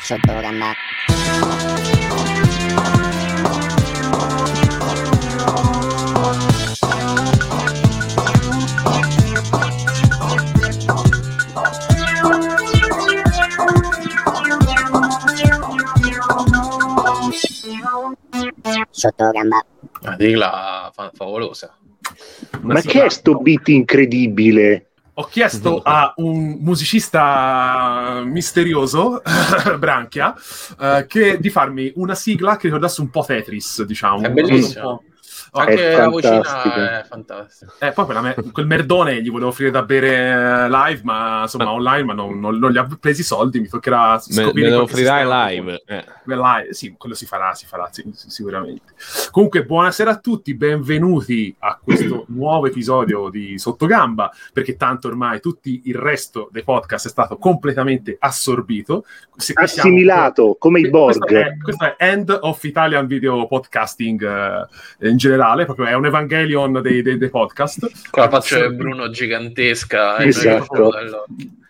Sotto gamba. Sotto gamba. Una sigla fa- favolosa. Ma che è sto beat incredibile? Ho chiesto a un musicista misterioso, Branchia, eh, che, di farmi una sigla che ricordasse un po' Tetris, diciamo. È bellissimo. Anche È la vocina fantastica. è fantastica. Eh, poi quella me- quel merdone gli volevo offrire da bere eh, live, ma insomma Ma- online, ma non, non- non gli ha presi i soldi, mi toccherà Me, scoprire me lo qualche offrirai live. Eh. Live, Sì, quello si farà, si farà sì, sì, sicuramente. Comunque, buonasera a tutti, benvenuti a questo nuovo episodio di Sottogamba, perché tanto ormai tutto il resto dei podcast è stato completamente assorbito. Se- qui siamo- Assimilato, come i questo Borg. è, questo è End of Italian Video Podcasting eh, in generale, proprio è un Evangelion dei, dei- dei podcast. Con la faccia di Bruno gigantesca. Esatto.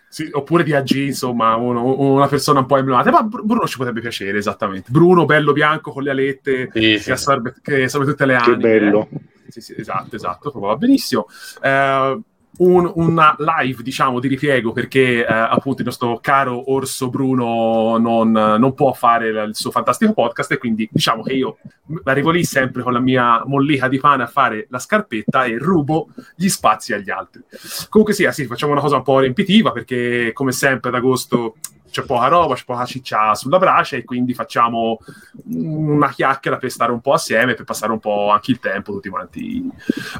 Sì, oppure di AG, insomma, uno- una persona un po' emblemata. Ma Br- Bruno ci potrebbe piacere, esattamente. Bruno, bello bianco con le alette, Sì, che sì. assorbe, che assorbe tutte le Che anime. bello. Sì, sì, esatto, esatto, va benissimo. Eh, un- una live, diciamo, di ripiego perché eh, appunto il nostro caro Orso Bruno non, non può fare il, suo fantastico podcast e quindi diciamo che io arrivo lì sempre con la mia mollica di pane a fare la scarpetta e rubo gli spazi agli altri. Comunque sia, sì, facciamo una cosa un po' riempitiva perché come sempre ad agosto c'è poca roba, c'è poca ciccia sulla brace e quindi facciamo una chiacchiera per stare un po' assieme, per passare un po' anche il tempo tutti quanti uh,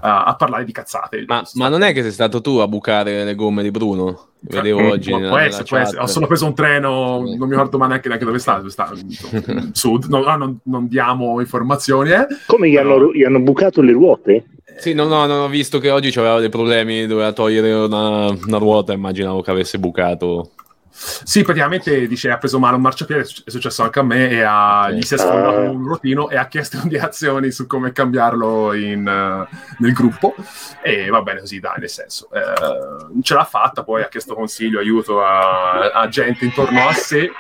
a parlare di cazzate. Ma, ma non è che sei stato tu a bucare le gomme di Bruno? Vedevo Mm, oggi. può, nella- può nella essere, può chat. essere. Ho solo preso un treno, Sì. non mi ricordo mai neanche, neanche dove sta, dove sta sud. No, no, non, non diamo informazioni, eh. Come gli hanno, gli hanno bucato le ruote? Sì, no, no, non ho visto che oggi c'aveva dei problemi, doveva togliere una, una ruota, immaginavo che avesse bucato. Sì, praticamente dice ha preso male un marciapiede, è suc- è successo anche a me e ha- gli si è sfondato un rotino e ha chiesto indicazioni su come cambiarlo in, eh, nel gruppo e va bene così, dai, nel senso. eh, ce l'ha fatta, poi ha chiesto consiglio, aiuto a, a gente intorno a sé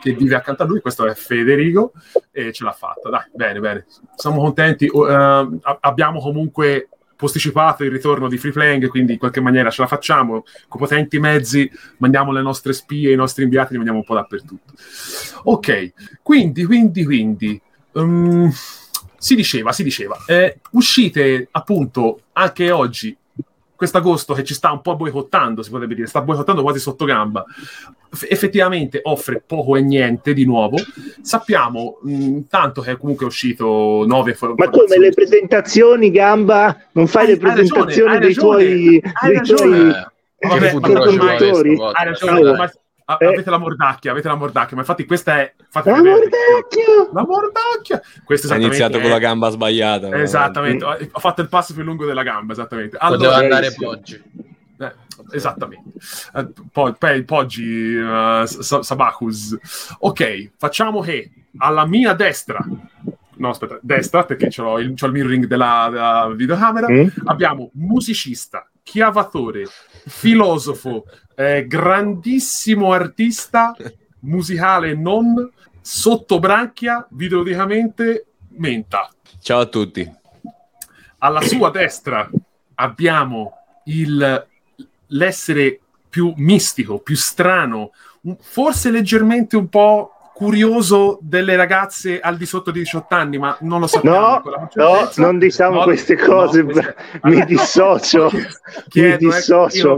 che vive accanto a lui, questo è Federico e ce l'ha fatta, dai, bene, bene. Siamo contenti, a- abbiamo comunque posticipato il ritorno di Free Playing, quindi in qualche maniera ce la facciamo, con potenti mezzi mandiamo le nostre spie, i nostri inviati, li mandiamo un po' dappertutto. Ok, quindi, quindi, quindi, um, si diceva, si diceva, eh, uscite appunto anche oggi, quest'agosto che ci sta un po' boicottando, si potrebbe dire, sta boicottando quasi sotto gamba, F- effettivamente offre poco e niente di nuovo. Sappiamo mh, tanto che comunque è usito nove fo- Ma come le presentazioni, Gamba? Non fai Hai- le hai ragione, presentazioni hai dei ragione, tuoi... hai dei tuoi- Eh, Vabbè, che futuro vabbè, ci vuole ormai- Hai ragione, ormai- a- eh. avete la mordacchia, avete la mordacchia, ma infatti questa è... fate La vedere- mordacchia! La mordacchia! Questo Ha iniziato esattamente con la è- gamba sbagliata. Esattamente, ho fatto il passo più lungo della gamba, esattamente. Poteva Allora, andare bravissimo. Poggi. eh, esattamente. Eh, poi, poi Poggi, uh, Sabacus. Ok, facciamo che alla mia destra, no aspetta, destra perché c'ho il, c'ho il mirroring della, della videocamera, Mm? abbiamo musicista, chiavatore, filosofo, eh, grandissimo artista musicale e non, sotto branchia, videologicamente, menta. Ciao a tutti. Alla sua destra abbiamo il, l'essere più mistico, più strano, forse leggermente un po' curioso delle ragazze al di sotto di 18 anni, ma non lo sappiamo. No, no, non diciamo No, queste no, cose, queste- mi Allora, dissocio, chiedo, mi eh, dissocio.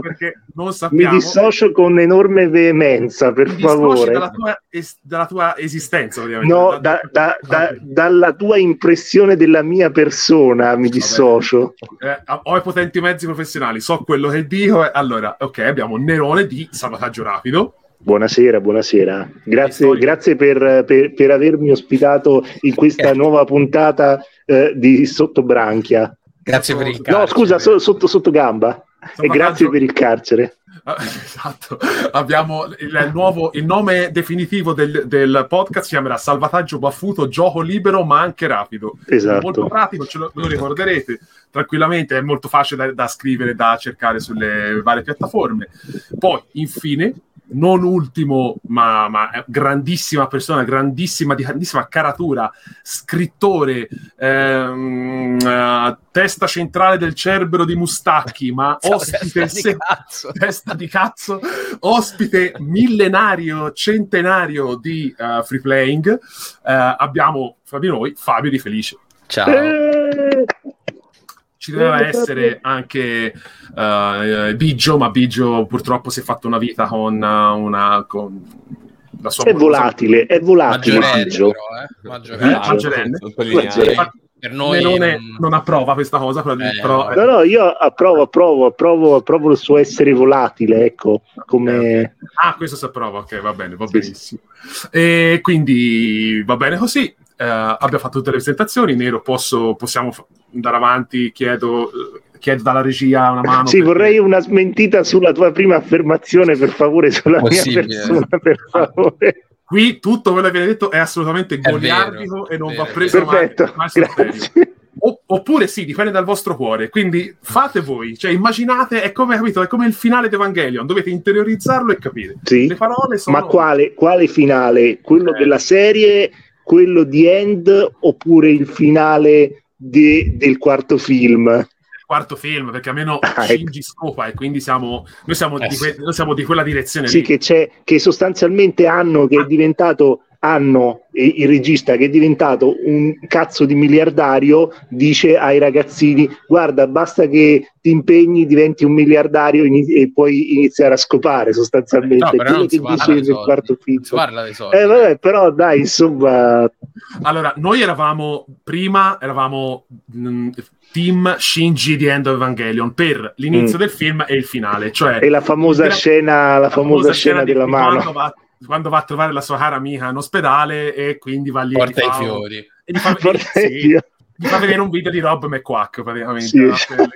non mi dissocio con enorme veemenza, per dissoci favore. Dalla tua, es- dalla tua esistenza, ovviamente. No, da- da- da- dalla tua impressione della mia persona mi dissocio. Eh, ho i potenti mezzi professionali, so quello che dico. Allora, ok, abbiamo Nerone di Salvataggio Rapido. Buonasera, buonasera. Grazie, grazie per, per- per avermi ospitato in questa nuova puntata eh, di Sottobranchia. Grazie per il No, carcere. scusa, so- sotto, sotto gamba. E Salvataggio- grazie per il carcere. esatto. Abbiamo il, il nuovo il nome definitivo del, del podcast si chiamerà Salvataggio Baffuto, gioco libero ma anche rapido. Esatto. Molto pratico, ce lo, lo ricorderete tranquillamente, è molto facile da, da scrivere, da cercare sulle varie piattaforme. Poi, infine, non ultimo, ma, ma grandissima persona, grandissima, di grandissima caratura, scrittore, ehm, eh, testa centrale del cerbero di Mustacchi, ma ospite, Testa di se- cazzo. testa di cazzo, ospite millenario, centenario di eh, free playing, eh, abbiamo fra di noi Fabio Di Felice. Ciao. Eh, Ci doveva essere anche eh, Biggio, ma Biggio purtroppo si è fatto una vita con eh, una con la sua è volatile, è volatile. Maggiorenne, Biggio. però, eh. Maggiorenne. Per noi Melone non- non approva questa cosa, però, Eh, però- No, no, io approvo, approvo, approvo, approvo il suo essere volatile, ecco, come... Ah, questo si approva, ok, va bene, va Sì, benissimo. E quindi va bene così. Eh, abbiamo fatto tutte le presentazioni. Nero, posso, possiamo andare avanti? Chiedo, eh, chiedo dalla regia una mano. Sì, perché- vorrei una smentita sulla tua prima affermazione, per favore, sulla mia Possibile. persona, per favore. Qui tutto quello che viene detto è assolutamente È goliardico vero, e non vero, va preso mai- Perfetto, mai sul serio. grazie. O- oppure sì, dipende dal vostro cuore. Quindi fate voi, cioè immaginate, è come, capito, è come il finale di Evangelion, dovete interiorizzarlo e capire. Sì. Le parole sono... Ma quale, quale finale? Quello Eh. della serie, quello di End oppure il finale de- del quarto film? il quarto film, perché almeno Ah, ecco. Shinji scopa e quindi siamo, noi, siamo Eh, di que- noi siamo di quella direzione Sì, che c'è, che sostanzialmente hanno, che è diventato Anno, eh, il regista che è diventato un cazzo di miliardario, dice ai ragazzini: Guarda, basta che ti impegni, diventi un miliardario ini- e puoi iniziare a scopare. Sostanzialmente, No, quello non che dice di nel quarto film. Non si parla dei soldi. Eh, vabbè, però dai, insomma, Allora, noi eravamo prima, eravamo mh, team Shinji di End of Evangelion per l'inizio Mm. del film e il finale, cioè è la famosa la- scena, la famosa scena di della di mano. Quando va, quando va a trovare la sua cara amica in ospedale e quindi va lì e Porta gli i fa- fiori. e gli fa, sì, gli fa vedere un video di Rob McQuack praticamente Sì. no?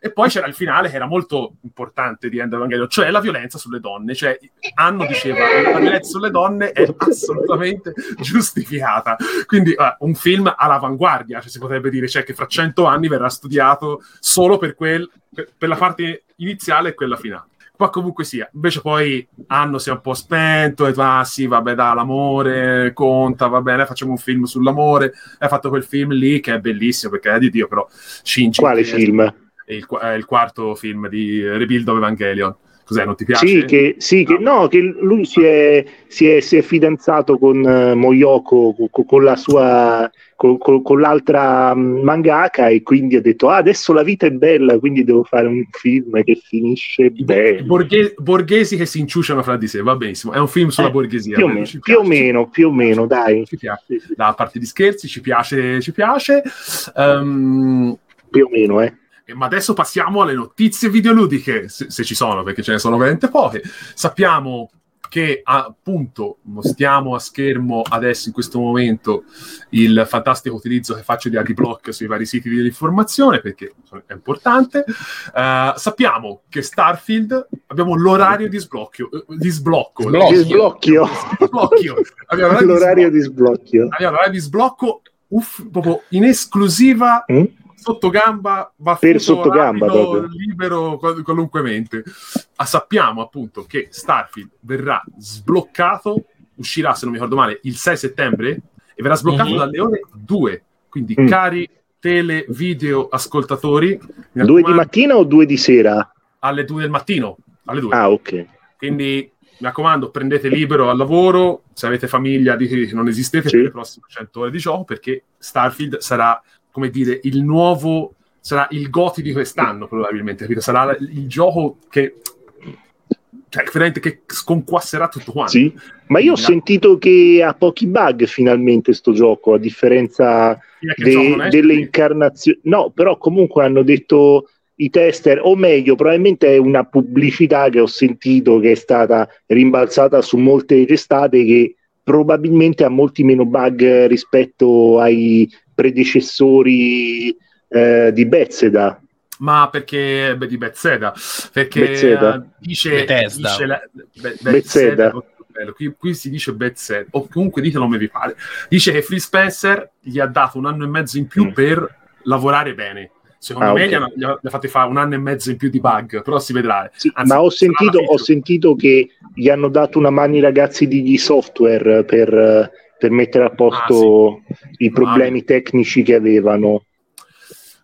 e poi c'era il finale che era molto importante di End of Evangelion cioè la violenza sulle donne cioè Anno diceva la violenza sulle donne è assolutamente giustificata quindi eh, un film all'avanguardia cioè, si potrebbe dire cioè che fra cento anni verrà studiato solo per, quel, per, per la parte iniziale e quella finale ma comunque sia, invece poi Anno si è un po' spento e ah sì, vabbè, dai, l'amore conta, va bene, facciamo un film sull'amore. Hai fatto quel film lì che è bellissimo, perché è di Dio, però Shinji Quale film? È il, è il quarto film di Rebuild of Evangelion. Cos'è, non ti piace? Sì, che, sì, che, no, che lui si è, si è- si è fidanzato con eh, Moyoko, co- con, la sua, co- co- con l'altra mm, mangaka e quindi ha detto ah, adesso la vita è bella, quindi devo fare un film che finisce bene. borghe- borghesi che si inciuciano fra di sé, va benissimo. È un film sulla Eh, borghesia. Più o, bello, meno, più o meno, più o meno, dai. Ci piace. Da parte di scherzi, ci piace, ci piace. Ehm, Più o meno, eh. Eh, Ma adesso passiamo alle notizie videoludiche, se, se ci sono, perché ce ne sono veramente poche. Sappiamo che appunto mostriamo a schermo adesso in questo momento il fantastico utilizzo che faccio di Agiblock sui vari siti dell'informazione perché è importante. Eh, sappiamo che Starfield abbiamo l'orario di sblocco, eh, di sblocco, Sblocchio. Di sblocchio. Sblocchio. Abbiamo l'orario di sblocco. Abbiamo l'orario di sblocco uff, proprio in esclusiva Mm? Sotto gamba va Per sottogamba, rapido, libero qual- qualunquemente Ah, sappiamo appunto che Starfield verrà sbloccato uscirà se non mi ricordo male il 6 settembre e verrà sbloccato Mhm. dalle ore 2 quindi Mm. cari tele video ascoltatori mi Due di raccomando, mattina o due di sera? alle 2 del mattino alle 2 Ah, ok. quindi mi raccomando, prendete libero al lavoro, se avete famiglia dite che non esistete Sì. per le prossime 100 ore di gioco, perché Starfield sarà, come dire, il nuovo, sarà il goti di quest'anno probabilmente, capito? sarà il gioco che, cioè, veramente che sconquasserà tutto quanto. Sì. Ma io ho sentito che ha pochi bug finalmente sto gioco, a differenza de- delle incarnazioni. No, però comunque hanno detto i tester, o meglio, probabilmente è una pubblicità che ho sentito che è stata rimbalzata su molte testate che probabilmente ha molti meno bug rispetto ai predecessori eh, di Bethesda. Ma perché beh, di Bethesda? Perché Bethesda. eh, dice, Bethesda. dice la- Be- bello. Qui, qui si dice Bethesda, o comunque ditelo come vi pare. Dice che Phil Spencer gli ha dato un anno e mezzo in più Mm. per lavorare bene. Secondo Ah, me ok. gli, ha, gli ha fatti fare un anno e mezzo in più di bug, però si vedrà. Sì, Anzi, ma ho sentito, ho sentito che gli hanno dato una mano i ragazzi di software per, per mettere a posto i problemi tecnici che avevano.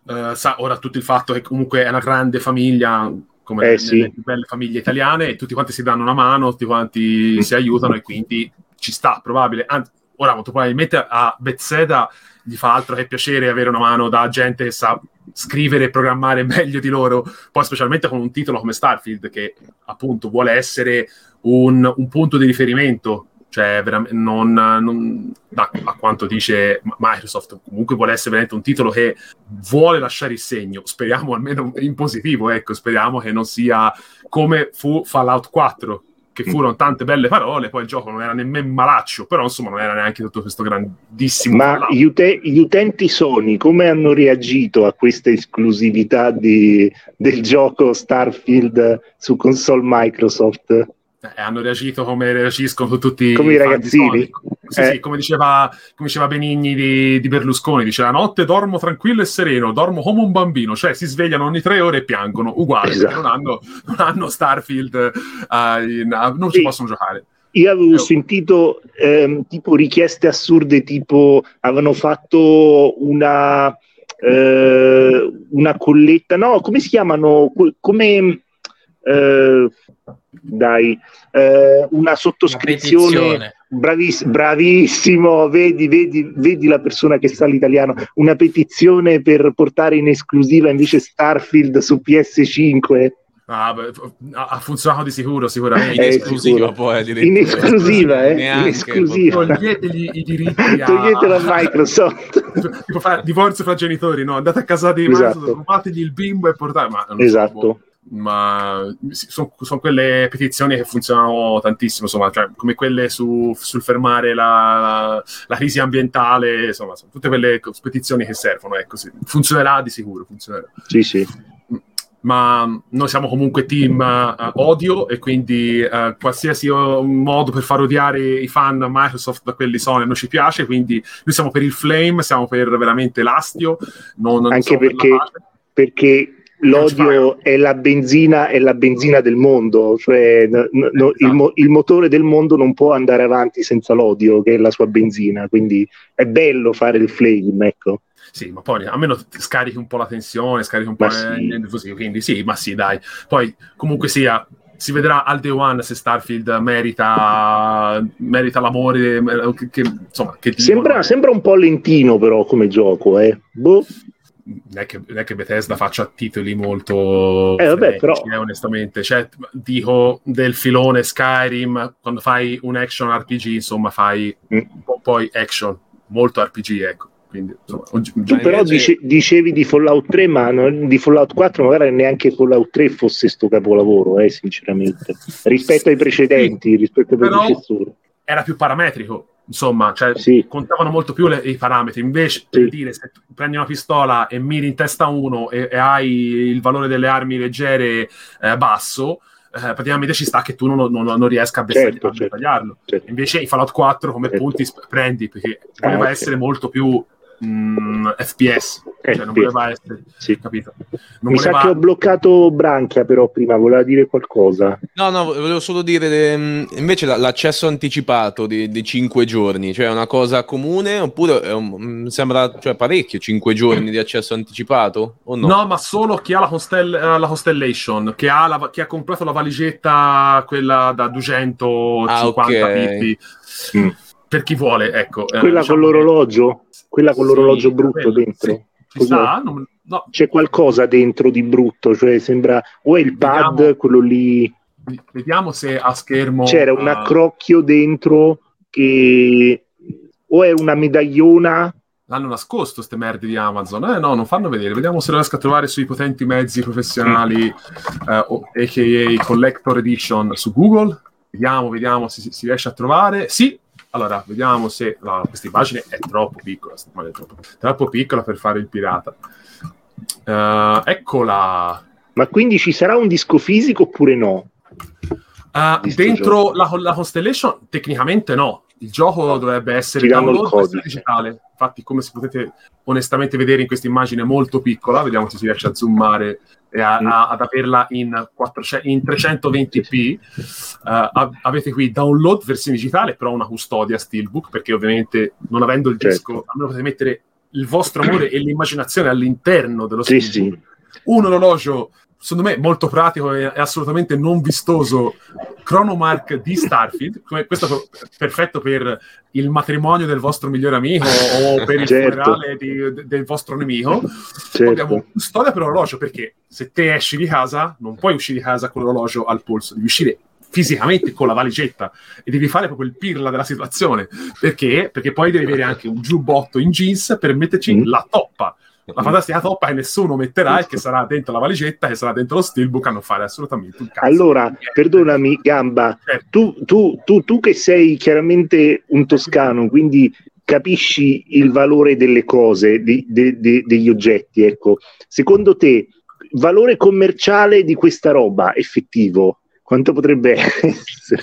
Eh, sa, ora tutto il fatto che comunque è una grande famiglia, come Eh, nelle sì. più belle famiglie italiane, e tutti quanti si danno una mano, tutti quanti Mm. si aiutano e quindi ci sta, probabile. Anzi, ora molto probabilmente a Bethesda gli fa altro che piacere avere una mano da gente che sa scrivere e programmare meglio di loro, poi specialmente con un titolo come Starfield che appunto vuole essere un, un punto di riferimento, cioè veramente non, non- da, a quanto dice Microsoft, comunque vuole essere veramente un titolo che vuole lasciare il segno, speriamo almeno in positivo, ecco, speriamo che non sia come fu Fallout 4, che furono tante belle parole, poi il gioco non era nemmeno malaccio, però insomma non era neanche tutto questo grandissimo Ma gli, ute- gli utenti Sony come hanno reagito a questa esclusività di- del gioco Starfield su console Microsoft? Eh, hanno reagito come reagiscono tutti Come i ragazzini? Sì, Eh. sì, come diceva, come diceva Benigni di, di Berlusconi, dice la notte dormo tranquillo e sereno, dormo come un bambino, cioè si svegliano ogni tre ore e piangono, uguale, Esatto. non hanno, non hanno Starfield, eh, in- ah, non ci Sì. possono giocare. Io avevo sentito ehm, tipo richieste assurde, tipo avevano fatto una, eh, una colletta, no, come si chiamano? Come, eh, dai, eh, una sottoscrizione. petizione. Braviss- bravissimo, vedi, vedi, vedi la persona che sa l'italiano, una petizione per portare in esclusiva invece Starfield su PS5 Ah, beh, ha, funzionato di sicuro, In sicuramente. Eh, esclusiva sicuro. poi in esclusiva, eh? in Neanche, esclusiva. Toglietegli i diritti a... Toglietelo a Microsoft. tipo fare divorzio fra genitori, no? Andate a casa di Esatto. Microsoft, rubategli il bimbo e portate... Ma non so, boh. Ma sono quelle petizioni che funzionano tantissimo, insomma, cioè, come quelle su- sul fermare la, la crisi ambientale, insomma, sono tutte quelle petizioni che servono, ecco, sì. funzionerà di sicuro, funzionerà. Sì, sì. Ma noi siamo comunque team eh, odio e quindi eh, qualsiasi oh, modo per far odiare i fan Microsoft da quelli Sony non ci piace, quindi noi siamo per il flame, siamo per veramente l'astio, non, non Anche per perché- pace. Perché l'odio è la benzina, è la benzina del mondo, cioè no- no- il, mo- il motore del mondo non può andare avanti senza l'odio, che è la sua benzina, quindi è bello fare il flame, ecco. Sì, ma poi almeno scarichi un po' la tensione, scarichi un po' Ma sì. quindi sì, ma sì, dai. Poi comunque sia, si vedrà al day one se Starfield merita, merita l'amore, che, che, insomma, che Sembra, sembra un po' lentino però come gioco, eh. Boh. Non è, che, non è che Bethesda faccia titoli molto Eh, vabbè, però- eh, onestamente cioè, dico del filone Skyrim quando fai un action RPG insomma fai Mm. un po' poi action molto RPG ecco quindi insomma, un gi- un Tu però invece- dice- dicevi di Fallout 3, ma non- di Fallout 4 magari neanche Fallout 3 fosse sto capolavoro, eh, sinceramente. Rispetto ai precedenti, rispetto ai predecessori. era più parametrico insomma cioè, Sì. contavano molto più le- i parametri invece per Sì. dire se tu prendi una pistola e miri in testa uno e, e hai il valore delle armi leggere eh, basso eh, praticamente ci sta che tu non, non- non riesca a bersagliarlo, Certo, a certo. Certo. invece in Fallout 4 come Certo. punti prendi perché Ah, voleva ok. essere molto più mm, FPS cioè non FPS. voleva essere Sì. capito non Mi voleva sa che ho bloccato Branchia però prima, voleva dire qualcosa. No, no, volevo solo dire ehm, invece la- l'accesso anticipato di, di 5 giorni, cioè è una cosa comune oppure è un- mm, sembra cioè, parecchio 5 giorni di accesso anticipato o no? No, ma solo chi ha la, Constel- eh, la Constellation, che ha, la- chi ha comprato la valigetta, quella da 250 Ah, ok. pitti. Mm. Per chi vuole, ecco. eh, Quella diciamo con che- l'orologio? Quella con Sì, l'orologio brutto quello, dentro? sì. Sta? Non- no, C'è qualcosa dentro di brutto, cioè sembra o è il pad, Vediamo. quello lì. vediamo se a schermo... C'era un eh, accrocchio dentro che o è una medagliona L'hanno nascosto queste merde di Amazon. Eh no, non fanno vedere. Vediamo se lo riesco a trovare sui potenti mezzi professionali, eh, o- a.k.a. Collector Edition su Google. Vediamo, vediamo se si, si riesce a trovare. Sì, allora, vediamo se... No, questa immagine è troppo piccola. è troppo, troppo piccola per fare il pirata. Eh, eccola. Ma quindi ci sarà un disco fisico oppure no? Uh, dentro la, la Constellation, tecnicamente no. Il gioco dovrebbe essere download digitale. Infatti, come si potete onestamente vedere in questa immagine molto piccola, vediamo se si riesce a zoomare e a- Mm. a- ad averla in, 400 in 320p. Uh, av- avete qui download versione digitale, però una custodia steelbook, perché ovviamente non avendo il Certo. disco, almeno potete mettere il vostro amore e l'immaginazione all'interno dello Sì, steelbook sì. un orologio secondo me molto pratico e assolutamente non vistoso Chronomark di Starfield come- questo perfetto per il matrimonio del vostro migliore amico o per il Certo. funerale di- de- del vostro nemico Certo. abbiamo custodia per orologio perché se te esci di casa non puoi uscire di casa con l'orologio al polso devi uscire fisicamente con la valigetta e devi fare proprio il pirla della situazione perché? Perché poi devi avere anche un giubbotto in jeans per metterci Mm. la toppa la fantastica toppa che nessuno metterà e che sarà dentro la valigetta, che sarà dentro lo steelbook a non fare assolutamente un cazzo. Allora, perdonami, Gamba, Certo. tu, tu- tu- tu che sei chiaramente un toscano, quindi capisci il valore delle cose, di- de- de- degli oggetti, ecco. Secondo te, valore commerciale di questa roba effettivo, quanto potrebbe essere?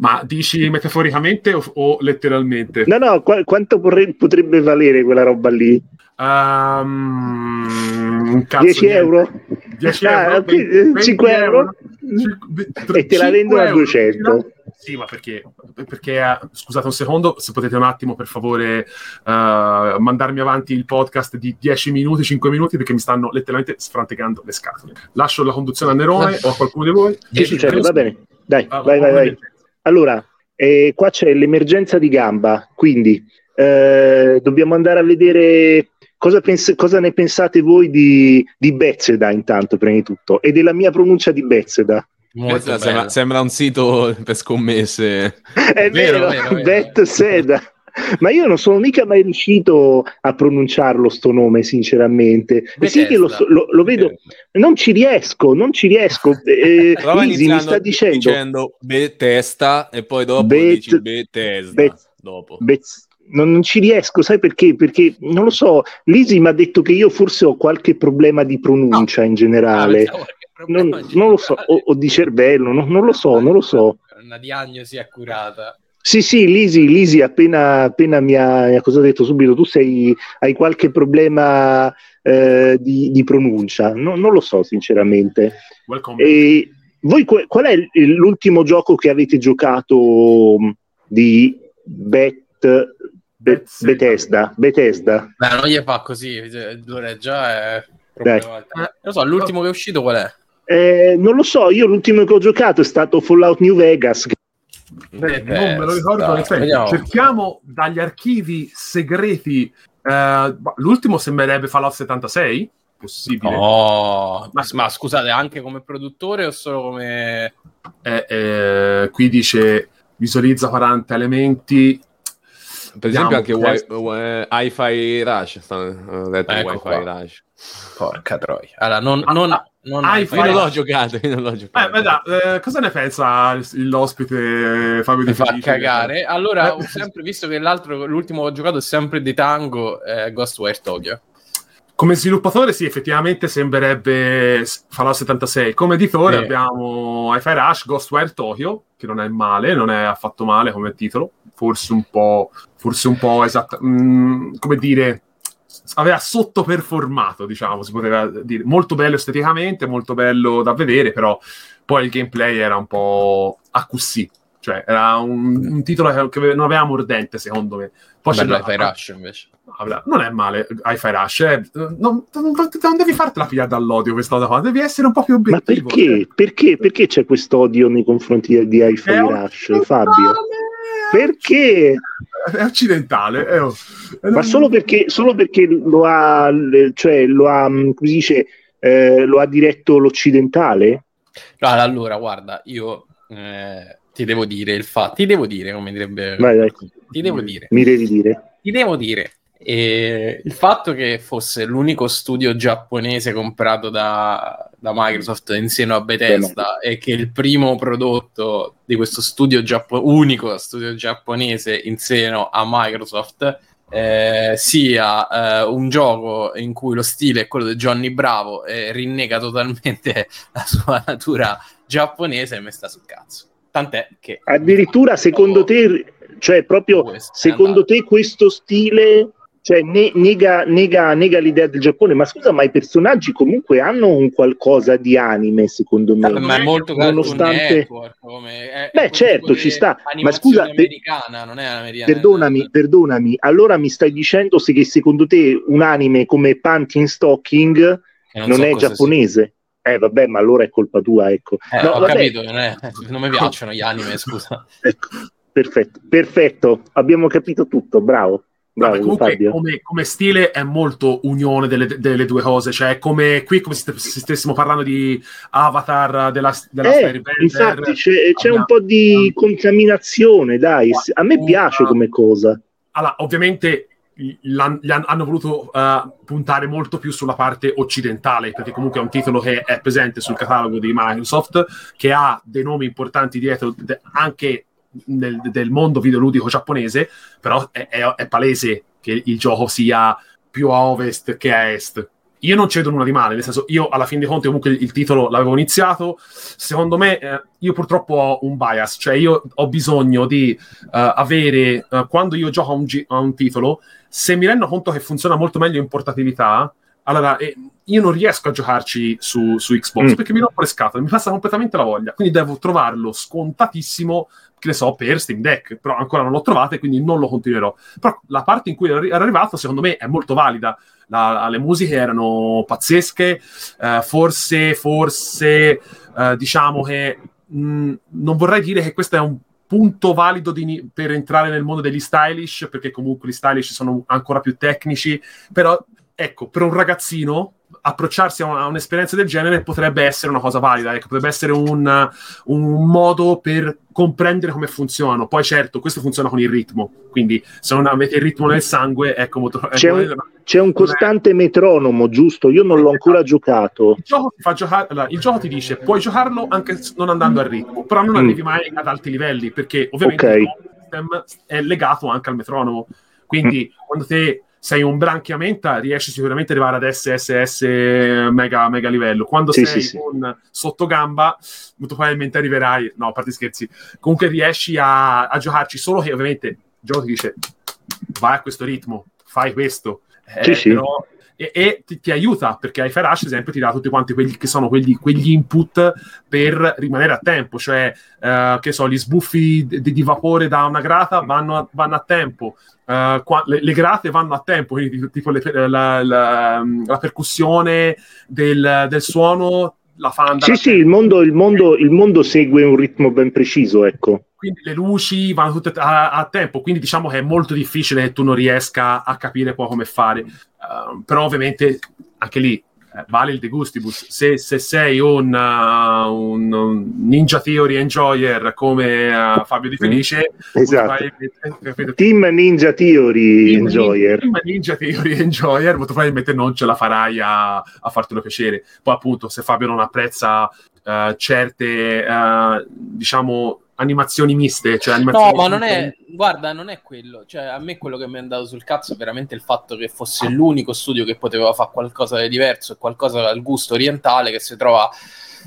Ma dici metaforicamente o, o letteralmente? No, no, qua- quanto vorre- potrebbe valere quella roba lì? Un cazzo 10 di- euro? 10 Ah, euro? ok, 20 5 euro? Cin- E te la 5 vendono a euro. 200. Sì, ma perché? Perché, eh, scusate un secondo, se potete un attimo per favore eh, mandarmi avanti il podcast di 10 minuti, 5 minuti, perché mi stanno letteralmente sfrantegando le scatole. Lascio la conduzione a Nerone o a qualcuno di voi. Che 10 succede? minuti. Va bene, dai, Ah, vai, vai, vai. Allora, eh, qua c'è l'emergenza di gamba, quindi eh, dobbiamo andare a vedere cosa, pens- cosa ne pensate voi di, di Bethesda intanto, prima di tutto, e della mia pronuncia di Questa sembra, bello. sembra un sito per scommesse. È Vero, vero, vero, vero. Bethesda. Ma io non sono mica mai riuscito a pronunciarlo sto nome, sinceramente. Sì che lo, lo- lo vedo, non ci riesco, non ci riesco. Eh, Lisi mi sta dicendo... dicendo Bethesda e poi dopo Bet- dici Bethesda. Bet- dopo. Bez- non, non ci riesco, sai perché? Perché non lo so. Lisi mi ha detto che io forse ho qualche problema di pronuncia in generale. Ah, che Non, non lo so, o, o di cervello, no- non lo so, non lo so. Una diagnosi accurata. Sì, sì, Lisi, Lisi appena, appena mi, ha, mi ha cosa detto subito, tu sei, hai qualche problema eh, di, di pronuncia. No- non lo so, sinceramente. Welcome. E voi qual è l'ultimo gioco che avete giocato di Bet, Be- Bethesda. Bethesda? Beh, non gli fa così, l'ora già è Dai. Non lo so, l'ultimo che è uscito qual è? Eh, non lo so, io l'ultimo che ho giocato è stato Fallout New Vegas. Eh, non me lo ricordo vediamo. Cerchiamo dagli archivi segreti. eh, l'ultimo sembrerebbe Fallout 76? Possibile. Ma- ma, ma scusate, anche come produttore o solo come... Eh, eh, qui dice visualizza 40 elementi. Per esempio anche wi- Hi-Fi Rush, detto Ecco Wi-Fi qua. Rush. Porca troia. Allora, non... Non, ah, non ah, Io non l'ho giocato, io non l'ho giocato. Eh, beh, dai, eh, cosa ne pensa il- l'ospite Fabio De mi fa cagare. Allora, Eh. ho sempre visto che l'altro, l'ultimo che ho giocato è sempre di Tango, eh, Ghostwire Tokyo. Come sviluppatore, sì, effettivamente sembrerebbe Fallout 76. Come editore Sì. abbiamo Hi-Fi Rush, Ghostwire Tokyo, che non è male, non è affatto male come titolo. Forse un po', forse un po' esatto, mm, come dire, aveva sottoperformato, diciamo, si poteva dire. Molto bello esteticamente, molto bello da vedere, però poi il gameplay era un po' a così. Cioè, era un, un titolo che, che non aveva mordente, secondo me. Poi c'è Bello la- Hi-Fi Rush invece. Vabbè, non è male Hi-Fi Rush, eh. non, non- non- devi fartela pigliare dall'odio questa cosa qua, devi essere un po' più Ma obiettivo. perché? Perché, perché c'è questo odio nei confronti di Hi-Fi È Rush, Fabio? Perché? È occidentale. è- è- Ma solo perché, solo perché lo ha, cioè, lo ha, mh, come si dice, eh, lo ha diretto l'occidentale? No, allora, guarda, io eh, ti devo dire il fatto, ti devo dire, come direbbe... Vai, vai. Ti devo dire. Mi devi dire. Ti devo dire, eh, il fatto che fosse l'unico studio giapponese comprato da, da Microsoft in seno a Bethesda e che il primo prodotto di questo studio giappo- unico studio giapponese in seno a Microsoft eh, sia eh, un gioco in cui lo stile è quello di Johnny Bravo e rinnega totalmente la sua natura giapponese e mi sta sul cazzo. Tant'è che... Addirittura secondo te, cioè proprio secondo te questo stile cioè, ne, nega, nega, nega, l'idea del Giappone, ma scusa, ma i personaggi comunque hanno un qualcosa di anime, secondo me. Ma è molto nonostante... Network, come... è, Beh, certo, ci sta. Ma scusa, americana, non è americana. Perdonami, perdonami. Allora mi stai dicendo se che secondo te un anime come Panty Stocking non, non so è giapponese? Sia. Eh vabbè, ma allora è colpa tua, ecco. Eh, no, ho vabbè. capito, non, è... non mi piacciono gli anime, scusa. Ecco, perfetto, perfetto, abbiamo capito tutto, bravo. Bravo, Vabbè, comunque come, come, stile è molto unione delle, delle, due cose, cioè come qui come se stessimo parlando di Avatar della, della eh, Infatti c'è, c'è un po' di contaminazione, dai, a me piace come cosa. Allora, ovviamente hanno voluto uh, puntare molto più sulla parte occidentale, perché comunque è un titolo che è presente sul catalogo di Microsoft, che ha dei nomi importanti dietro, anche nel, del mondo videoludico giapponese, però è, è, è, palese che il gioco sia più a ovest che a est. Io non cedo nulla di male, nel senso, io alla fin dei conti comunque il titolo l'avevo iniziato, secondo me eh, io purtroppo ho un bias, cioè io ho bisogno di uh, avere, uh, quando io gioco a un, a un, titolo, se mi rendo conto che funziona molto meglio in portatilità, allora eh, io non riesco a giocarci su, su Xbox mm. perché mi rompo le scatole, mi passa completamente la voglia, quindi devo trovarlo scontatissimo che ne so, per Steam Deck, però ancora non l'ho trovato e quindi non lo continuerò. Però la parte in cui era arrivato, secondo me, è molto valida. La, le musiche erano pazzesche, uh, forse, forse, uh, diciamo che mh, mm, non vorrei dire che questo è un punto valido di, per entrare nel mondo degli stylish, perché comunque gli stylish sono ancora più tecnici, però ecco, per un ragazzino approcciarsi a, una, a, un'esperienza del genere potrebbe essere una cosa valida, ecco, potrebbe essere un, un, modo per comprendere come funzionano. Poi certo, questo funziona con il ritmo, quindi se non avete il ritmo nel sangue, ecco... Molto, c'è, ecco, un, c'è un costante metronomo, giusto? Io non l'ho ancora giocato. Il gioco, ti, giocare, allora, il gioco ti dice, puoi giocarlo anche non andando al ritmo, però non mm. arrivi mai ad alti livelli, perché ovviamente okay. il system è legato anche al metronomo. Quindi mm. quando te sei un branchiamenta, riesci sicuramente ad arrivare ad SSS mega, mega livello. Quando sì, sei sì, con sì. sottogamba, molto probabilmente arriverai. No, a parte scherzi. Comunque riesci a, a, giocarci solo che ovviamente il gioco ti dice vai a questo ritmo, fai questo. Eh, però, e, e ti, ti, aiuta perché iFi Rush, ad esempio, ti dà tutti quanti quelli che sono quelli, quegli input per rimanere a tempo, cioè, eh, che so, gli sbuffi di, di, vapore da una grata vanno a, vanno a tempo, Uh, qua, le, le, grate vanno a tempo, quindi tipo le, la, la, la, percussione del, del, suono la fa andare. Sì, sì, il mondo, il, mondo, il mondo, segue un ritmo ben preciso, ecco. Quindi le luci vanno tutte a, a, tempo, quindi diciamo che è molto difficile che tu non riesca a capire poi come fare. Uh, però ovviamente anche lì eh, vale il de gustibus. Se, se sei un, uh, un, un, Ninja Theory enjoyer come uh, Fabio Di Felice, esatto. Team Ninja Theory team, enjoyer. Team Ninja Theory enjoyer, molto probabilmente non ce la farai a, a fartelo piacere. Poi appunto, se Fabio non apprezza uh, certe, diciamo, animazioni miste. Cioè animazioni no, ma non è, guarda, non è quello. Cioè, a me quello che mi è andato sul cazzo è veramente il fatto che fosse l'unico studio che poteva fare qualcosa di diverso e qualcosa al gusto orientale che si trova.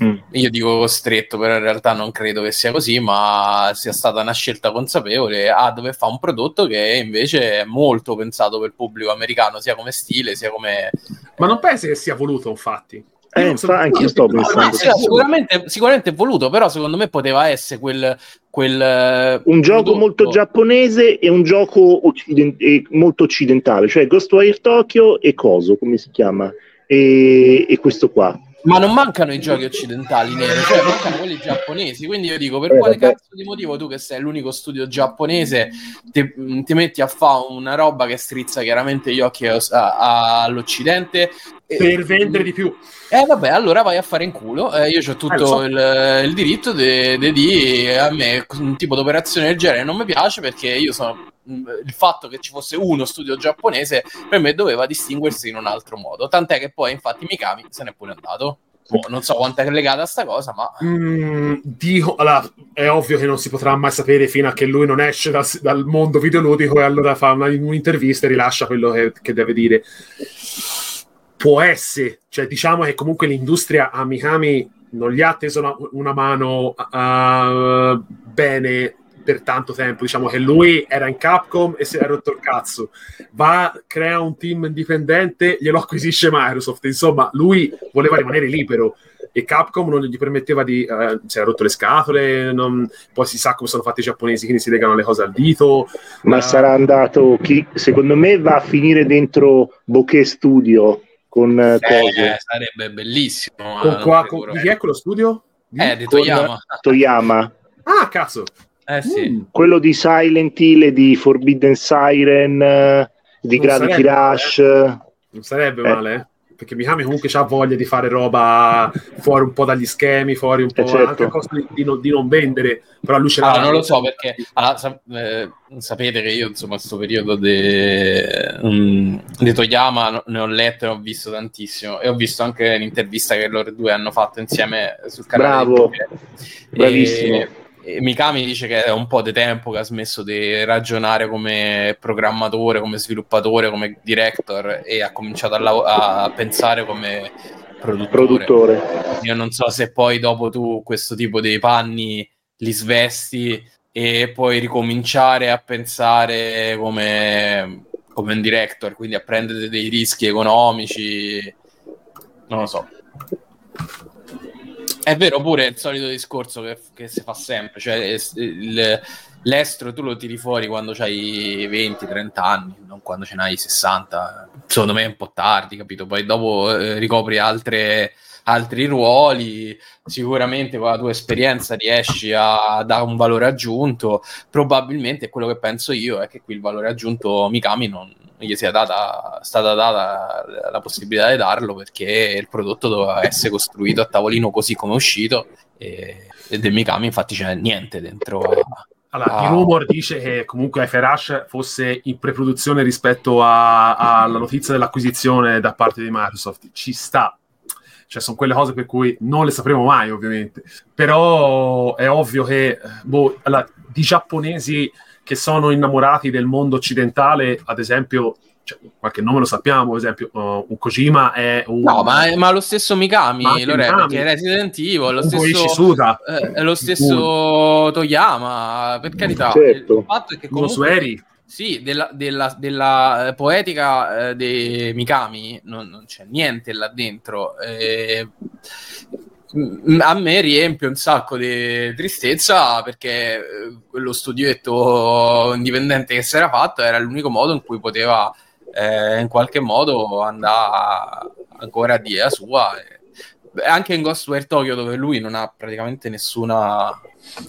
Mm. Io dico costretto, però in realtà non credo che sia così, ma sia stata una scelta consapevole a dover fare un prodotto che invece è molto pensato per il pubblico americano, sia come stile, sia come... Ma non pensi che sia voluto, infatti? Eh, infa- anche io sto pensando. Sì, sicuramente, sicuramente voluto, però secondo me poteva essere quel. quel eh, un gioco prodotto. molto giapponese e un gioco occident- molto occidentale, cioè Ghostwire Tokyo e Coso, come si chiama? E, e questo qua. Ma non mancano i giochi occidentali neri, cioè mancano quelli giapponesi. Quindi io dico, per eh, quale vabbè. cazzo di motivo tu, che sei l'unico studio giapponese, ti, ti metti a fare una roba che strizza chiaramente gli occhi a, a, all'Occidente? Per vendere di più. Eh vabbè, allora vai a fare in culo. Eh, io ho tutto eh, so. il, il, diritto di dire a me un tipo di operazione del genere non mi piace perché io sono il fatto che ci fosse uno studio giapponese per me doveva distinguersi in un altro modo. Tant'è che poi, infatti, Mikami se n'è pure andato. boh, non so quanto è legata a sta cosa, ma... Mm, dico, allora, è ovvio che non si potrà mai sapere fino a che lui non esce dal, dal mondo videoludico e allora fa una, un'intervista e rilascia quello che, che deve dire. Può essere, cioè diciamo che comunque l'industria a Mikami non gli ha teso una, una mano uh, bene per tanto tempo. Diciamo che lui era in Capcom e si è rotto il cazzo. Va, crea un team indipendente, glielo acquisisce Microsoft. Insomma, lui voleva rimanere libero e Capcom non gli permetteva di. Eh, si era rotto le scatole. Non, poi si sa come sono fatti i giapponesi, quindi si legano le cose al dito. Ma uh, sarà andato. Chi, secondo me va a finire dentro Bokeh Studio con eh, cose. Eh, sarebbe bellissimo. Con, qua, con, chi è quello studio? Eh, di Toyama. Toyama. Ah, cazzo. Eh sì. Mm, quello di Silent Hill, di Forbidden Siren, eh, di Non Gravity sarebbe, Rush. Non sarebbe Eh. male, eh? Perché Mikami comunque ha voglia di fare roba fuori un po' dagli schemi, fuori un po' Eh, certo. anche a costo di, di non, di non vendere, però lui ce l'ha. Ah, non lo so perché ah, sa- eh, sapete che io insomma questo periodo di Toyama ne ho letto e ho visto tantissimo e ho visto anche l'intervista che loro due hanno fatto insieme sul canale Bravo. Bravissimo. E, e Mikami dice che è un po' di tempo che ha smesso di ragionare come programmatore, come sviluppatore, come director e ha cominciato a, lav- a pensare come produttore. Produttore. Io non so se poi dopo tu questo tipo di panni li svesti e puoi ricominciare a pensare come, come un director, quindi a prendere dei rischi economici. Non lo so. È vero pure il solito discorso che, che si fa sempre, cioè es- il- l'estro tu lo tiri fuori quando hai 20-30 anni, non quando ce n'hai 60. Secondo me è un po' tardi, capito? Poi dopo eh, ricopri altre, altri ruoli, sicuramente con la tua esperienza riesci a, a dare un valore aggiunto. Probabilmente quello che penso io è che qui il valore aggiunto Mikami non non gli sia data, stata data la possibilità di darlo perché il prodotto doveva essere costruito a tavolino così come è uscito e, e del Mikami infatti c'è niente dentro a- Allora, Ah. il rumor dice che comunque Ferash fosse in preproduzione rispetto alla notizia dell'acquisizione da parte di Microsoft. Ci sta. Cioè, sono quelle cose per cui non le sapremo mai, ovviamente. Però è ovvio che boh, allora, di giapponesi che sono innamorati del mondo occidentale, ad esempio, cioè, qualche nome lo sappiamo, ad esempio, uh, un Kojima è un... No, ma, ma lo stesso Mikami, Lore, Mikami. Resident Evil, lo stesso, Suda, eh, è lo stesso Toyama, per carità. Certo. Il fatto è che uno comunque Sueri. Sì, della, della- della, eh, poetica eh, dei Mikami non, non c'è niente là dentro. Eh, a me riempie un sacco di tristezza perché eh, quello studietto indipendente che si era fatto era l'unico modo in cui poteva eh, in qualche modo andare ancora a dire la sua. Anche in Ghostware Tokyo dove lui non ha praticamente nessuna,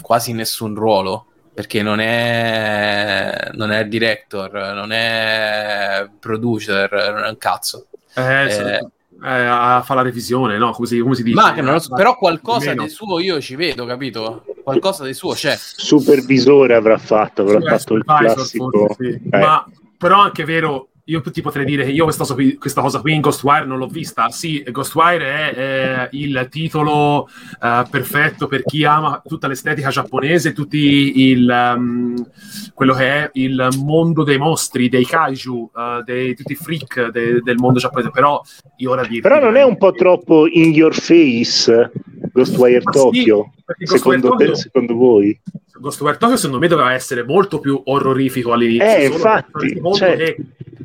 quasi nessun ruolo perché non è, non è director, non è producer, non è un cazzo. Eh, Eh. Eh, a fa la revisione, no? Come si, come si dice? Ma non lo so, però qualcosa di suo io ci vedo, capito? Qualcosa di suo c'è. Supervisore avrà fatto, avrà Sì, fatto il Supervisor, classico. forse, sì. eh. Ma però anche vero, io ti potrei dire che io questa, cosa qui- questa cosa qui in Ghostwire non l'ho vista. Sì, Ghostwire è eh, il titolo eh, perfetto per chi ama tutta l'estetica giapponese, tutti il, ehm, quello che è il mondo dei mostri, dei kaiju, eh, dei, tutti i freak de- del mondo giapponese. Però io ora dirti, Però non è un po' troppo in your face Ghostwire Ma sì, Tokyo, perché Ghostwire secondo, Tokyo- te- secondo voi? Ghostwire Tokyo secondo me doveva essere molto più orrorifico all'inizio. Eh, infatti, cioè- che,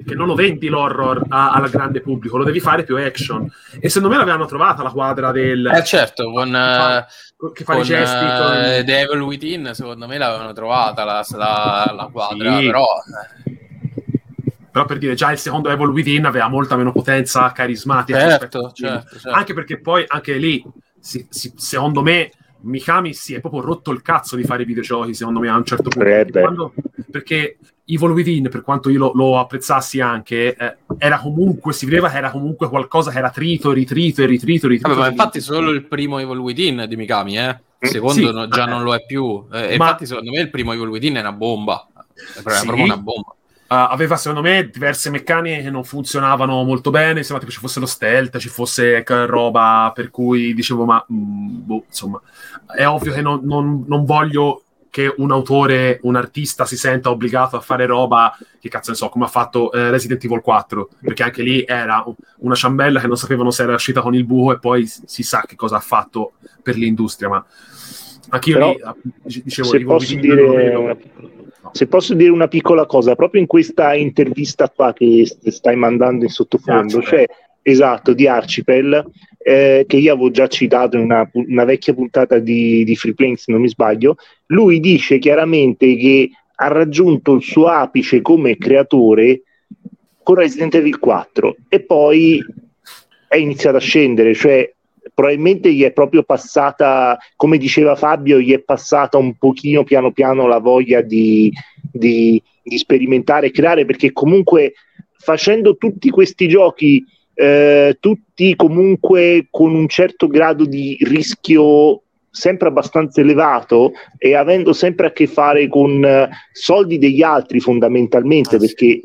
che non lo vendi l'horror a- al grande pubblico, lo devi fare più action. E secondo me l'avevano trovata la quadra del... Eh certo, con, eh, che fa con i gesti. eh, con- Devil Within secondo me l'avevano trovata la, la, la quadra, Sì. però... eh, Però per dire, già il secondo Evil Within aveva molta meno potenza carismatica. certo, certo, certo. Anche perché poi, anche lì, si- si- secondo me, Mikami si è proprio rotto il cazzo di fare i videogiochi, secondo me, a un certo punto. Eh, Perché quando- perché Evil Within, per quanto io lo, lo apprezzassi anche, eh, era comunque, si vedeva che era comunque qualcosa che era trito, ritrito e ritrito, ritrito. Vabbè, ma infatti solo il primo Evil Within di Mikami, eh? Il secondo Sì. no- già non lo è più. Eh, Ma- infatti secondo me il primo Evil Within è una bomba. È Sì. proprio una bomba. Aveva secondo me diverse meccaniche che non funzionavano molto bene. Sembrava che ci fosse lo stealth, ci fosse roba per cui dicevo, ma mh, boh, insomma, è ovvio che non, non, non voglio che un autore, un artista si senta obbligato a fare roba che cazzo ne so, come ha fatto eh, Resident Evil 4, perché anche lì era una ciambella che non sapevano se era uscita con il buco e poi si sa che cosa ha fatto per l'industria, ma anche io Però, lì, dicevo, se posso, dire una, se posso dire una piccola cosa, proprio in questa intervista qua che stai mandando in sottofondo, c'è esatto di Archipel eh, che io avevo già citato in una, una vecchia puntata di, di Free Planes, se non mi sbaglio, lui dice chiaramente che ha raggiunto il suo apice come creatore con Resident Evil 4 e poi è iniziato a scendere, cioè probabilmente gli è proprio passata, come diceva Fabio, gli è passata un pochino piano piano la voglia di, di, di sperimentare e creare, perché comunque facendo tutti questi giochi eh, tutti comunque con un certo grado di rischio sempre abbastanza elevato e avendo sempre a che fare con eh, soldi degli altri fondamentalmente ah, perché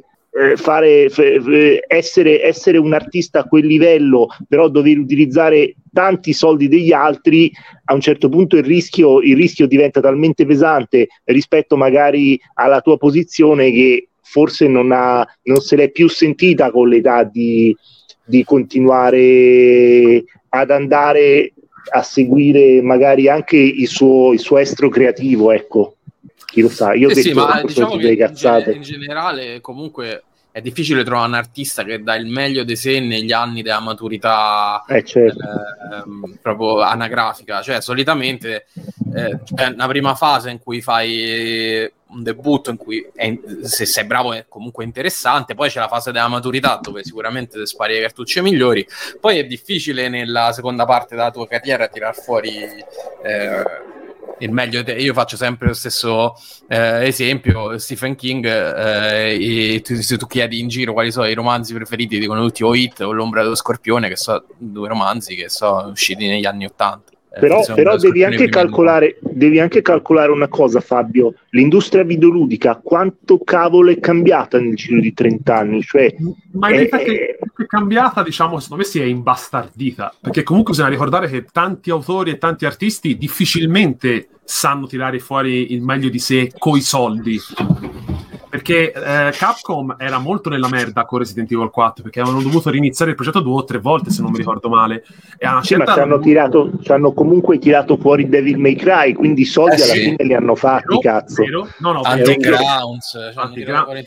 fare, f- essere, essere, un artista a quel livello però dover utilizzare tanti soldi degli altri a un certo punto il rischio, il rischio diventa talmente pesante rispetto magari alla tua posizione che forse non, ha, non se l'è più sentita con l'età di, di continuare ad andare a seguire magari anche il suo, il suo estro creativo, ecco. Chi lo sa, io ho eh detto sì, ma diciamo che cazzate. In, generale comunque è difficile trovare un artista che dà il meglio di sé negli anni della maturità eh, certo. eh, proprio anagrafica. Cioè, solitamente eh, è una prima fase in cui fai un debutto in cui è, se sei bravo è comunque interessante, poi c'è la fase della maturità dove sicuramente spari le cartucce migliori, poi è difficile nella seconda parte della tua carriera tirar fuori eh, il meglio. Te- io faccio sempre lo stesso eh, esempio: Stephen King. Eh, tu, se tu chiedi in giro quali sono i romanzi preferiti, dicono tutti o Hit o L'ombra dello scorpione, che sono due romanzi che sono usciti negli anni Ottanta. Eh, però, però devi, anche calcolare, devi, anche calcolare, una cosa, Fabio: l'industria videoludica quanto cavolo è cambiata nel giro di 30 anni? Cioè, Ma in realtà che è cambiata, diciamo, secondo me si è imbastardita. Perché comunque bisogna ricordare che tanti autori e tanti artisti difficilmente sanno tirare fuori il meglio di sé coi soldi perché eh, Capcom era molto nella merda con Resident Evil 4 perché avevano dovuto riniziare il progetto due o tre volte se non mi ricordo male e sì, ma ci hanno, tirato, ci hanno comunque tirato fuori Devil May Cry quindi i soldi eh, alla sì. fine li hanno fatti vero, cazzo vero? No, no, Anti-grounds cioè Anti-ground.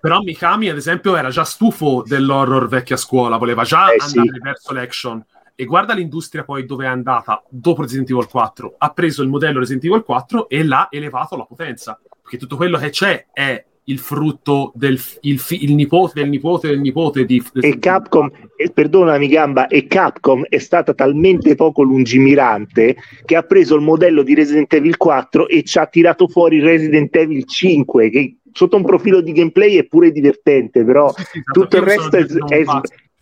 però Mikami ad esempio era già stufo dell'horror vecchia scuola voleva già eh, andare sì. verso l'action e guarda l'industria poi dove è andata dopo Resident Evil 4 ha preso il modello Resident Evil 4 e l'ha elevato alla potenza perché tutto quello che c'è è il frutto del il, il nipote del nipote del nipote di e Capcom e, perdonami Gamba e Capcom è stata talmente poco lungimirante che ha preso il modello di Resident Evil 4 e ci ha tirato fuori Resident Evil 5 che sotto un profilo di gameplay è pure divertente però sì, sì, esatto. tutto il resto è, è,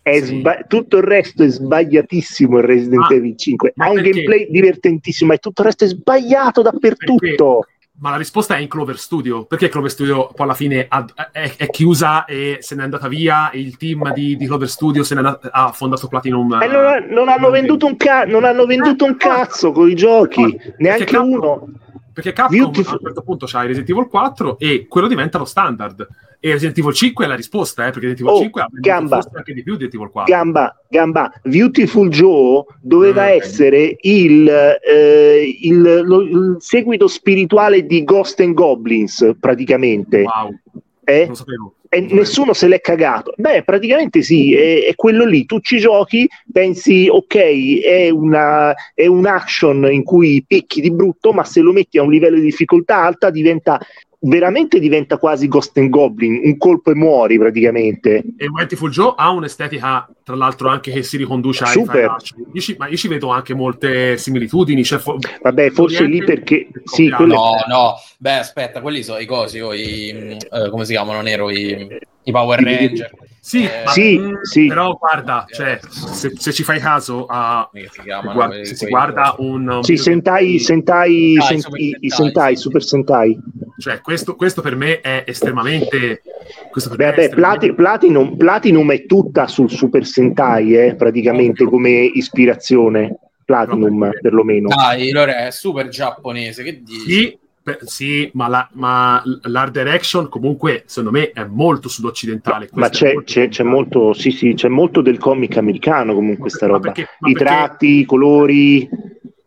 è sì. sba- tutto il resto è sbagliatissimo il Resident ma, Evil 5 ha un perché? gameplay divertentissimo e tutto il resto è sbagliato dappertutto perché? Ma la risposta è in Clover Studio. Perché Clover Studio poi alla fine ha, è, è, chiusa e se n'è andata via e il team di, di Clover Studio se n'è andato, ha fondato Platinum. E non, non, hanno, venduto un, ca- non hanno venduto un cazzo con i giochi, neanche Capcom, uno. Perché Capcom Beautiful. a un certo punto c'ha Resident Evil 4 e quello diventa lo standard. E Resident Evil 5 è la risposta, eh, perché Resident Evil oh, 5 ha gamba, anche di più di Resident Evil 4. Gamba, gamba. Beautiful Joe doveva mm, essere il, eh, il, lo, il, seguito spirituale di Ghost and Goblins, praticamente. Wow. Eh? Non sapevo. E nessuno se l'è cagato. Beh, praticamente sì, è, è, quello lì. Tu ci giochi, pensi, ok, è, una, è un action in cui picchi di brutto, ma se lo metti a un livello di difficoltà alta diventa veramente diventa quasi Ghost and Goblin, un colpo e muori praticamente. E Mightyful Joe ha un'estetica, tra l'altro, anche che si riconduce a Super. Io ci, ma io ci vedo anche molte similitudini. Cioè, fo- Vabbè, forse lì perché... Sì, quelle... No, no, beh, aspetta, quelli sono i cosi, o i, eh, come si chiamano, Nero, i, i Power Ranger. Sì, eh, ma, sì, mh, sì, però guarda, cioè, se, se, ci fai caso a chiamano, guarda, quei, se si guarda un, sì, Sentai, Sentai, ah, Sentai, Sentai, Super Sentai. cioè questo, questo per me è estremamente... Questo per Beh, me è beh, estremamente- Plati- Platinum, Platinum è tutta sul Super Sentai, eh, praticamente come ispirazione. Platinum, perlomeno. Dai, Lore, è super giapponese, che dici? Sì, per- sì, ma, la, ma l'art direction comunque secondo me è molto sudoccidentale. Ma Questo è c'è, c'è- c'è molto, sì, sì, c'è molto del comic americano comunque sta Ma roba. perché- ma I perché- tratti, i colori.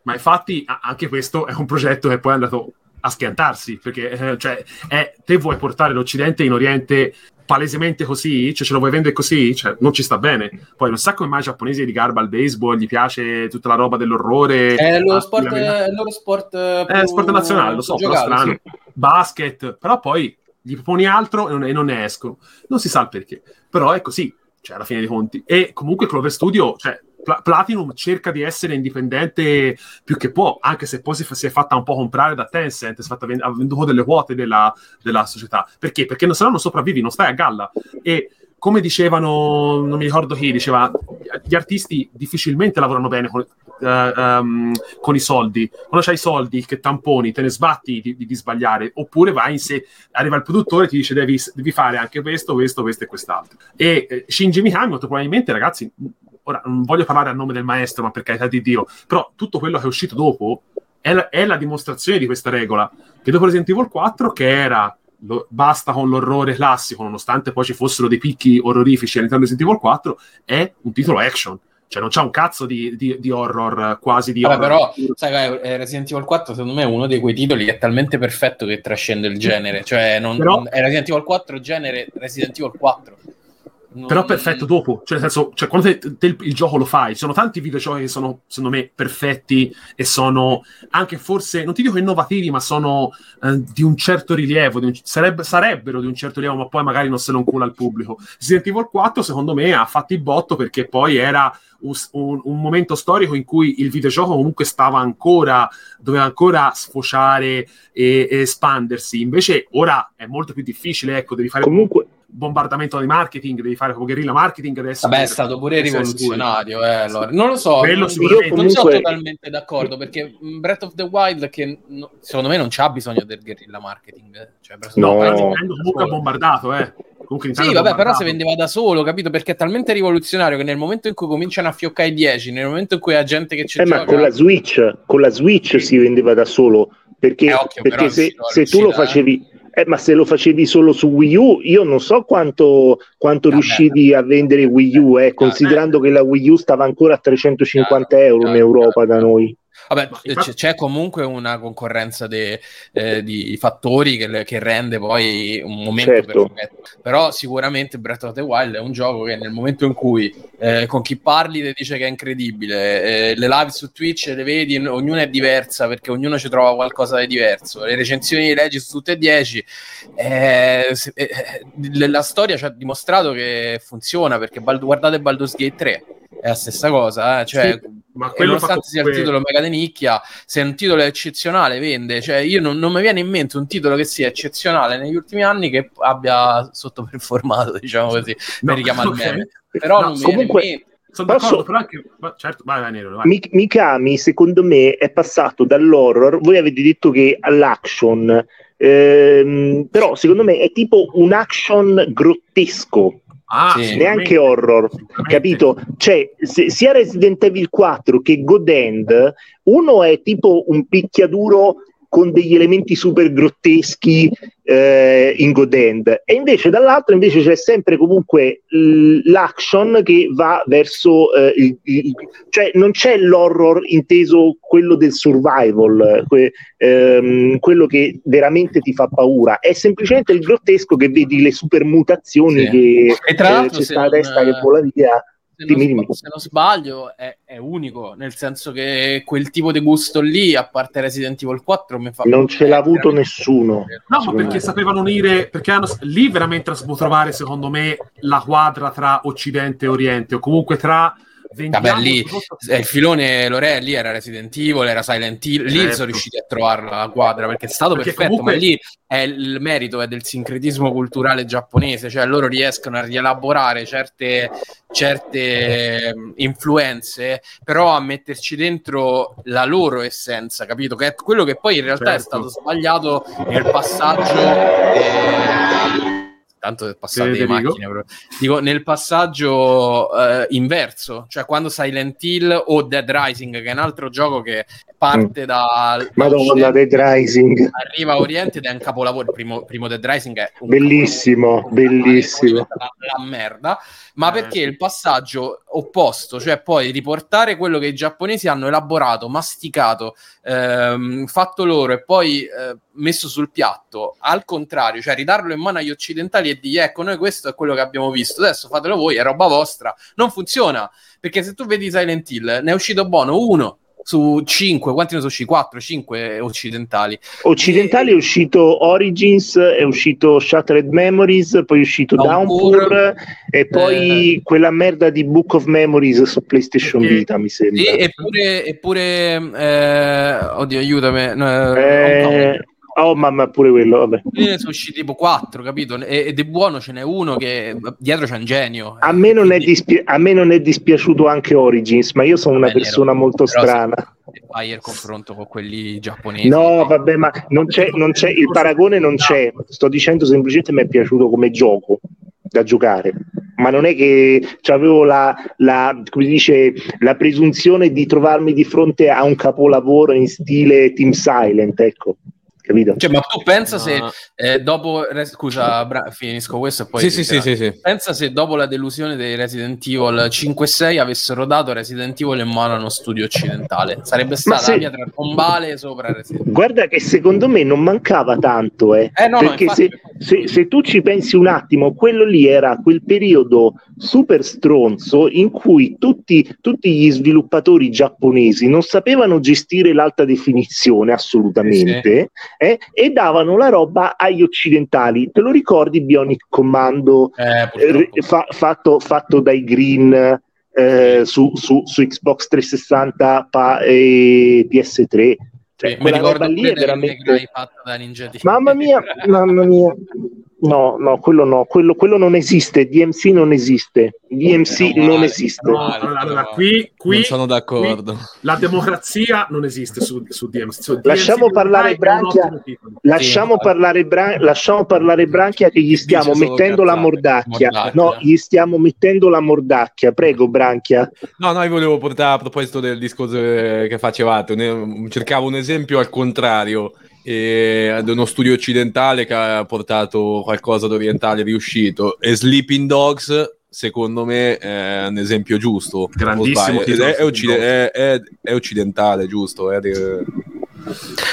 Ma infatti anche questo è un progetto che poi è andato a schiantarsi, perché eh, cioè, è- te vuoi portare l'Occidente in Oriente palesemente così? Cioè ce lo vuoi vendere così? Cioè, non ci sta bene. Poi non sa come mai ai giapponesi di garba al baseball, gli piace tutta la roba dell'orrore. È il loro sport, è il loro sport, eh, È più sport nazionale, lo so, però giocato, strano. sì. Basket, però poi gli proponi altro e non, e non ne escono. Non si sa il perché. Però è così, cioè alla fine dei conti. E comunque Clover Studio, cioè Pla- Platinum cerca di essere indipendente più che può, anche se poi si, fa- si è fatta un po' comprare da Tencent, si è fatta vend- ha venduto delle quote della, della società. Perché? Perché non se no non sopravvivi, non stai a galla. E come dicevano, non mi ricordo chi, diceva, gli artisti difficilmente lavorano bene con, eh, ehm, con i soldi. Quando c'hai i soldi che tamponi, te ne sbatti di, di- di sbagliare, oppure vai in se arriva il produttore e ti dice devi, devi fare anche questo, questo, questo e quest'altro. E eh, Shinji Mikami molto probabilmente, ragazzi, ora non voglio parlare a nome del maestro, ma per carità di Dio, però tutto quello che è uscito dopo è la, è la dimostrazione di questa regola. Che dopo Resident Evil 4, che era lo- basta con l'orrore classico, nonostante poi ci fossero dei picchi orrorifici all'interno di Resident Evil 4, è un titolo action. Cioè non c'è un cazzo di, di- di horror, quasi di Vabbè, horror. però, sai, eh, Resident Evil 4 secondo me è uno di quei titoli che è talmente perfetto che trascende il genere. Cioè, non, Però- è Resident Evil 4 genere Resident Evil 4. Non- Però perfetto dopo, cioè nel senso, cioè, quando te, te il, il gioco lo fai, ci sono tanti videogiochi che sono, secondo me, perfetti e sono anche forse, non ti dico innovativi, ma sono eh, di un certo rilievo, di un- sarebbe- sarebbero di un certo rilievo, ma poi magari non se lo incula al pubblico. Resident Evil 4, secondo me, ha fatto il botto perché poi era un, un- un momento storico in cui il videogioco comunque stava ancora, doveva ancora sfociare e, e espandersi. Invece ora è molto più difficile, ecco, devi fare Comunque, bombardamento di marketing, devi fare proprio guerrilla marketing adesso. Vabbè, è stato pure rivoluzionario. Eh, allora. Non lo so, Quello non, sicuramente. non sono Comunque- totalmente d'accordo perché mm, Breath of the Wild, che no- secondo me non c'ha bisogno del guerrilla marketing. eh. Cioè, Breath No. Comunque ha bombardato, eh. Comunque Sì, vabbè, però se vendeva da solo, capito? Perché è talmente rivoluzionario che nel momento in cui cominciano a fioccare i 10, nel momento in cui la gente che ci eh, ma gioca... con la Switch, con la Switch si vendeva da solo. Perché, Eh, occhio, perché se, se tu lo eh. facevi, eh, ma se lo facevi solo su Wii U, io non so quanto, quanto Vabbè. riuscivi a vendere Wii U, eh, considerando che la Wii U stava ancora a 350 Chiaro, euro in Europa da noi. Vabbè, c- infatti- c'è comunque una concorrenza de- eh, di fattori che, le- che rende poi un momento Certo. perfetto. Però sicuramente Breath of the Wild è un gioco che nel momento in cui eh, con chi parli ti dice che è incredibile, eh, le live su Twitch le vedi, ognuna è diversa perché ognuno ci trova qualcosa di diverso, le recensioni di leggi su tutte e dieci, eh, se- eh, eh, la storia ci ha dimostrato che funziona perché Bald- guardate Baldur's Gate 3. È la stessa cosa, eh? cioè, Sì, ma quello nonostante sia il titolo mega di nicchia, se un titolo è eccezionale vende, cioè io non, non mi viene in mente un titolo che sia eccezionale negli ultimi anni che abbia sottoperformato, diciamo così, No, per richiamare ok. il meme. Però No, non mi comunque- viene in mente. Sono Posso- d'accordo, però anche... ma certo, vai, vai, Nero, vai. Mi- Mikami, secondo me, è passato dall'horror. Voi avete detto che all'action, ehm, però secondo me è tipo un action grottesco, Ah, Sì. neanche horror. Capito? Cioè, se- sia Resident Evil 4 che God End, uno è tipo un picchiaduro con degli elementi super grotteschi eh, in God End, e invece dall'altro invece c'è sempre comunque l'action che va verso eh, il, il- cioè non c'è l'horror inteso quello del survival, que- ehm, quello che veramente ti fa paura, è semplicemente il grottesco che vedi le super mutazioni Sì. che E tra eh, l'altro, c'è se sta la testa che vola via. Se non, Dimmi, se non sbaglio, è, è unico, nel senso che quel tipo di gusto lì, a parte Resident Evil 4, mi fa. Non ce l'ha avuto nessuno. No, ma perché me. sapevano unire, perché hanno, lì veramente hanno saputo trovare, secondo me, la quadra tra Occidente e Oriente, o comunque tra Vabbè, lì eh, il filone Lore lì era Resident Evil, era Silent Hill, lì Certo. sono riusciti a trovare la quadra perché è stato Perché perfetto, comunque- ma lì è il merito è del sincretismo culturale giapponese, cioè loro riescono a rielaborare certe, certe mm, influenze, però a metterci dentro la loro essenza, capito? Che è quello che poi in realtà è Certo. stato sbagliato nel passaggio. eh, Tanto è passato di macchine, però. dico nel passaggio eh, inverso, cioè quando Silent Hill o Dead Rising, che è un altro gioco che parte da, da Madonna, Dead Rising. arriva a Oriente ed è un capolavoro. Il primo, primo Dead Rising è un Bellissimo, capolavoro, bellissimo. La, la merda, ma Eh, perché il passaggio opposto, cioè poi riportare quello che i giapponesi hanno elaborato, masticato, ehm, fatto loro e poi eh, messo sul piatto, al contrario, cioè ridarlo in mano agli occidentali e dire ecco noi questo è quello che abbiamo visto, adesso fatelo voi, è roba vostra, non funziona, perché se tu vedi Silent Hill, ne è uscito buono uno su 5, quanti ne sono usciti? 4, 5 occidentali. Occidentale è uscito Origins, è uscito Shattered Memories, poi è uscito Downpour, Downpour e poi quella merda di Book of Memories su PlayStation Perché- Vita, mi sembra. Sì, eppure, eppure eh, oddio, aiutami. no, Eh, oh mamma, pure quello, vabbè. Ne sono usciti tipo 4, capito? E- ed è buono, ce n'è uno che dietro c'è un genio. A me, non è Quindi- dispi- a me non è dispiaciuto anche Origins, ma io sono una Vabbè, persona nero. molto strana. se Fai il confronto con quelli giapponesi. No, vabbè, ma non c'è, non c'è, il paragone non c'è. Sto dicendo semplicemente mi è piaciuto come gioco da giocare. Ma non è che avevo la, la, dice, la presunzione di trovarmi di fronte a un capolavoro in stile Team Silent, ecco. Capito? Cioè, ma tu pensa No. se eh, dopo. Scusa, Bra- finisco questo e poi. Sì, sì, sì, sì, sì. Pensa se dopo la delusione dei Resident Evil 5 e 6 avessero dato Resident Evil in mano a uno studio occidentale. Sarebbe stata sì. la pietra tombale sopra Resident Evil. Guarda che secondo me non mancava tanto, eh. Eh, no, no, perché infatti- se, se- se tu ci pensi un attimo, quello lì era quel periodo super stronzo in cui tutti, tutti gli sviluppatori giapponesi non sapevano gestire l'alta definizione assolutamente eh, e davano la roba agli occidentali. Te lo ricordi Bionic Commando Eh, eh, fa- fatto, fatto dai Green eh, su, su- su Xbox 360 pa- e PS3? Cioè, mi ricordo lì è veramente... Fatto da Ninja. Mamma mia, mamma mia. No, no, quello no, quello, quello non esiste, DMC non esiste, DMC Meno non male, esiste. No, male, allora, però- qui, qui, non sono d'accordo. qui la democrazia non esiste su, su DMC. Su Lasciamo DMC parlare Branchia. Lasciamo, Sì, parlare Bran- lasciamo parlare Branchia che gli stiamo mettendo la cazzate. mordacchia. Mordacchia. No, gli stiamo mettendo la mordacchia. Prego, Branchia. No, no, io volevo portare a proposito del discorso eh, che facevate, cercavo un esempio al contrario, eh, ad uno studio occidentale che ha portato qualcosa d'orientale riuscito e Sleeping Dogs secondo me è un esempio giusto Grandissimo è, è occide- è- è- è occidentale giusto è di-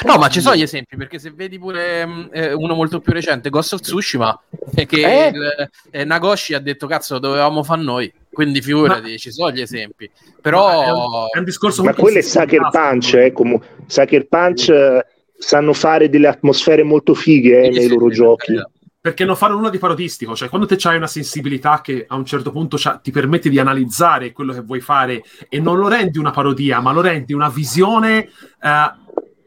No, ma ci sono gli esempi perché se vedi pure mh, eh, uno molto più recente, Ghost of Tsushima, è che Eh? il- eh, Nagoshi ha detto cazzo, lo dovevamo fare noi. Quindi figurati, ci sono gli esempi. Però Ma è un, è un discorso Ma quello è Sucker Punch, eh, comu- Sucker Punch eh, sanno fare delle atmosfere molto fighe eh, nei loro giochi. perché non fare nulla di parodistico, cioè quando te c'hai una sensibilità che a un certo punto ti permette di analizzare quello che vuoi fare e non lo rendi una parodia, ma lo rendi una visione eh,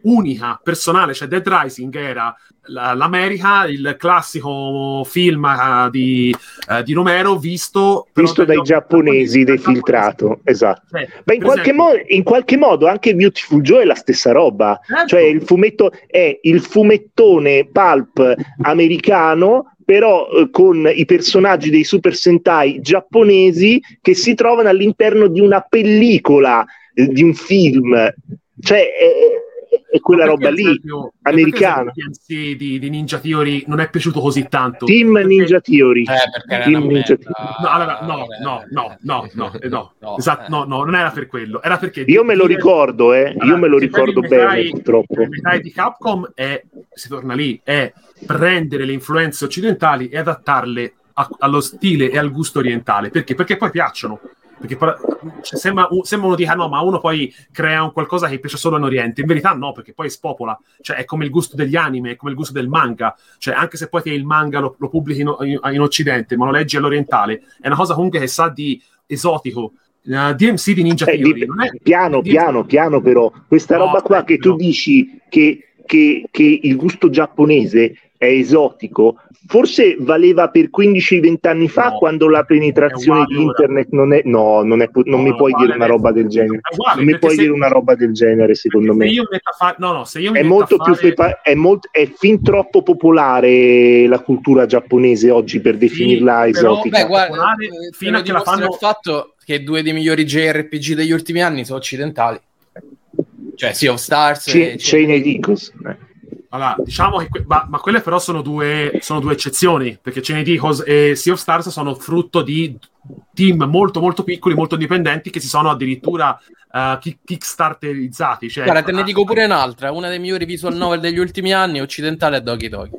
unica, personale, cioè Dead Rising era la- l'America, il classico film eh, di, eh, di Romero visto, Visto dai occhi giapponesi, defiltrato, esatto. Cioè, Beh, in qualche, esempio- modo, in qualche modo anche Beautiful Joe è la stessa roba. Certo. Cioè il fumetto è il fumettone pulp americano, però eh, con i personaggi dei Super Sentai giapponesi che si trovano all'interno di una pellicola, eh, di un film. Cioè è, è quella roba lì, esempio- americana. di, di Ninja Theory non è piaciuto così tanto? Team Perché- Ninja Theory. Eh, Team Ninja merda. No, allora, no, Eh, no, no, no, no, eh, no, No, esatto, eh. no, no, non era per quello, era perché... Io me lo ricordo, eh, io Allora, me lo ricordo bene, metai- purtroppo. I metai di Capcom è, si torna lì, è prendere le influenze occidentali e adattarle a- allo stile e al gusto orientale. Perché? Perché poi piacciono. Perché cioè, sembra, sembra uno dica no, ma uno poi crea un qualcosa che piace solo in Oriente. In verità no, perché poi spopola. Cioè è come il gusto degli anime, è come il gusto del manga. Cioè anche se poi il manga lo, lo pubblichi in, in- Occidente, ma lo leggi all'orientale, è una cosa comunque che sa di esotico, uh, DMC di Ninja Eh, Theory. di- è- piano, DMC piano, piano però. Questa No, roba qua che tu no. dici che, che- che il gusto giapponese è esotico, forse valeva per 15-20 anni fa No. quando la penetrazione di internet non è... No, non, è, non No, mi no, puoi dire una adesso. roba del genere. Uguale, Non mi puoi se- dire una roba del genere, secondo me. Se no, se È molto più pepa- è, molt- è fin troppo popolare la cultura giapponese oggi per definirla però- esotica. Beh, guarda, popolare, eh, fino a che la fanno- il fatto che due dei migliori JRPG degli ultimi anni sono occidentali. Cioè Sea of Stars C- e Chain Eagles. Eh. Allora, diciamo che que- ma, ma quelle però sono due, sono due eccezioni, perché Chain Eagles e Sea of Stars sono frutto di team molto molto piccoli, molto indipendenti, che si sono addirittura uh, kick- kickstarterizzati. Cioè, Guarda, te ne ah, dico pure un'altra, una dei migliori visual novel degli ultimi anni, occidentale è Doki Doki.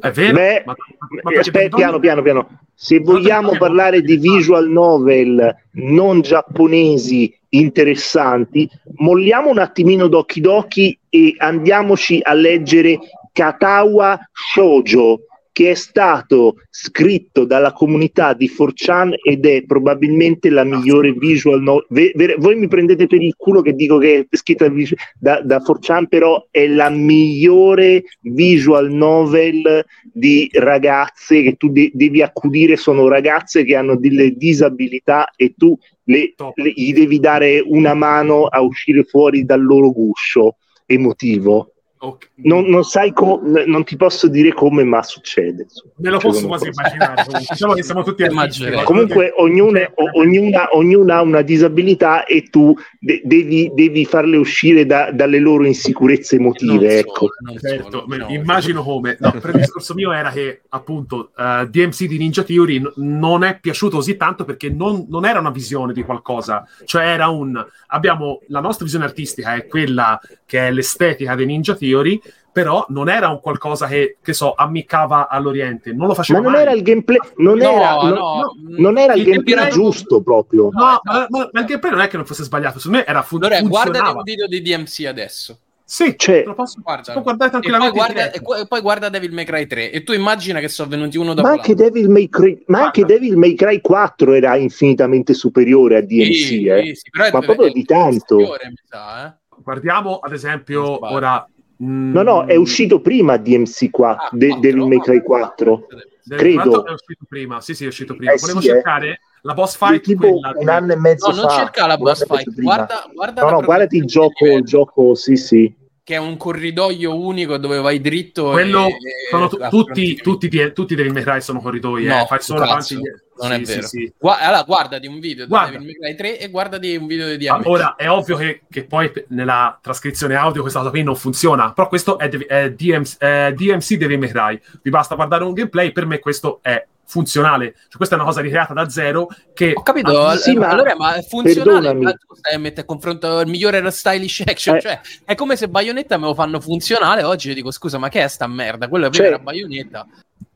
È vero? Beh, ma, ma Eh, aspetta, piano, piano, piano. Se vogliamo parlare di visual novel non giapponesi interessanti, molliamo un attimino Doki Doki e andiamoci a leggere Katawa Shoujo, che è stato scritto dalla comunità di 4chan ed è probabilmente la migliore visual novel. Ve- ve- voi mi prendete per il culo che dico che è scritta da, da 4chan, però è la migliore visual novel di ragazze che tu de- devi accudire, sono ragazze che hanno delle disabilità e tu le- le- gli devi dare una mano a uscire fuori dal loro guscio emotivo. Ok. Non, non sai come, non ti posso dire come, ma succede. insomma. Me lo posso quasi cosa. immaginare. comunque. Diciamo che siamo tutti Immaginerei. artisti, Comunque ognuna, o- ognuna, ognuna ha una disabilità e tu de- devi, devi farle uscire da- dalle loro insicurezze emotive. Non ecco. Certo, me- no. immagino come. No, il discorso mio era che appunto eh, DMC di Ninja Theory n- non è piaciuto così tanto perché non, non era una visione di qualcosa, cioè era un abbiamo la nostra visione artistica è quella che è l'estetica di Ninja Theory, però non era un qualcosa che, che so, ammiccava all'Oriente, non lo faceva Ma non mai. era il gameplay, non No, era, non- no, non era il il gameplay gameplay- giusto proprio. No, ma, ma- ma il gameplay non è che non fosse sbagliato, secondo me era fun- Allora, funzionava. un video di DMC adesso. Sì, Cioè, lo posso, Guarda. guardare E poi, tranquillamente. guarda, e poi- guarda Devil May Cry 3 e tu immagina che sono venuti uno dopo Ma anche, l'altro. Devil May Cry, ma anche Guarda. Devil May Cry 4 era infinitamente superiore a DMC, Sì, eh. sì, sì, però è- Ma proprio è- di tanto. sa, eh. Guardiamo ad esempio ora. Mm, No, no, è uscito prima DMC 4, Ah, De- quattro? Devil May Cry 4. Del credo. È uscito prima, sì, sì, è uscito prima. Eh, Volevo sì, eh. cercare la boss fight. tipo quella un di- anno e mezzo No, non fa. cerca la boss fight, prima. guarda, guarda No, no, guardati il gioco, di il gioco, sì, sì. Che è un corridoio unico dove vai dritto Quello e, sono e- tutti, tutti, di- tutti dei Cry sono corridoi, No, eh. fai solo avanti. non sì, è sì, vero. sì. Gua- allora guardati un video di Guarda. Devil May Cry 3 e guardati un video di DMC ora è ovvio che, che poi nella trascrizione audio questa cosa qui non funziona, però questo è, è DMC, è DMC Devil May Cry. Vi basta guardare un gameplay, per me questo è funzionale. Cioè, questa è una cosa ricreata da zero che Ho capito, Ah, sì, ma- allora ma è funzionale, perdonami. ma tu stai a mettere a confronto il migliore stylish action, Eh. cioè è come se Bayonetta me lo fanno funzionale oggi io dico scusa ma che è sta merda, quello è Cioè, vero era Bayonetta.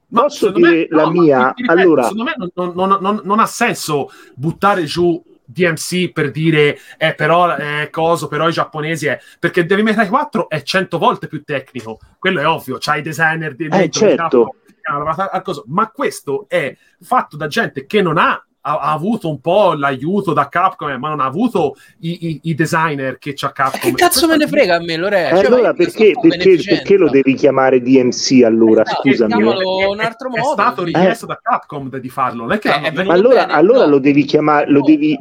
Ma Posso secondo dire la ma mia? ripeto, Allora- secondo me non, non- non- non ha senso buttare giù DMC per dire eh, però è coso, però i giapponesi è perché Devil May Cry 4 è 100 volte più tecnico, quello è ovvio, c'hai i designer di dentro, certo. Ma questo è fatto da gente che non ha ha, ha avuto un po' l'aiuto da Capcom, eh, ma non ha avuto i, i- i designer che c'ha Capcom. Che cazzo me ne frega a me Lorenzo? Eh, Cioè, allora perché, perché, perché lo devi chiamare DMC allora? Esatto, Scusami. eh. un altro è, modo. stato richiesto da Capcom di farlo, non è che Eh, è Ma allora, bene, allora no. lo devi chiamare, lo devi,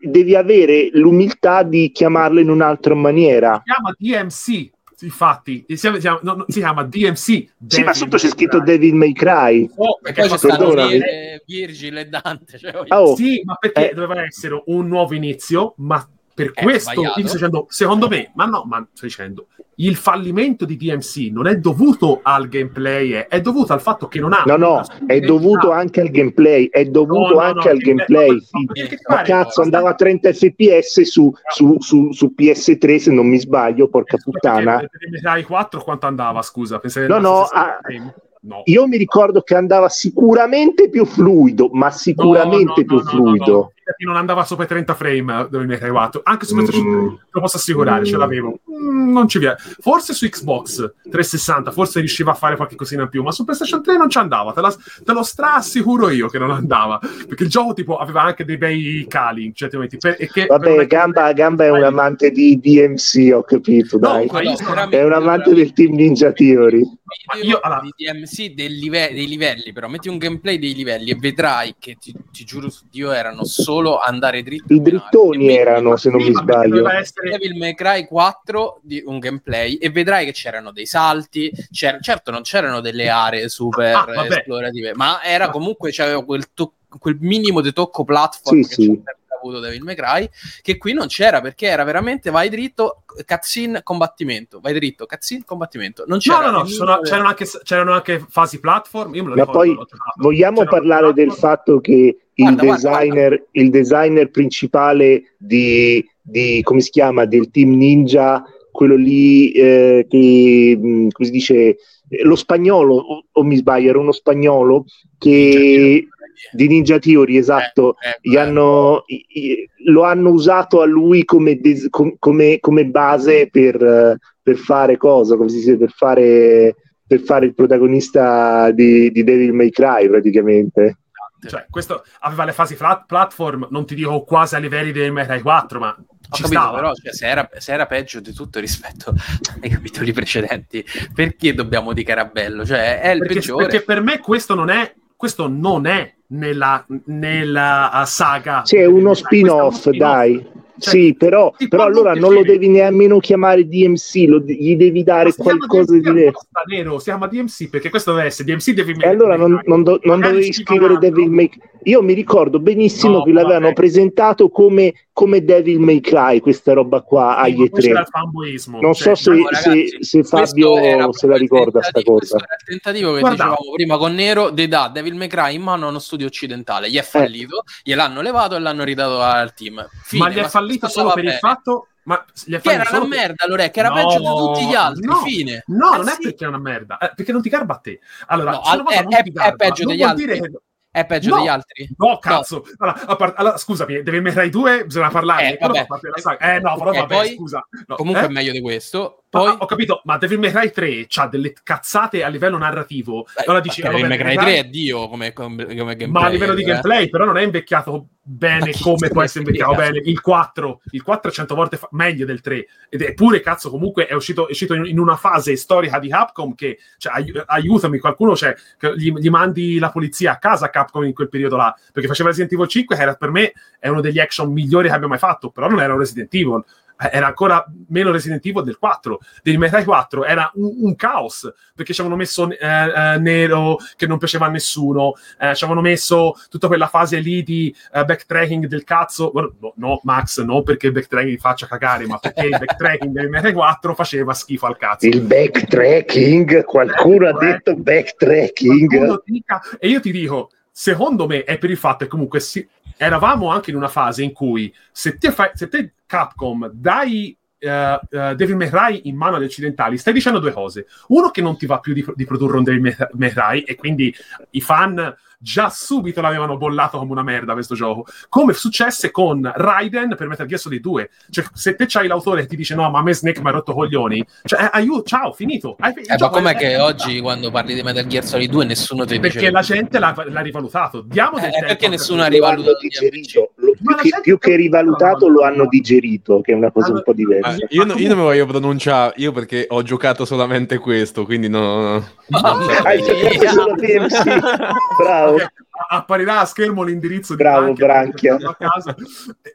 devi avere l'umiltà di chiamarlo in un'altra maniera. si chiama DMC, infatti, si chiama, no, no, si chiama DMC. Sì, ma sotto c'è scritto. Devil May Cry. Oh, perché poi ci fa- stanno perdonami. eh, Virgil e Dante. Cioè, oh, Sì, ma perché Eh. doveva essere un nuovo inizio, ma per È questo sbagliato. io sto dicendo, secondo me, ma no, ma sto dicendo, il fallimento di DMC non è dovuto al gameplay, è, dovuto al fatto che non ha No, no, è dovuto anche al gameplay, è dovuto No, no, anche no, al gameplay- gameplay. ma- ma perché cazzo, andava a 30 fps su, su, su, su PS3 se non mi sbaglio, porca puttana. Dai 4 quanto andava, scusa? No, no, 60 ah, no. Io mi ricordo che andava sicuramente più fluido, ma sicuramente No, no, più no, no, fluido. No, no. che non andava sopra i 30 frame Devil May Cry 4, anche su PlayStation 3, Mm. te lo posso assicurare, ce l'avevo. Mm, non ci viene. Forse su Xbox 360, forse riusciva a fare qualche cosina in più, ma su PlayStation 3 non ci andava, te, la- te lo straassicuro io che non andava, perché il gioco tipo aveva anche dei bei cali in certi momenti. per- e che per Vabbè, una- Gamba, Gamba è un amante di DMC, ho capito, No, dai. ma io sono- È un amante del team Ninja Theory. Ma io- allora- di DMC del live- dei livelli, però metti un gameplay dei livelli e vedrai che ti, ti giuro su Dio erano solo andare dritto. I drittoni E metti erano, se non mi sbaglio. doveva essere- Devil May Cry 4 di un gameplay e vedrai che c'erano dei salti, c'era- certo non c'erano delle aree super Ah, esplorative, ma era comunque c'aveva quel, to- quel minimo di tocco platform Sì, che sì. avuto Devil May Cry, che qui non c'era perché era veramente vai dritto, cutscene, combattimento, vai dritto, cutscene, combattimento. Non No, c'era no, no, il sono- c'erano, anche, c'erano anche fasi platform. Io me lo Ma ricordo, poi. Vogliamo C'erano parlare del fatto che il, Guarda, guarda, designer, il designer principale di, di- come si chiama del team Ninja, quello lì eh, che mh, come si dice eh, lo spagnolo o, o mi sbaglio, era uno spagnolo che di Ninja Theory, esatto, Eh, eh, gli hanno, lo hanno usato a lui come, come- come base per, eh, per fare cosa, come si dice, per fare, per fare il protagonista di, di Devil May Cry praticamente. Cioè, questo aveva le fasi flat- platform, non ti dico quasi a livelli del May Cry 4, ma Ho ci capito, stava. però cioè, se, era, se era peggio di tutto rispetto ai capitoli precedenti, perché dobbiamo dire che era bello? Cioè, è il perché, peggiore. perché per me questo non è, questo non è nella, nella uh, saga. C'è uno uno spin-off, spin-off. dai. Cioè, sì, però, però allora non lo devi nemmeno chiamare DMC, lo- gli devi dare qualcosa di DMC diverso. apposta, Nero, si chiama DMC perché questo deve essere DMC devi E allora non, non do- non dovevi scrivere. Devil Cry. Io mi ricordo benissimo No, che l'avevano vabbè. presentato come, come Devil May Cry, questa roba qua agli ma poi c'era E3. il fanboismo. Non cioè, so se, No, se- ragazzi, se Fabio se la il ricorda sta cosa. era il tentativo che Guarda. dicevamo prima con Nero di da Devil May Cry in mano a uno studio occidentale. Gli è fallito, gliel'hanno levato e l'hanno ridato al team. Fine, ma gli è fallito solo per il bene- fatto. Ma gli è Che era solo una merda, Lore, che era No, peggio di tutti gli altri. no. Fine. No, Eh non è sì. perché è una merda, è perché non ti garba a te. Allora, No, è- è- è peggio non degli altri. dire che- È peggio No. degli altri? No, cazzo. Allora, a part- allora, scusami, Devil May Cry 2 bisogna parlarne. Eh, vabbè. Eh, no, però Ok, vabbè, poi- scusa. No, Comunque eh? è meglio di questo. Poi ho capito, ma Devil May Cry 3 c'ha delle cazzate a livello narrativo. Beh, allora dici, vabbè, Devil May Cry May 3 è Dio come, come, come gameplay. ma a livello di eh. gameplay, però non è invecchiato bene come può essere invecchiato bene. Il 4, il 4 è 100 volte fa- meglio del 3. Ed eppure, cazzo, comunque è uscito, è uscito in, in una fase storica di Capcom che, cioè, ai- aiutami, qualcuno, cioè, gli, gli mandi la polizia a casa a Capcom in quel periodo là, perché faceva Resident Evil 5, che era per me è uno degli action migliori che abbia mai fatto, però non era un Resident Evil. Eh, Era ancora meno Resident Evil del 4. Del Metal 4 era un, un caos perché ci avevano messo eh, eh, Nero che non piaceva a nessuno, eh, ci avevano messo tutta quella fase lì di eh, backtracking del cazzo. No, no, Max, non perché il backtracking faccia cagare, ma perché il backtracking del Metal 4 faceva schifo al cazzo. Il backtracking, qualcuno ha detto backtracking. Dica- e io ti dico, secondo me è per il fatto che comunque si- eravamo anche in una fase in cui se te, fai, se te Capcom dai eh, eh, Devil May Cry in mano agli occidentali, stai dicendo due cose. Uno che non ti va più di, di produrre un Devil May Cry e quindi i fan già subito l'avevano bollato come una merda questo gioco. Come successe con Raiden per Metal Gear Solid 2. Cioè, se te c'hai l'autore che ti dice no, ma a me Snake mi ha rotto coglioni, cioè, eh, aiuto, ciao, finito. Hai- Eh, ma com'è che è- oggi quando parli di Metal Gear Solid 2 nessuno ti dice perché la gente l'ha, l'ha rivalutato. Diamo del Eh, tempo perché nessuno ha rivalutato digerito. Lo- più, che, gente più che rivalutato lo hanno digerito, che è una cosa un po' diversa. Ah, io, no- io non mi voglio pronunciare, io perché ho giocato solamente questo, quindi no... Mamma Hai mia. giocato solo DMC. Bravo. Ok, apparirà a schermo l'indirizzo di Bravo, Branchia, Branchia. a casa.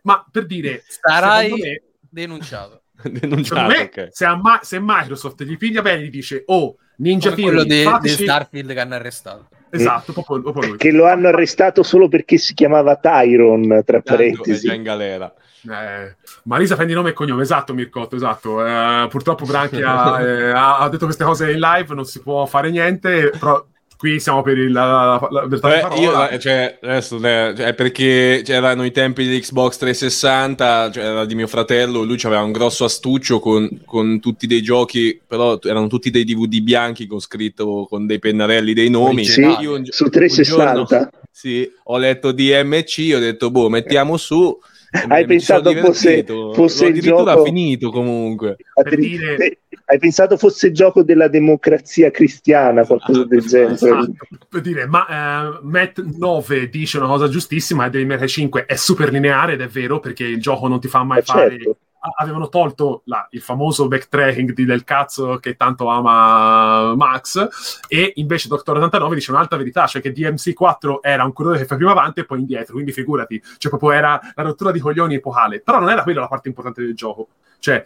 Ma per dire, Sarai me, denunciato. denunciato, me ok. se, Ma- se Microsoft gli piglia bene, gli dice: Oh, Ninja Come quello Theory, di, di fateci-" Starfield che hanno arrestato. Esatto, proprio, proprio lui. Che lo hanno arrestato solo perché si chiamava Tyron, tra è parentesi. già in galera. Eh, Marisa prendi nome e cognome, esatto Mircotto, esatto. Eh, purtroppo Branchia eh, ha, ha detto queste cose in live, non si può fare niente, però qui siamo per il, la, la, la Beh, io, cioè, adesso, cioè, perché c'erano i tempi di Xbox 360, cioè, era di mio fratello, lui aveva un grosso astuccio con, con tutti dei giochi, però erano tutti dei DVD bianchi con scritto con dei pennarelli dei nomi. Sì, Io un- Su un 360. giorno- Sì, ho letto DMC, ho detto, boh, mettiamo su. Hai pensato fosse, fosse il gioco finito comunque. Dire... Hai pensato fosse il gioco della democrazia cristiana, qualcosa ah, del genere. Esatto. Per dire, ma uh, Matt 9 dice una cosa giustissima, e Devil May 5 è super lineare ed è vero perché il gioco non ti fa mai eh fare certo avevano tolto la, il famoso backtracking di, del cazzo che tanto ama Max e invece Doctor 89 dice un'altra verità cioè che DMC4 era un corridore che fa prima avanti e poi indietro quindi figurati cioè proprio era la rottura di coglioni epocale. Però non era quella la parte importante del gioco cioè,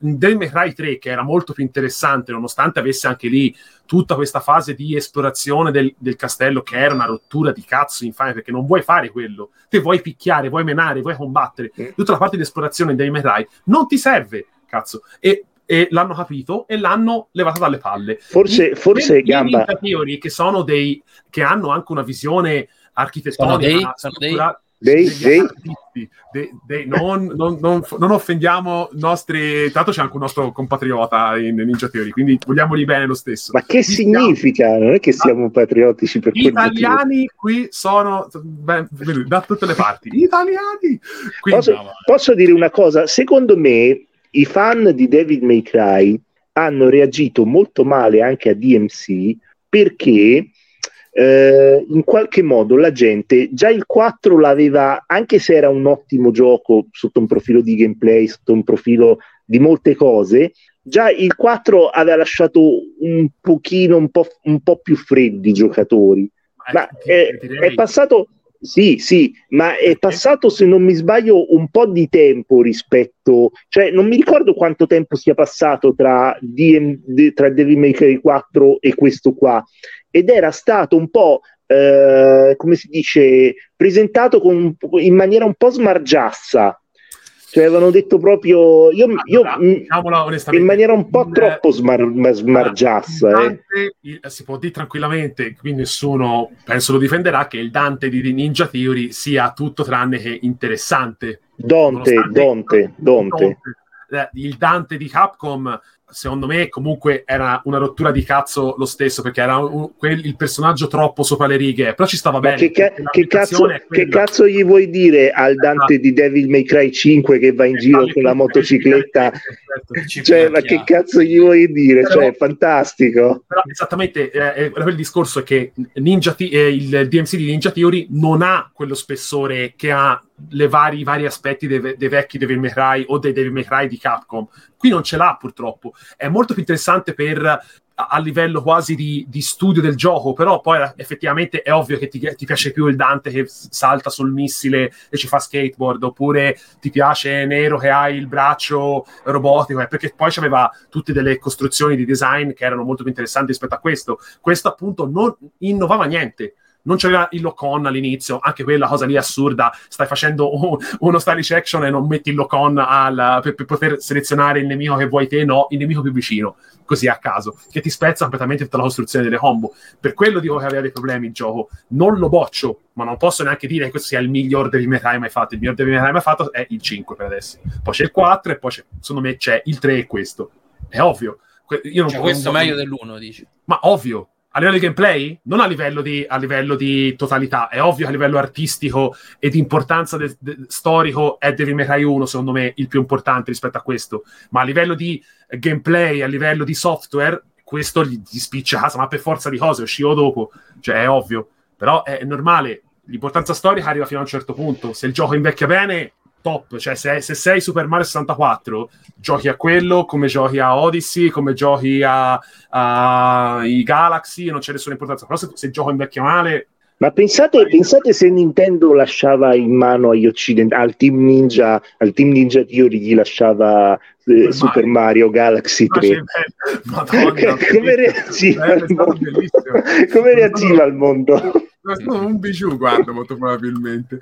Devil May Cry 3, che era molto più interessante, nonostante avesse anche lì tutta questa fase di esplorazione del, del castello, che era una rottura di cazzo infame, perché non vuoi fare quello. Te vuoi picchiare, vuoi menare, vuoi combattere. Tutta la parte di esplorazione di Devil May Cry non ti serve, cazzo. E e l'hanno capito e l'hanno levata dalle palle. Forse, I, forse i Gamba. che sono dei che hanno anche una visione architettonica sono dei, sono dei, dei, dei, dei, dei non, non, non, non, offendiamo i nostri. Tanto c'è anche un nostro compatriota in Ninja Theory, quindi vogliamogli bene lo stesso. Ma che significa? Non è che siamo patriottici per Gli italiani qui sono beh, da tutte le parti. Gli italiani! Quindi, posso, posso dire una cosa? Secondo me, i fan di David May Cry hanno reagito molto male anche a DMC perché eh, in qualche modo la gente già il 4 l'aveva, anche se era un ottimo gioco sotto un profilo di gameplay, sotto un profilo di molte cose, già il 4 aveva lasciato un pochino, un po', un po più freddi i giocatori. Ma è, è passato sì, sì, ma è passato, se non mi sbaglio, un po' di tempo rispetto, cioè non mi ricordo quanto tempo sia passato tra, DM, tra Devil May Cry 4 e questo qua, ed era stato un po', eh, come si dice, presentato con, in maniera un po' smargiassa cioè, avevano detto proprio io, io allora, in maniera un po' troppo smar, smargiassa. Dante, eh. Si può dire tranquillamente, qui nessuno penso lo difenderà, che il Dante di Ninja Theory sia tutto tranne che interessante. Dante, Dante, Dante. Dante. Eh, il Dante di Capcom secondo me comunque era una rottura di cazzo lo stesso perché era un, quel, il personaggio troppo sopra le righe. Però ci stava Ma bene che, ca- che, cazzo, che, cazzo, gli vuoi dire al esatto. Dante di Devil May Cry 5 che va in giro con la motocicletta? Certo, cioè ma che cazzo gli vuoi dire? Però, cioè è fantastico. Però esattamente eh, eh il discorso è che Ninja eh, il DMC di Ninja Theory non ha quello spessore che ha vari, i vari aspetti dei, dei, vecchi Devil May Cry o dei Devil May Cry di Capcom. Qui non ce l'ha purtroppo. È molto più interessante per a livello quasi di, di, studio del gioco, però poi effettivamente è ovvio che ti, ti, piace più il Dante che salta sul missile e ci fa skateboard, oppure ti piace Nero che ha il braccio robotico, eh, perché poi c'aveva tutte delle costruzioni di design che erano molto più interessanti rispetto a questo. Questo appunto non innovava niente non c'era il lock-on all'inizio, anche quella cosa lì assurda, stai facendo un, uno stylish action e non metti il lock-on al, per, per, poter selezionare il nemico che vuoi te, no, il nemico più vicino, così a caso, che ti spezza completamente tutta la costruzione delle combo. Per quello dico che aveva dei problemi il gioco. Non lo boccio, ma non posso neanche dire che questo sia il miglior Devil May Cry mai fatto. Il miglior Devil May Cry mai fatto è il 5 per adesso. Poi c'è il 4 e poi c'è, secondo me c'è il 3 e questo. È ovvio. Io non cioè, questo è meglio dell'1, dici? Ma ovvio, a livello di gameplay, non a livello di, a livello di, totalità. È ovvio che a livello artistico e di importanza de, de, storico è Devil May Cry 1, secondo me, il più importante rispetto a questo. Ma a livello di gameplay, a livello di software, questo gli, gli spiccia casa, ma per forza di cose, uscivo dopo. Cioè, è ovvio. Però è normale. L'importanza storica arriva fino a un certo punto. Se il gioco invecchia bene, top, cioè se, se, sei Super Mario 64 giochi a quello come giochi a Odyssey, come giochi a, a i Galaxy, non c'è nessuna importanza, però se, se gioco invecchia male... Ma pensate, pensate, se Nintendo lasciava in mano agli occidentali, al Team Ninja, al Team Ninja Theory gli lasciava eh, Super Mario. Galaxy 3. Madonna, come reagiva come reagiva al mondo? un bijou, guarda, molto probabilmente.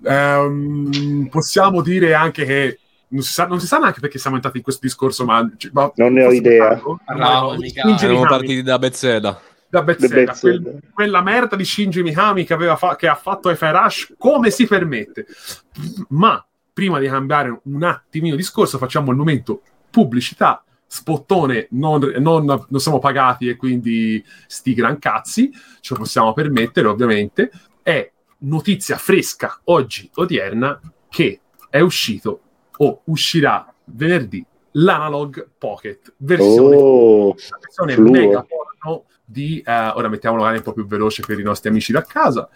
Um, possiamo dire anche che non si, sa, non si, sa, neanche perché siamo entrati in questo discorso, ma, ma non ne ho idea. No, siamo partiti da Bezzeda. Da Bezzeda, quel, quella merda di Shinji Mikami che, fa, che ha fatto F. Rush, come si permette? Ma prima di cambiare un attimino discorso, facciamo il momento pubblicità spottone non, non, non, siamo pagati e quindi sti gran cazzi, ce lo possiamo permettere ovviamente, è notizia fresca oggi, odierna, che è uscito o uscirà venerdì l'Analog Pocket, versione, Oh, versione fluo. mega porno di, eh, ora mettiamolo magari un po' più veloce per i nostri amici da casa,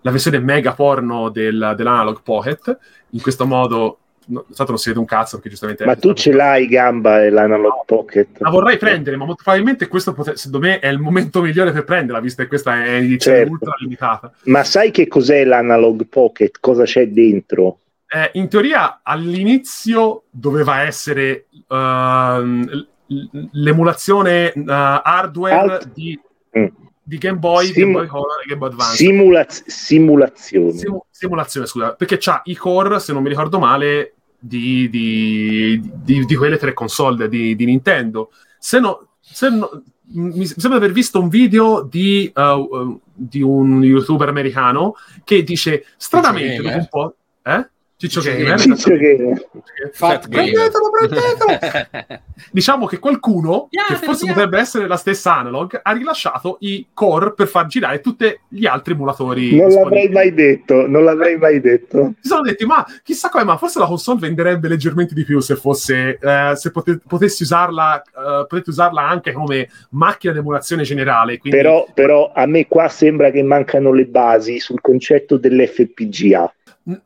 la versione mega porno del- dell'Analog Pocket, in questo modo, no, tanto non si vede un cazzo perché giustamente... ma tu ce l'hai gamba e l'analog pocket? La vorrei prendere, ma molto probabilmente questo pote- secondo me è il momento migliore per prenderla, visto che questa è edizione Certo. ultra limitata. Ma sai che cos'è l'analog pocket? Cosa c'è dentro? Eh, in teoria all'inizio doveva essere ehm, l- l- l'emulazione eh, hardware Alt- di, Mm. di Game Boy, Sim- Game Boy Color e Game Boy Advance. Simulaz- simulazione. Simu- simulazione, scusa, perché c'ha i core, se non mi ricordo male, di, di- di- di quelle tre console di, di Nintendo. Se no, se no- mi sembra di aver visto un video di, uh, di un youtuber americano che dice stranamente Gamer? dopo un po'... Eh? Ciccio Gamer. Ciccio Gamer. Fat gamer. Prendetelo, prendetelo! diciamo che qualcuno, che Piatelo, forse piatelo. potrebbe essere la stessa analog, ha rilasciato i core per far girare tutti gli altri emulatori. Non l'avrei mai detto, non l'avrei mai detto. Si sono detti, ma chissà come, ma forse la console venderebbe leggermente di più se fosse, eh, se pote- potessi usarla, eh, potete usarla anche come macchina di emulazione generale. Quindi, Però, però a me qua sembra che mancano le basi sul concetto dell'FPGA.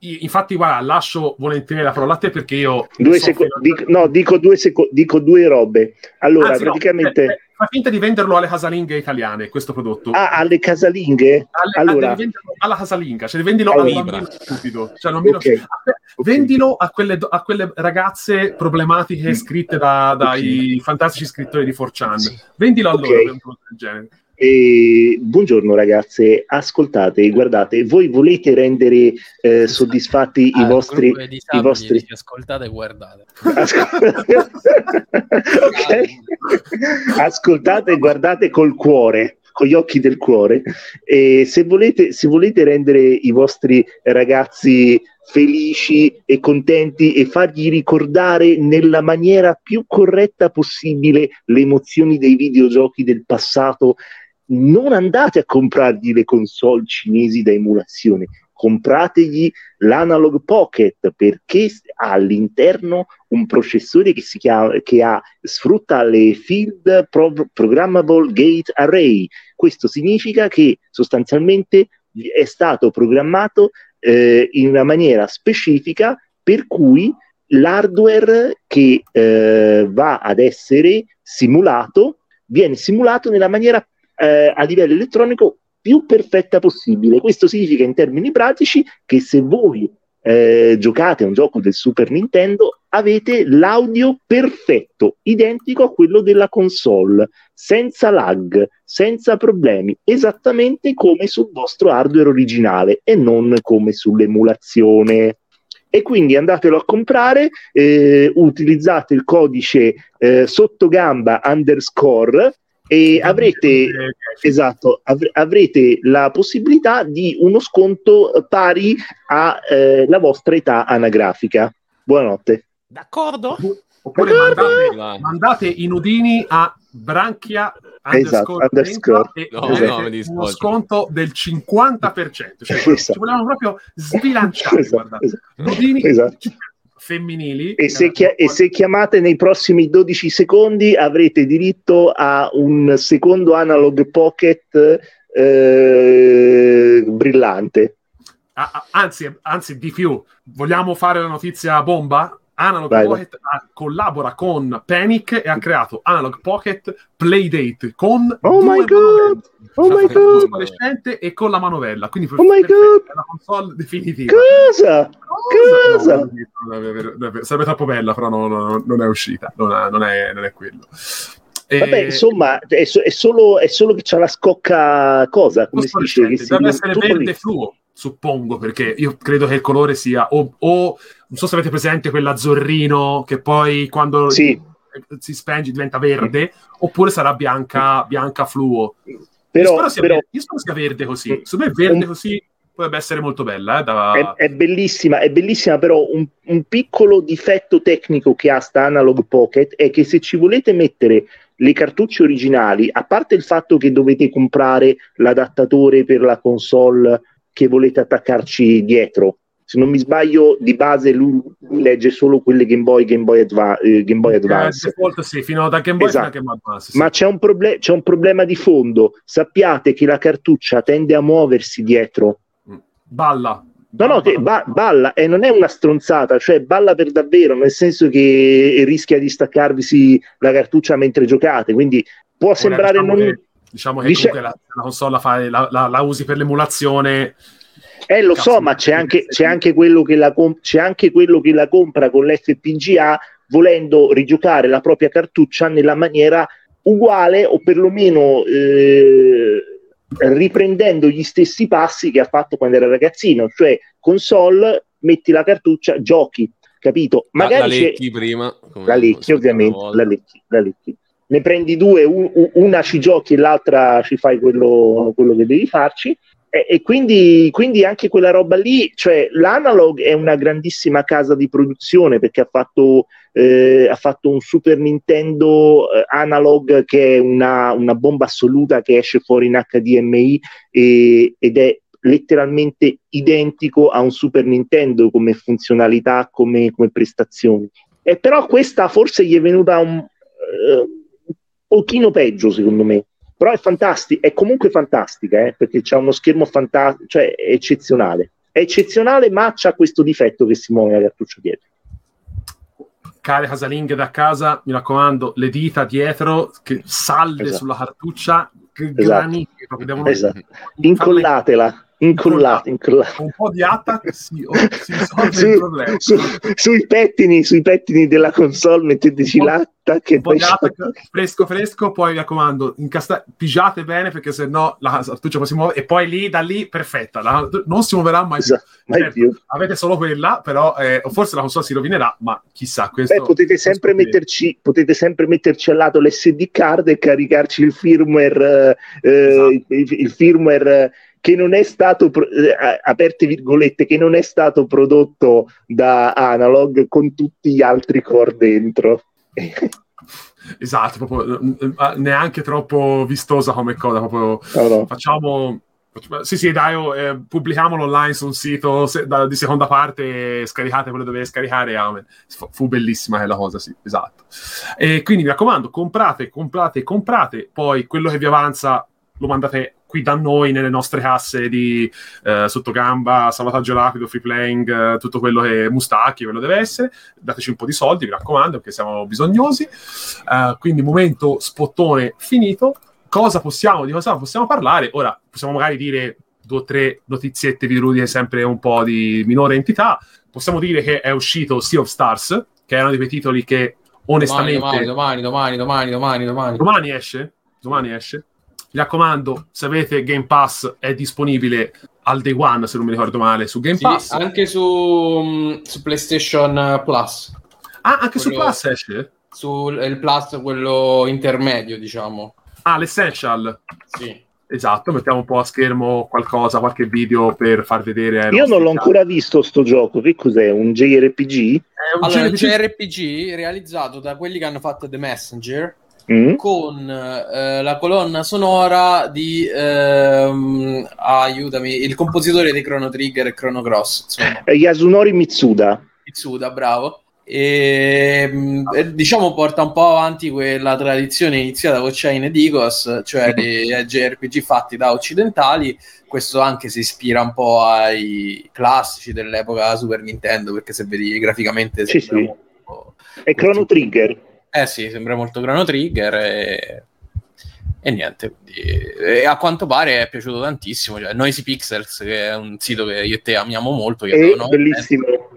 Infatti, guarda, lascio volentieri la parola a te perché io. Due so seco- dico, no, dico due, seco- dico due robe. Allora, Anzi, no, praticamente... eh, eh, fa finta di venderlo alle casalinghe italiane, questo prodotto. Ah, alle casalinghe? Alle- allora- devi venderlo alla casalinga, cioè vendilo Allora- al bambino stupido. Cioè, non mi- Ok. Vendilo a quelle, a quelle ragazze problematiche scritte da- dai fantastici scrittori di 4chan. Sì. Vendilo a loro per un prodotto del genere. E, buongiorno ragazze, ascoltate, guardate, voi volete rendere eh, soddisfatti i Al vostri... i vostri... ascoltate e guardate. ok, ascoltate e guardate col cuore, con gli occhi del cuore. E se volete, se volete rendere i vostri ragazzi felici e contenti e fargli ricordare nella maniera più corretta possibile le emozioni dei videogiochi del passato, non andate a comprargli le console cinesi da emulazione, comprategli l'Analog Pocket perché ha all'interno un processore che, si chiama, che ha, sfrutta le Field Pro- Programmable Gate Array. Questo significa che sostanzialmente è stato programmato eh, in una maniera specifica per cui l'hardware che eh, va ad essere simulato viene simulato nella maniera eh, a livello elettronico più perfetta possibile. Questo significa in termini pratici che se voi eh, giocate a un gioco del Super Nintendo avete l'audio perfetto, identico a quello della console, senza lag, senza problemi, esattamente come sul vostro hardware originale e non come sull'emulazione. E quindi andatelo a comprare, eh, utilizzate il codice eh, sottogamba underscore e avrete Esatto, avr- avrete la possibilità di uno sconto pari alla vostra età anagrafica. Buonanotte. D'accordo? Oppure mandate, mandate i nudini a branchia Esatto, underscore underscore. 30 e No, no, uno sconto del 50%. Cioè, Esatto. ci volevamo proprio sbilanciare. Esatto, esatto. Nudini Esatto. Femminili. E se, chia- e se chiamate nei prossimi 12 secondi avrete diritto a un secondo analog pocket eh, brillante. Ah, ah, anzi, anzi, di più, vogliamo fare la notizia bomba? Analog Vai, Pocket ha- collabora con Panic e ha creato Analog Pocket Playdate con Oh due my god! Oh my god! e con la manovella. Quindi Oh my God! è la console definitiva. Cosa? Cosa? No. Sarebbe troppo bella, però no, no, non è uscita. Non, è, non è- non è quello. E- Vabbè, insomma, è, so- è solo, è solo che c'ha la scocca cosa, come si dice? Deve essere verde fluo, suppongo, perché io credo che il colore sia o, o- non so se avete presente quell'azzurrino che poi quando Sì. si spenge diventa verde, oppure sarà bianca, bianca fluo. io, Però, spero sia però verde, io spero sia verde così. Secondo me verde così potrebbe essere molto bella. eh, da- è, è bellissima, è bellissima, però un, un piccolo difetto tecnico che ha sta Analog Pocket è che se ci volete mettere le cartucce originali, a parte il fatto che dovete comprare l'adattatore per la console che volete attaccarci dietro. Se non mi sbaglio, di base lui legge solo quelle Game Boy, Game Boy, Adva- eh, Game Boy Advance. Eh, sì, fino da Game Boy Esatto. a Game Advance. sì. Ma c'è un, proble- c'è un problema di fondo. Sappiate che la cartuccia tende a muoversi dietro. Balla. No, no, che ba- balla e non è una stronzata, cioè balla per davvero, nel senso che rischia di staccarvisi la cartuccia mentre giocate, quindi può Ora, sembrare diciamo non... che- Diciamo che Dice- comunque la, la console la, fai- la- la usi per l'emulazione. Eh, lo Cazzo, so, ma c'è anche, c'è anche quello che la com- c'è anche quello che la compra con l'FPGA volendo rigiocare la propria cartuccia nella maniera uguale o perlomeno eh, riprendendo gli stessi passi che ha fatto quando era ragazzino, cioè console, metti la cartuccia, giochi, capito? La, Magari la c'è- lecchi prima. la lecchi ovviamente, la lecchi, la lecchi. Ne prendi due, un- una ci giochi e l'altra ci fai quello, quello che devi farci. E, e quindi, quindi anche quella roba lì, cioè l'Analog è una grandissima casa di produzione perché ha fatto, eh, ha fatto un Super Nintendo eh, Analog che è una, una bomba assoluta che esce fuori in HDMI e- ed è letteralmente identico a un Super Nintendo come funzionalità, come, come prestazioni. E però questa forse gli è venuta un, eh, pochino peggio, secondo me. Però è fantastica, è comunque fantastica, eh, perché c'ha uno schermo fantastico, cioè è eccezionale. È eccezionale, ma c'ha questo difetto che si muove la cartuccia dietro. Care casalinghe da casa, mi raccomando, le dita dietro, che salde Esatto. sulla cartuccia, che Esatto. graniti, proprio devono Esatto. Incollatela, incollate. Con un po' di attack si, oh, si risolve Su- il problema. su- sui, pettini, sui pettini della console metteteci Un po'- l'atta che un po' di attack fresco fresco, poi mi raccomando, incasta- pigiate bene perché se no la cartuccia si muove e poi lì, da lì, perfetta, la- non si muoverà mai più. Esatto, mai Certo, più. Avete solo quella, però eh, forse la console si rovinerà, ma chissà, questo... Beh, potete sempre, metterci, potete sempre metterci al lato l'SD card e caricarci il firmware, eh, Esatto. il, il firmware eh, che non è stato, eh, aperte virgolette, che non è stato prodotto da Analog con tutti gli altri core dentro. Esatto, proprio, eh, eh, neanche troppo vistosa come cosa, proprio No, no. facciamo... Sì, sì, dai, oh, eh, pubblichiamolo online su un sito se- da- di seconda parte, scaricate quello che dovete scaricare, amen. Fu, fu bellissima quella cosa, sì, esatto. E quindi mi raccomando, comprate, comprate, comprate, poi quello che vi avanza lo mandate qui da noi nelle nostre casse di eh, sottogamba, salvataggio rapido, free playing, eh, tutto quello che Mustacchi, quello deve essere, dateci un po' di soldi, mi raccomando, perché siamo bisognosi. Eh, quindi momento spottone finito. Cosa possiamo, di cosa possiamo parlare? Ora, possiamo magari dire due o tre notiziette virudi sempre un po' di minore entità. Possiamo dire che è uscito Sea of Stars, che è uno di quei titoli che onestamente... Domani, domani, domani, domani, domani, domani. Domani esce? Domani esce? Mi raccomando, se avete Game Pass è disponibile al day one, se non mi ricordo male, su Game Sì, Pass. anche su, mm, su PlayStation Plus. Ah, anche su quello- Plus esce? Sul il Plus, quello intermedio, diciamo. Ah, l'Essential. Sì. Esatto, mettiamo un po' a schermo qualcosa, qualche video per far vedere. Io non l'ho ancora visto sto gioco, che cos'è? Un JRPG? È un Allora, JRPG JRPG realizzato da quelli che hanno fatto The Messenger Mm? con eh, la colonna sonora di ehm, aiutami, il compositore dei Chrono Trigger e Chrono Cross, insomma, Eh, Yasunori Mitsuda. Mitsuda, bravo. E, mh, e, diciamo porta un po' avanti quella tradizione iniziata con Chain e Digos, cioè dei JRPG fatti da occidentali. Questo anche si ispira un po' ai classici dell'epoca Super Nintendo, perché se vedi graficamente Sì, sì. molto- È Chrono Trigger. Eh sì, sembra molto Chrono Trigger e, e niente. e a quanto pare è piaciuto tantissimo. Cioè, Noisy Pixels, che è un sito che io e te amiamo molto. È do nove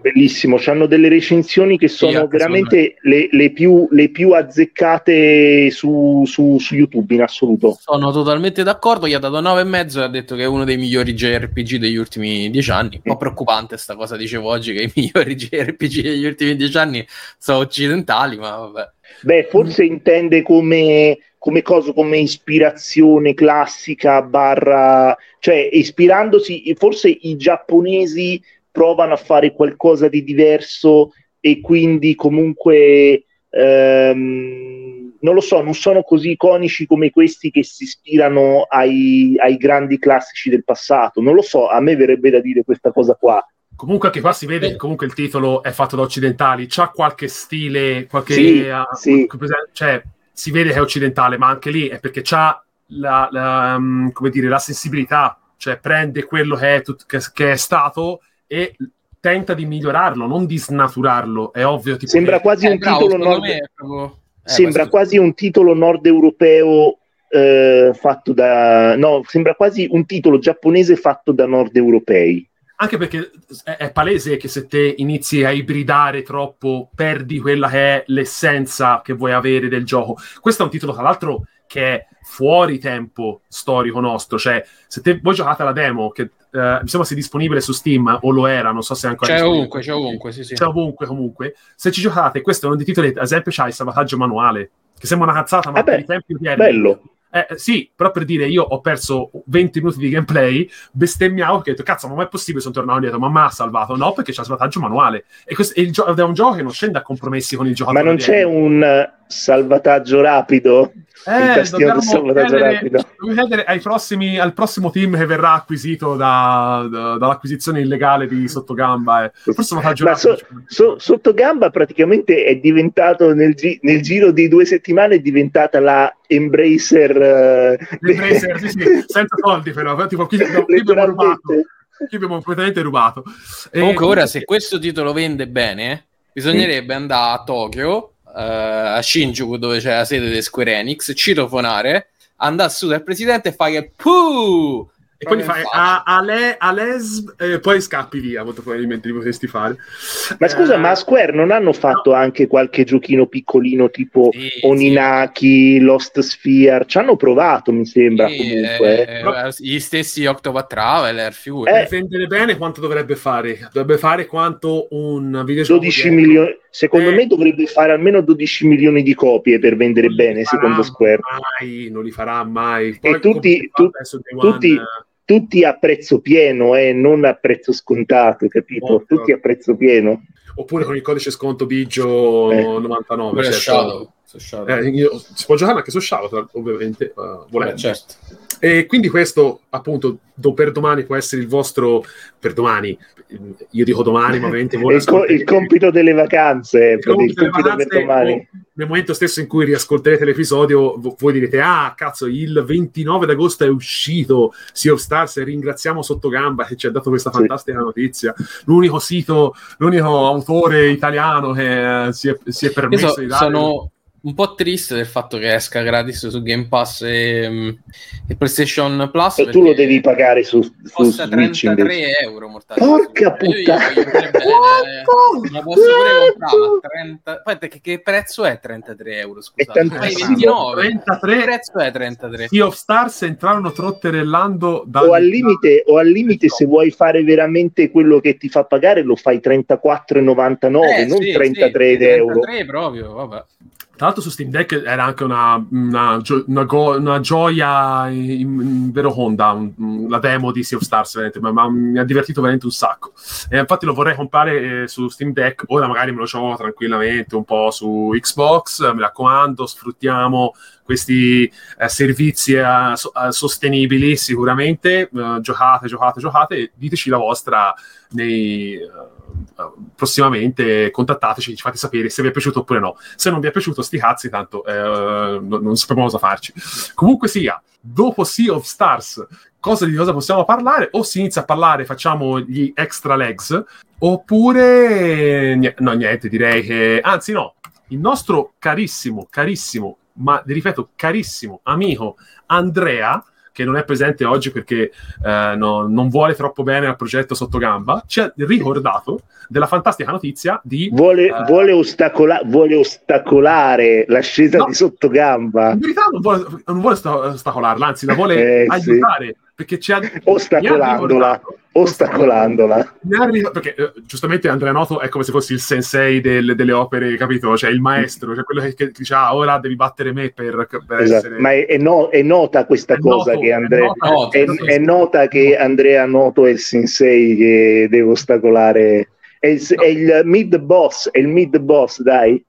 bellissimo. Hanno delle recensioni che sono anche veramente le, le più, le più azzeccate su, su- su YouTube in assoluto. Sono totalmente d'accordo. Gli ha dato 9,5 e ha detto che è uno dei migliori JRPG degli ultimi dieci anni. Un po' preoccupante sta cosa, dicevo oggi, che i migliori JRPG degli ultimi dieci anni sono occidentali, ma vabbè. Beh, forse intende come, come cosa, come ispirazione classica, barra, cioè ispirandosi, forse i giapponesi provano a fare qualcosa di diverso e quindi comunque ehm, non lo so, non sono così iconici come questi che si ispirano ai, ai grandi classici del passato. Non lo so, a me verrebbe da dire questa cosa qua. Comunque anche qua si vede che comunque il titolo è fatto da occidentali, c'ha qualche stile, qualche... Sì, uh, sì. Cioè, si vede che è occidentale, ma anche lì è perché c'ha la, la, um, come dire, la sensibilità, cioè prende quello che è, tut- che, che è stato e tenta di migliorarlo, non di snaturarlo. È ovvio. Tipo Sembra che- quasi Eh, un bravo, titolo nord... proprio- eh, sembra quasi un titolo nord europeo eh, fatto da no, sembra quasi un titolo giapponese fatto da nord europei. Anche perché è, è palese che se te inizi a ibridare troppo, perdi quella che è l'essenza che vuoi avere del gioco. Questo è un titolo, tra l'altro, che è fuori tempo storico nostro. Cioè, se te, voi giocate la demo, che eh, mi sembra sia disponibile su Steam, o lo era, non so se è ancora C'è disponibile. ovunque, c'è ovunque, sì, sì. C'è ovunque, comunque. Se ci giocate, questo è uno dei titoli, ad esempio, c'ha il salvataggio manuale, che sembra una cazzata, ma Eh beh, per i tempi odierni Bello. eh, sì, però per dire, io ho perso 20 minuti di gameplay, bestemmiavo perché ho detto, cazzo, ma è possibile, sono tornato indietro, ma mi ha salvato. No, perché c'è il salvataggio manuale. E, questo, il gio- è un gioco che non scende a compromessi con il Ma giocatore. non c'è un eh, salvataggio rapido? Eh, dobbiamo chiedere, chiedere ai prossimi, al prossimo team che verrà acquisito da- da- dall'acquisizione illegale di Sottogamba. Eh. Forse salvataggio Ma rapido. so- so- Sottogamba praticamente è diventato nel, gi- nel giro di due settimane è diventata la Embracer, eh, L'Embracer, sì, sì, senza soldi però, tipo, qui, no, qui abbiamo rubato. Qui abbiamo completamente rubato. E Comunque ora se questo titolo vende bene, bisognerebbe andare a Tokyo, eh, a Shinjuku dove c'è la sede di Square Enix, citofonare, andare su dal presidente e fare puh! E poi fai a, a, le, a les, e poi scappi via, molto probabilmente li potresti fare. Ma scusa, Eh, ma Square non hanno fatto anche qualche giochino piccolino tipo Sì, Oninaki, Lost Sphere? Ci hanno provato, mi sembra, sì, comunque. eh, eh, gli stessi Octopath Traveler, figure. Eh, Per vendere bene quanto dovrebbe fare? Dovrebbe fare quanto un videogioco 12 di- milioni. Secondo Eh. me dovrebbe fare almeno 12 milioni di copie per vendere bene, secondo Square. Mai, non li farà mai. E Poi, tutti- come tu- tutti- eh, Tutti a prezzo pieno, eh, non a prezzo scontato, capito? Ovvio. Tutti a prezzo pieno. oppure con il codice sconto Biggio Eh. 99. Pure certo. Eh, io- si può giocare anche su Shadow, tra- ovviamente, eh, volendo. Beh, certo. E quindi questo, appunto, do- per domani può essere il vostro... Per domani, io dico domani, ma ovviamente voi il, co- il compito delle vacanze, il il compito, delle per vacanze, domani. o nel momento stesso in cui riascolterete l'episodio, vo- voi direte: Ah, cazzo, il 29 d'agosto è uscito Sea of Stars. E ringraziamo Sottogamba che ci ha dato questa Sì. fantastica notizia. L'unico sito, l'unico autore italiano che eh, si, è, si è permesso so- di dare. sono un po' triste del fatto che esca gratis su Game Pass e, mm, e PlayStation Plus. E tu lo devi pagare su, su Costa Switch invece. 33 euro. mortale. Porca Io- io puttana. voglio pure bene, eh. La posso pure comprare, ma 30... Aspetta, che, che prezzo è 33 euro? Scusate, tantissimo. Fai 29. 33 Che prezzo è 33? Sea of Stars entrarono trotterellando da O al limite, o al limite se vuoi fare veramente quello che ti fa pagare, lo fai 34,99, Eh, non sì, 33 sì, euro. 33 proprio, vabbè. Tra l'altro su Steam Deck era anche una, una, una go- una gioia in, in vero Honda, un- la demo di Sea of Stars, veramente, ma, ma mi ha divertito veramente un sacco. E infatti lo vorrei comprare eh, su Steam Deck, ora magari me lo gioco tranquillamente un po' su Xbox, mi raccomando, sfruttiamo questi eh, servizi eh, so- eh, sostenibili sicuramente, Eh, giocate, giocate, giocate, e diteci la vostra nei... eh, prossimamente contattateci, ci fate sapere se vi è piaciuto oppure no. Se non vi è piaciuto, sti cazzi, tanto eh, non, non sappiamo cosa farci. Comunque sia, dopo Sea of Stars, cosa di cosa possiamo parlare? O si inizia a parlare, facciamo gli extra legs, oppure no, niente, direi che anzi no, il nostro carissimo, carissimo, ma ripeto, carissimo amico Andrea che non è presente oggi perché eh, no- non vuole troppo bene al progetto Sottogamba, ci ha ricordato della fantastica notizia di... Vuole, Eh. vuole ostacola- vuole ostacolare l'ascesa No. di sottogamba. In verità non vuole, non vuole sta- ostacolarla, anzi la vuole Eh, sì. aiutare, perché ci ha Ostacolandola. ricordato- Ostacolandola. perché eh, giustamente Andrea Noto è come se fosse il sensei del- delle opere, capito? Cioè il maestro, cioè quello che, che dice ah, ora devi battere me per, per Esatto. essere... Ma è, è no- è nota questa È cosa noto, che è Andrea... nota- nota, È, è nota che Andrea Noto è il sensei che deve ostacolare. È il, è il mid boss, è il mid boss, dai.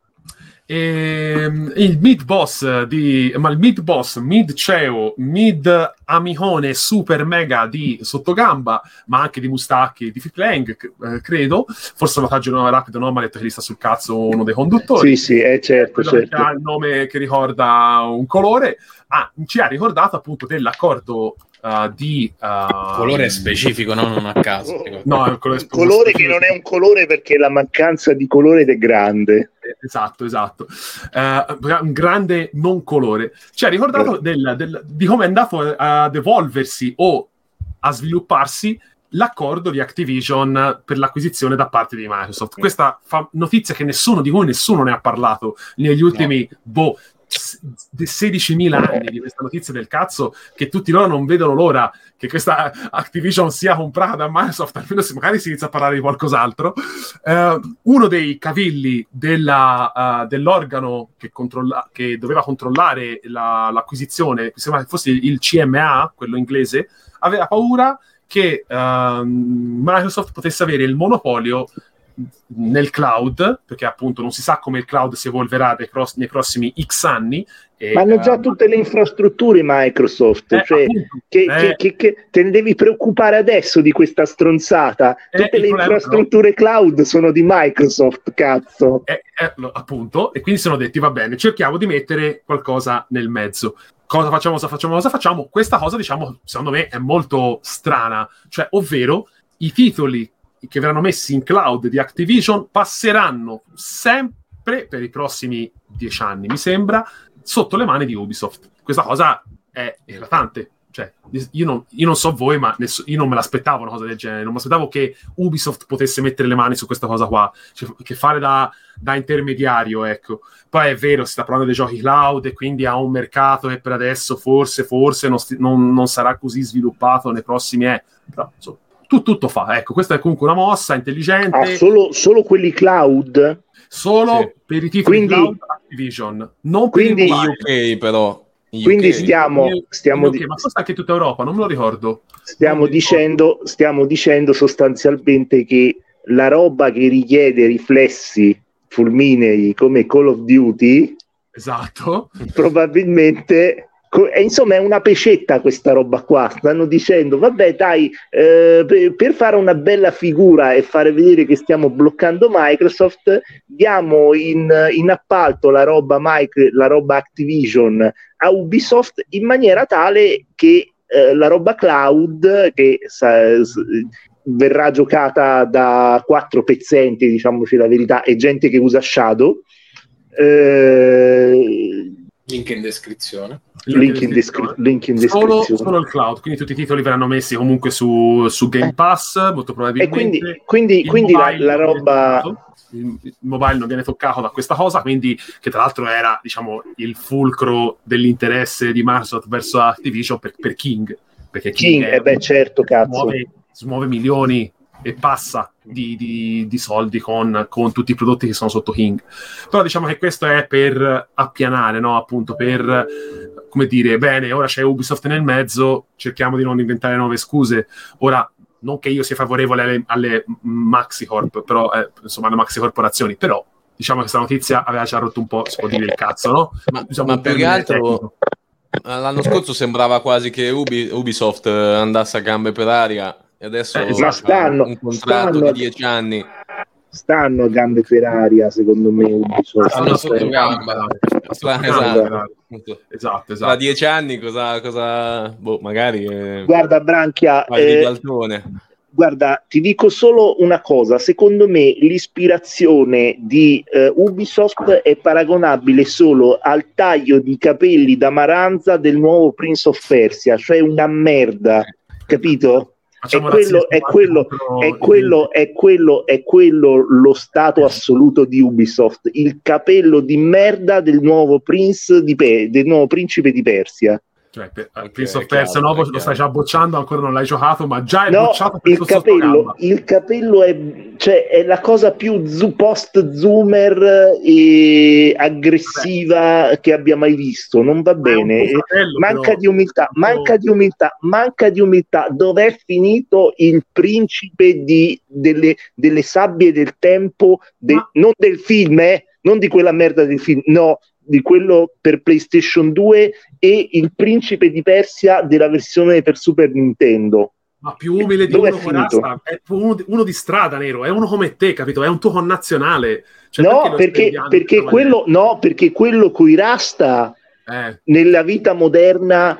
Ehm, il mid boss di ma il mid boss, mid CEO, mid amicone super mega di sottogamba, ma anche di Mustacchi, di Fiplang, eh, credo. Forse un notaggio rapido, no? Ma ha detto che gli sta sul cazzo uno dei conduttori. Sì, sì, è certo, Quello certo. ha il nome che ricorda un colore. Ah, ci ha ricordato appunto dell'accordo uh, di uh, colore specifico, no? Non a caso. No, è un colore, Un colore che non è un colore perché la mancanza di colore è grande. Esatto, esatto. Uh, un grande non colore. Ci ha ricordato del, del, di come è andato ad evolversi o a svilupparsi l'accordo di Activision per l'acquisizione da parte di Microsoft. Questa fa- notizia che nessuno di voi, nessuno ne ha parlato negli ultimi no. boh, 16.000 anni di questa notizia del cazzo che tutti loro non vedono l'ora che questa Activision sia comprata da Microsoft almeno se magari si inizia a parlare di qualcos'altro. Uh, uno dei cavilli della, uh, dell'organo che, controlla- che doveva controllare la- l'acquisizione che sembra che fosse il CMA quello inglese aveva paura che uh, Microsoft potesse avere il monopolio nel cloud, perché appunto non si sa come il cloud si evolverà nei, pross- nei prossimi X anni. E, Ma hanno già uh, tutte le infrastrutture Microsoft, eh, cioè appunto, che, eh, che, che, te ne devi preoccupare adesso di questa stronzata. Tutte Eh, le infrastrutture cloud sono di Microsoft, cazzo. eh, eh, appunto, e quindi sono detti va bene, cerchiamo di mettere qualcosa nel mezzo. Cosa facciamo, cosa facciamo, cosa facciamo? Questa cosa, diciamo, secondo me è molto strana, cioè, ovvero i titoli che verranno messi in cloud di Activision passeranno sempre per i prossimi dieci anni, mi sembra, sotto le mani di Ubisoft. Questa cosa è eclatante. Cioè, io non, io non so voi, ma ness- io non me l'aspettavo una cosa del genere. Non mi aspettavo che Ubisoft potesse mettere le mani su questa cosa qua, cioè, che fare da, da intermediario, ecco. Poi è vero, si sta parlando dei giochi cloud e quindi ha un mercato che per adesso forse, forse non, sti- non- non sarà così sviluppato nei prossimi anni. Però, insomma, tu- tutto fa. Ecco, questa è comunque una mossa intelligente. Ah, solo, solo quelli cloud? solo Sì. per i titoli Quindi- cloud Activision, non per quindi- In mobile. UK però. In Quindi UK. stiamo, stiamo, in di- UK, ma forse anche tutta Europa, non me lo ricordo. stiamo dicendo, stiamo dicendo sostanzialmente che la roba che richiede riflessi fulminei come Call of Duty Esatto. probabilmente e insomma è una pecetta questa roba qua. Stanno dicendo vabbè dai eh, per, fare una bella figura e fare vedere che stiamo bloccando Microsoft diamo in, in appalto la roba, Mic- la roba Activision a Ubisoft in maniera tale che eh, la roba cloud che sa- s- verrà giocata da quattro pezzenti diciamoci la verità e gente che usa Shadow eh, Link in descrizione. link in, descri- link in Solo, descrizione solo il cloud, quindi tutti i titoli verranno messi comunque su, su Game Pass, molto e probabilmente. quindi, quindi, Il quindi la, la roba. Il, il mobile non viene toccato da questa cosa, quindi che tra l'altro era diciamo il fulcro dell'interesse di Microsoft verso Activision per, per King. Perché King, è- eh beh certo cazzo smuove, smuove milioni e passa di, di- di soldi con, con tutti i prodotti che sono sotto King. Però diciamo che questo è per appianare, no? appunto per come dire, bene, ora c'è Ubisoft nel mezzo, cerchiamo di non inventare nuove scuse. Ora, non che io sia favorevole alle, alle Maxi Corp, però eh, insomma, alle Maxi Corporazioni, però diciamo che questa notizia aveva già rotto un po', si può dire, il cazzo, no? Ma, Diciamo ma più che altro tecnico. l'anno scorso sembrava quasi che Ubi- Ubisoft eh, andasse a gambe per aria e adesso Eh, ma stanno- un contratto stanno- di 10 anni. stanno a gambe per aria secondo me Ubisoft. Stanno sotto gamba. Esatto. Esatto, esatto. Tra esatto. 10 anni cosa, cosa boh, magari eh, guarda Branchia eh. Guarda, ti dico solo una cosa, secondo me l'ispirazione di eh, Ubisoft è paragonabile solo al taglio di capelli da maranza del nuovo Prince of Persia, cioè una merda, capito? È quello, è, quello, è, quello, è, quello, è quello lo stato assoluto di Ubisoft, il capello di merda del nuovo, prince di Pe- del nuovo principe di Persia. Cioè, per, Ok, Prince of Persia nuovo è lo stai già bocciando, ancora non l'hai giocato, ma già è No, bocciato per il capello, il capello è, cioè, è la cosa più zu- post-zoomer e aggressiva che abbia mai visto. Non va bene. fratello, Manca però. di umiltà, manca di umiltà, manca di umiltà. Dov'è finito il principe di- delle, delle sabbie del tempo, de- Ma- non del film, eh, non di quella merda di film, no, di quello per PlayStation 2 e il Principe di Persia della versione per Super Nintendo. Ma più umile di Dove uno con? Rasta, è uno, di- uno di strada, Nero, è uno come te, capito? È un tuo connazionale. Cioè, no, perché, perché cavaliere? quello, no, perché quello coi rasta Eh, nella vita moderna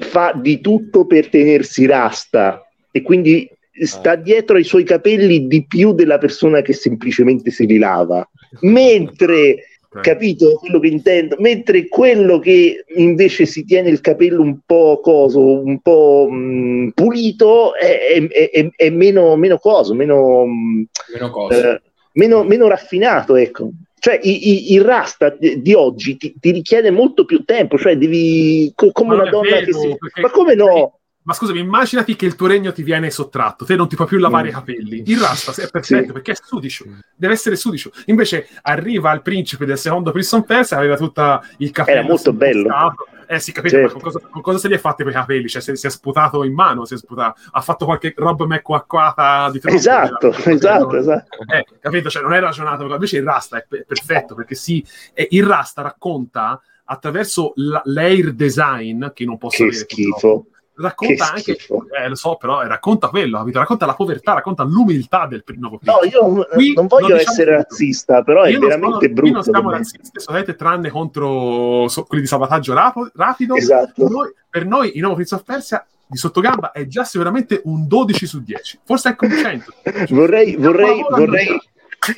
fa di tutto per tenersi rasta e quindi sta dietro ai suoi capelli di più della persona che semplicemente se li lava. Mentre. Capito quello che intendo? Mentre quello che invece si tiene il capello un po' coso, un po' mh, pulito, è, è- è- è meno, meno coso, meno, mh, Meno cose. eh, meno, meno raffinato, ecco. Cioè, i- i- il rasta di oggi ti, ti richiede molto più tempo, cioè devi co- come Ma una donna vero, che si. Ma come no? Ma scusami, immaginati che il tuo regno ti viene sottratto, te non ti puoi più lavare Mm. i capelli. Il rasta è perfetto Sì. perché è sudicio, deve essere sudicio. Invece arriva il principe del secondo Prison Persia, aveva tutto il capello. Era molto bello. Eh sì, capito, Certo. ma con cosa, con cosa se li ha fatti quei capelli? Cioè, se- si è sputato in mano, si è sputato, ha fatto qualche roba McQuacquata di troppo. Esatto, Era- esatto, esatto. Eh, capito? Cioè, non è ragionato, invece il Rasta è pe- perfetto perché sì, e il Rasta racconta attraverso la- l'air design, che non posso Che avere purtroppo, schifo. Racconta Che anche, eh, lo so, però eh, racconta quello, capito? racconta la povertà, racconta l'umiltà del nuovo No, io Qui non voglio non diciamo essere tutto. razzista, però è Io non veramente sono- qui brutto. non siamo razzisti, assolutamente, tranne contro so- quelli di sabotaggio rapo- rapido. Esatto. Noi- per noi il nuovo Prince of Persia di sottogamba è già sicuramente un 12 su 10, forse anche un 100. Vorrei, vorrei, vorrei,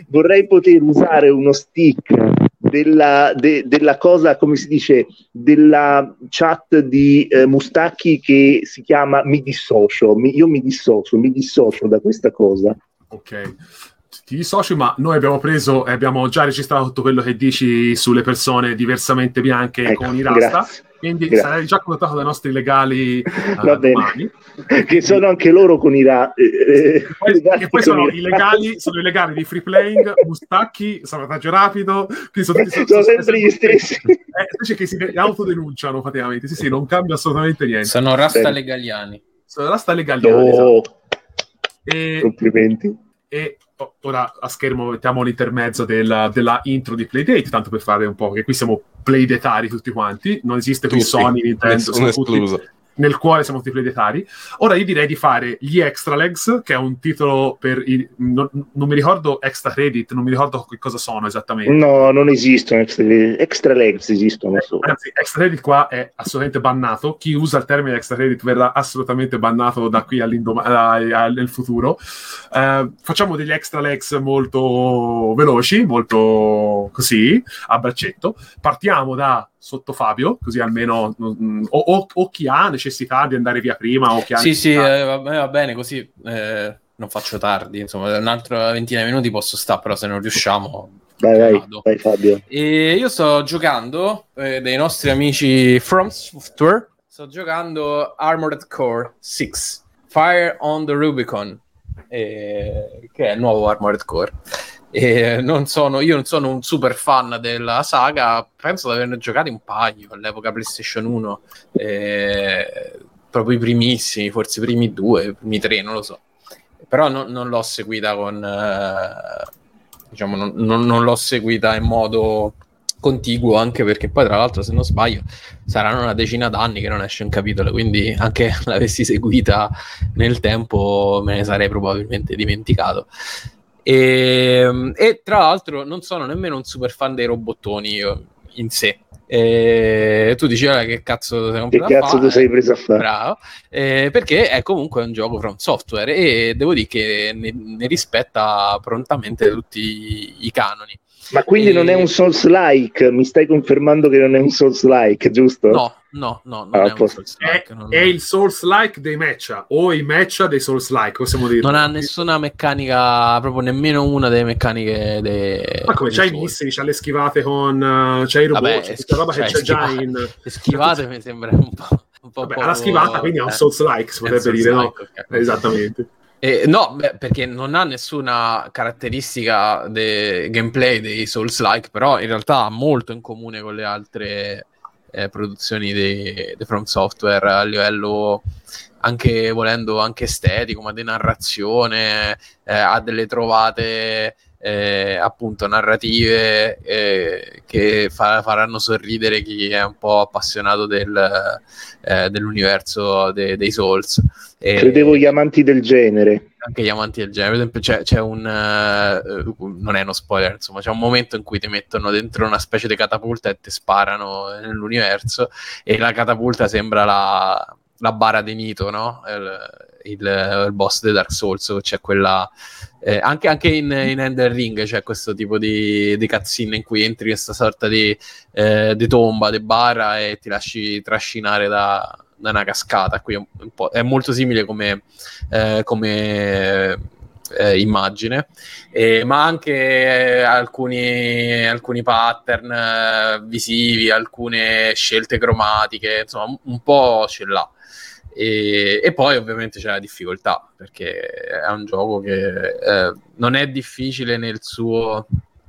vorrei poter usare uno stick della, de- della cosa, come si dice, della chat di eh, Mustacchi che si chiama Mi dissocio. Mi- io mi dissocio, mi dissocio da questa cosa. Ok. Ti dissocio, ma noi abbiamo preso e abbiamo già registrato tutto quello che dici sulle persone diversamente bianche Ecco, con i rasta. grazie. Quindi Grazie. sarai già contattato dai nostri legali eh, bene. domani. Che sono anche loro con i ra- eh, eh, Poi, che poi sono i legali, sono i legali di free playing, Mustacchi, sabotaggio rapido, sono, tutti- Sono sempre gli stessi. Eh, invece che si autodenunciano praticamente. Sì, sì, non cambia assolutamente niente. Sono rasta legaliani. Sono rasta legali. esatto. Oh, E, complimenti. e oh, ora a schermo mettiamo l'intermezzo della, della intro di Playdate, tanto per fare un po', che qui siamo playdetari tutti quanti, non esiste Tutti. Sony, Nintendo, sono tutti- escluso. Nel cuore siamo tutti playdetari. Ora io direi di fare gli Extra Legs, che è un titolo per i... non, non mi ricordo Extra Credit, non mi ricordo che cosa sono esattamente. No, non esistono extra, extra legs, esistono solo. Anzi, extra credit qua è assolutamente bannato. Chi usa il termine extra credit verrà assolutamente bannato da qui all'indoma- a- a- nel futuro. Eh, facciamo degli extra legs molto veloci, molto così, a braccetto. Partiamo da sotto Fabio, così almeno mm, o, o- o chi ha necessità di andare via prima o chi ha Sì, sì, eh, va, bene, va bene, così eh, non faccio tardi. Insomma, un'altra ventina di minuti posso stare, però se non riusciamo... Vai, vai, vai Fabio. E io sto giocando eh, dei nostri amici From Software. Sto giocando Armored Core 6 Fire on the Rubicon, eh, che è il nuovo Armored Core. E non sono, io non sono un super fan della saga, penso di averne giocati un paio all'epoca PlayStation 1, eh, proprio i primissimi, forse i primi due, i primi tre, non lo so. Però non, non l'ho seguita con... eh, diciamo, non, non- non l'ho seguita in modo contiguo, anche perché poi, tra l'altro, se non sbaglio, saranno una decina d'anni che non esce un capitolo, quindi anche l'avessi seguita nel tempo me ne sarei probabilmente dimenticato. E, e, tra l'altro non sono nemmeno un super fan dei robottoni io, in sé. E tu dici "Ah, che cazzo sei Che cazzo fare?" tu sei preso a fare? Bravo, Eh, perché è comunque un gioco from software e devo dire che ne, ne rispetta prontamente tutti i canoni. Ma quindi E- non è un Souls-like? Mi stai confermando che non è un Souls-like, giusto? No, no, no, non Ah, è Souls-like, È, non, è il Souls-like dei matcha o i matcha dei Souls-like, possiamo dire. non ha nessuna meccanica, proprio nemmeno una delle meccaniche de- Ma come dei c'hai i missili, c'hai le schivate con uh, c'hai i robot, Vabbè, c'è schi- questa roba cioè, che c'è già schivate. in Le schivate mi sembra un po'... Un po Vabbè, alla schivata, quindi è un eh, Souls-like, si potrebbe dire, no? Esattamente. Eh, no, beh, perché non ha nessuna caratteristica de gameplay dei Souls-like, però in realtà ha molto in comune con le altre eh, produzioni di From Software a livello anche volendo anche estetico, ma di narrazione, eh, ha delle trovate eh, appunto narrative eh, che fa- faranno sorridere chi è un po' appassionato del, eh, dell'universo de- dei Souls. E, Credevo gli amanti del genere. Anche gli amanti del genere, per esempio, c'è, c'è un uh, non è uno spoiler, insomma, c'è un momento in cui ti mettono dentro una specie di catapulta e ti sparano nell'universo e la catapulta sembra la, la bara di Nito, no? Il, il, il boss di Dark Souls, c'è quella eh, anche, anche in, in Ender Ring c'è questo tipo di, di cutscene in cui entri in questa sorta di, eh, di tomba, di bara e ti lasci trascinare da, da una cascata. Qui è, è molto simile come, eh, come eh, immagine, eh, ma anche alcuni, alcuni pattern eh, visivi, alcune scelte cromatiche, insomma, un po' ce l'ha. E, e, poi ovviamente c'è la difficoltà perché è un gioco che eh, non è difficile nel suo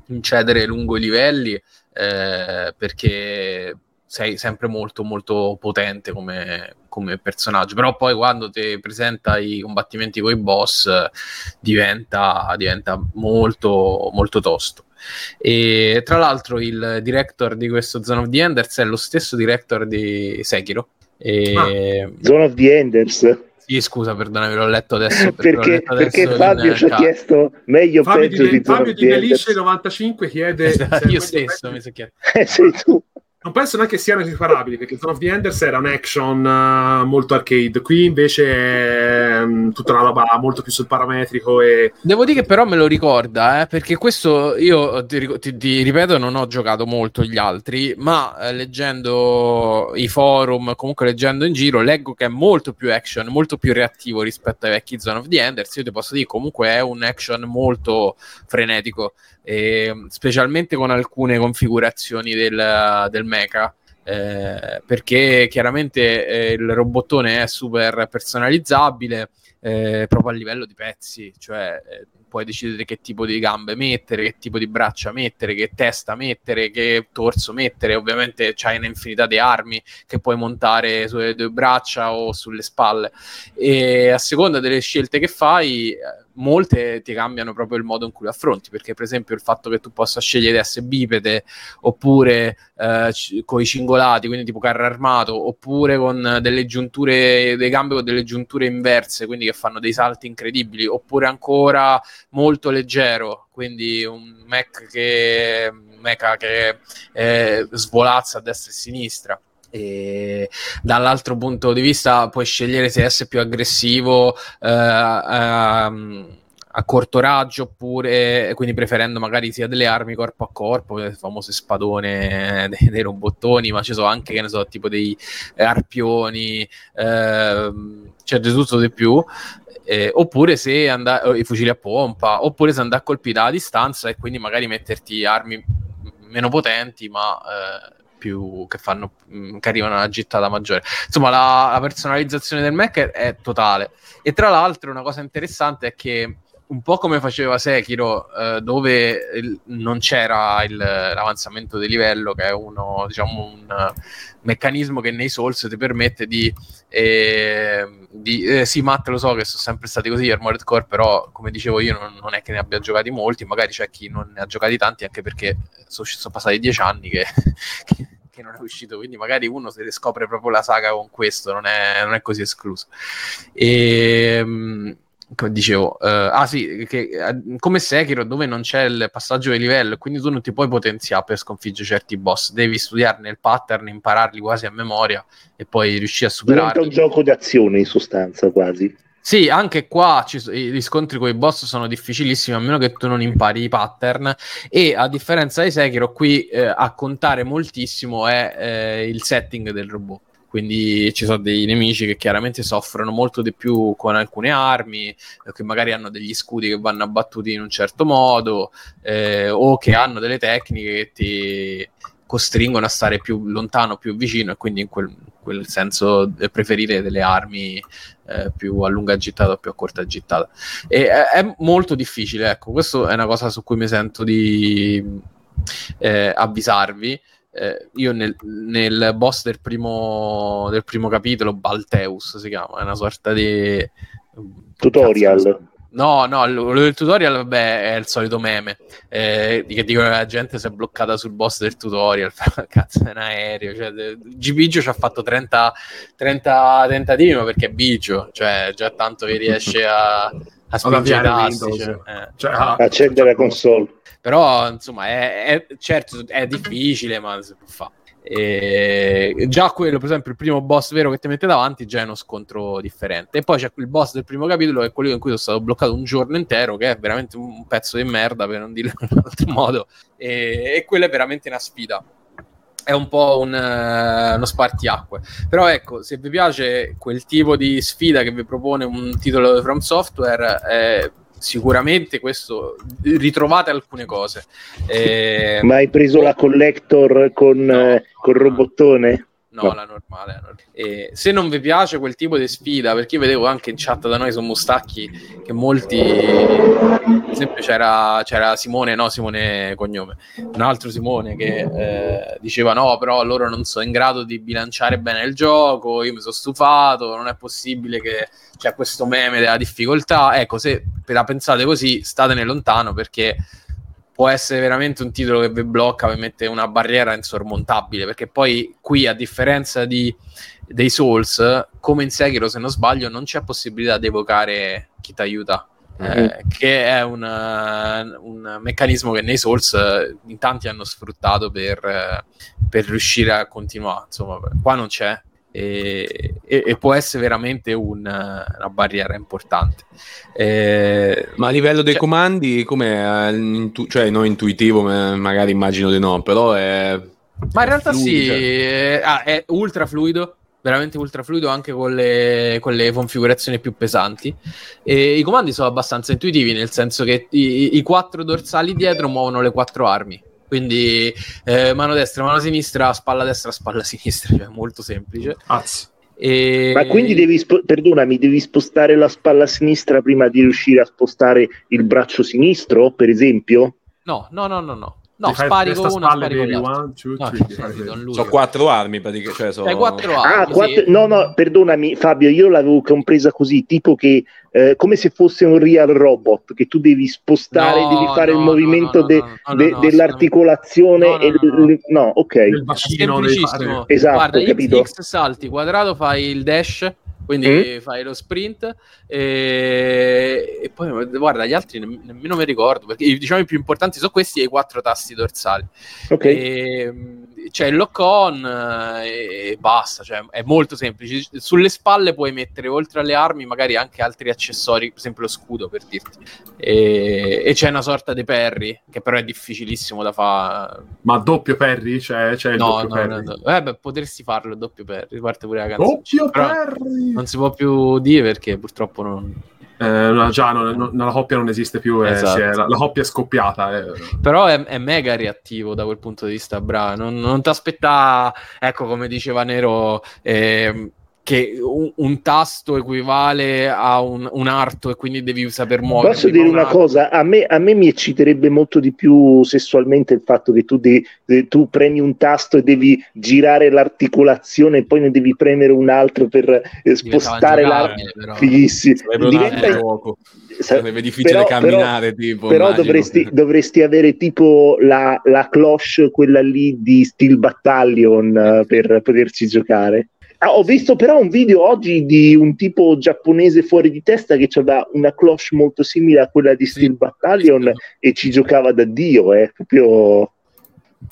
incedere lungo i livelli eh, perché sei sempre molto molto potente come, come, personaggio. Però poi quando ti presenta i combattimenti con i boss diventa, diventa molto molto tosto. E tra l'altro il director di questo Zone of the Enders è lo stesso director di Sekiro e... Ah, Zone of the Enders. Sì, scusa, perdonami, l'ho letto adesso. perché, letto adesso perché Fabio ci ha chiesto meglio Fabio peggio di, di Fabio di Melisce 95 chiede... Esatto, io stesso mi sono chiesto. Eh, sei tu non penso neanche siano equiparabili perché Zone of the Enders era un action uh, molto arcade. Qui invece è um, tutta una roba molto più sul parametrico e... devo dire che però me lo ricorda eh, perché questo io ti, ti, ti, ripeto non ho giocato molto gli altri ma eh, leggendo i forum comunque leggendo in giro leggo che è molto più action molto più reattivo rispetto ai vecchi Zone of the Enders. Io ti posso dire comunque è un action molto frenetico eh, specialmente con alcune configurazioni del, del mecha. Eh, perché chiaramente eh, il robottone è super personalizzabile eh, proprio a livello di pezzi, cioè eh, puoi decidere che tipo di gambe mettere, che tipo di braccia mettere, che testa mettere, che torso mettere. Ovviamente c'hai un'infinità di armi che puoi montare sulle due braccia o sulle spalle. E a seconda delle scelte che fai, eh, molte ti cambiano proprio il modo in cui lo affronti. Perché, per esempio, il fatto che tu possa scegliere essere bipede oppure eh, c- con i cingolati, quindi tipo carro armato, oppure con delle giunture, delle gambe con delle giunture inverse, quindi che fanno dei salti incredibili, oppure ancora molto leggero, quindi un Mac che, mecha che eh, svolazza a destra e a sinistra. E dall'altro punto di vista puoi scegliere se essere più aggressivo eh, ehm, a corto raggio oppure quindi preferendo magari sia delle armi corpo a corpo, le famose spadone dei, dei robottoni, ma ci sono anche che ne so, tipo dei arpioni, eh, c'è di tutto di più. Eh, oppure se andare i fucili a pompa, oppure se andare a colpire a distanza e quindi magari metterti armi meno potenti, ma eh, più che fanno mm, che arrivano a una gittata maggiore. Insomma, la, la personalizzazione del Mac è, è, totale. E tra l'altro, una cosa interessante è che un po' come faceva Sekiro, eh, dove il, non c'era il, l'avanzamento di livello, che è uno, diciamo, un uh, meccanismo che nei Souls ti permette di, eh, di eh, sì, Matt lo so che sono sempre stati così Armored Core, però come dicevo io non, non, è che ne abbia giocati molti, magari c'è chi non ne ha giocati tanti, anche perché sono, sono passati dieci anni che, che non è uscito, quindi magari uno si riscopre proprio la saga con questo, non è, non è così escluso. E, ehm, come dicevo, uh, ah sì, che, uh, come Sekiro dove non c'è il passaggio di livello, quindi tu non ti puoi potenziare per sconfiggere certi boss, devi studiarne il pattern, impararli quasi a memoria e poi riuscire a superarli. Diventa un gioco d'azione in sostanza quasi. Sì, anche qua ci, gli scontri con i boss sono difficilissimi a meno che tu non impari i pattern e a differenza di Sekiro qui eh, a contare moltissimo è eh, il setting del robot quindi ci sono dei nemici che chiaramente soffrono molto di più con alcune armi, eh, che magari hanno degli scudi che vanno abbattuti in un certo modo, eh, o che hanno delle tecniche che ti costringono a stare più lontano, più vicino, e quindi in quel, quel senso preferire delle armi eh, più a lunga gittata o più a corta gittata. E è, è molto difficile, ecco, questa è una cosa su cui mi sento di eh, avvisarvi eh, io nel, nel, boss del primo, del primo capitolo, Balteus si chiama, è una sorta di tutorial. No, no, quello del tutorial vabbè, è il solito meme eh, che dicono che la gente si è bloccata sul boss del tutorial. Cazzo, è un aereo. Cioè, Gibigio ci ha fatto 30, 30 tentativi ma perché è Bigio, cioè già tanto che riesce a, a spingere tasti. Cioè, eh. cioè, ah, accendere la console. Però, insomma, è, è, certo è difficile, ma si può fare. E già quello, per esempio, il primo boss vero che ti mette davanti già è uno scontro differente. E poi c'è il boss del primo capitolo, che è quello in cui sono stato bloccato un giorno intero, che è veramente un pezzo di merda, per non dirlo in un altro modo. E, e quello è veramente una sfida. È un po' un, uh, uno spartiacque. Però ecco, se vi piace quel tipo di sfida che vi propone un titolo di From Software, eh, sicuramente questo ritrovate alcune cose. Eh, Ma hai preso la collector con, no, eh, col robottone? No, la normale. Eh, se non vi piace quel tipo di sfida, perché io vedevo anche in chat da noi su Mustacchi che molti, per esempio c'era, c'era Simone, no Simone cognome, un altro Simone che eh, diceva no, però loro non sono in grado di bilanciare bene il gioco, io mi sono stufato, non è possibile che c'è questo meme della difficoltà. Ecco, se la pensate così, statene lontano perché può essere veramente un titolo che vi blocca, vi mette una barriera insormontabile, perché poi qui, a differenza di, dei Souls, come in Sekiro, se non sbaglio, non c'è possibilità di evocare chi ti aiuta. Mm-hmm. Eh, che è un, un, meccanismo che nei Souls in tanti hanno sfruttato per, per riuscire a continuare. Insomma, qua non c'è, e, e, e, può essere veramente un, una barriera importante. Eh, ma a livello dei cioè, comandi, come intu- cioè non intuitivo, magari immagino di no, però è. Ma in realtà fluido, sì, cioè. è, ah, è ultra fluido veramente ultra fluido anche con le, con le, configurazioni più pesanti. E I comandi sono abbastanza intuitivi, nel senso che i, i, quattro dorsali dietro muovono le quattro armi. Quindi eh, mano destra, mano sinistra, spalla destra, spalla sinistra, cioè molto semplice. Azz. E... Ma quindi devi, spo- perdonami, devi spostare la spalla sinistra prima di riuscire a spostare il braccio sinistro, per esempio? No, no, no, no, no. No, spari con una, spari con one, two, no, Sono quattro armi, praticamente. Cioè sono... quattro armi. Ah, quattro... Sì. No, no, perdonami Fabio, io l'avevo compresa così, tipo che eh, come se fosse un real robot, che tu devi spostare, no, devi fare no, il movimento de, de, dell'articolazione. E l... no, ok. Il bacino esatto, Guarda, capito. X salti, quadrato fai il dash quindi mm? fai lo sprint e, e, poi guarda gli altri nemm- nemmeno mi ricordo perché diciamo i più importanti sono questi e i quattro tasti dorsali ok e, c'è il lock on eh, e basta, cioè è molto semplice. Sulle spalle puoi mettere oltre alle armi magari anche altri accessori, per esempio lo scudo per dirti. E, e c'è una sorta di parry che però è difficilissimo da fare. Ma doppio parry? C'è, c'è il no, doppio no, no, no. Eh, beh, potresti farlo doppio parry, parte pure la canzone. Doppio parry! Non si può più dire perché purtroppo non eh, già non, non, la coppia non esiste più, eh, esatto. è, la, la, coppia è scoppiata. Eh. Però è, è, mega reattivo da quel punto di vista, Bra. Non, non ti aspetta, ecco come diceva Nero, eh, che un, un, tasto equivale a un, un, arto e quindi devi saper muovere. Posso dire una arto. cosa? A me, a me, mi ecciterebbe molto di più sessualmente il fatto che tu, de, de, tu, premi un tasto e devi girare l'articolazione e poi ne devi premere un altro per eh, spostare l'arto. Fighissimo. Diventa... Gioco. Sarebbe difficile però, camminare, però, tipo, però dovresti, dovresti, avere tipo la, la cloche, quella lì di Steel Battalion, per poterci giocare. Ah, ho visto però un video oggi di un tipo giapponese fuori di testa che aveva una cloche molto simile a quella di Steel sì, Battalion e ci giocava da Dio, eh, proprio...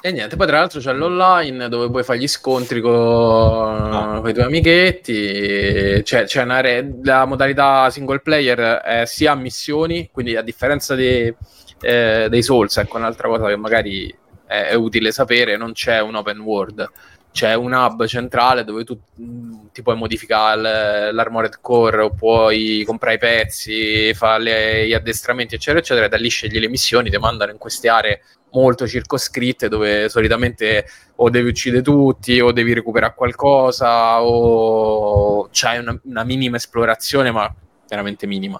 E niente, poi tra l'altro c'è l'online dove puoi fare gli scontri con, ah. con i tuoi amichetti, c'è, c'è una re... la modalità single player è sia a missioni, quindi a differenza di, eh, dei Souls, ecco un'altra cosa che magari è, è utile sapere, non c'è un open world c'è un hub centrale dove tu mm, ti puoi modificare l'armored core puoi comprare i pezzi, fare gli addestramenti eccetera eccetera e da lì scegli le missioni, ti mandano in queste aree molto circoscritte dove solitamente o devi uccidere tutti o devi recuperare qualcosa o c'hai una, una minima esplorazione ma veramente minima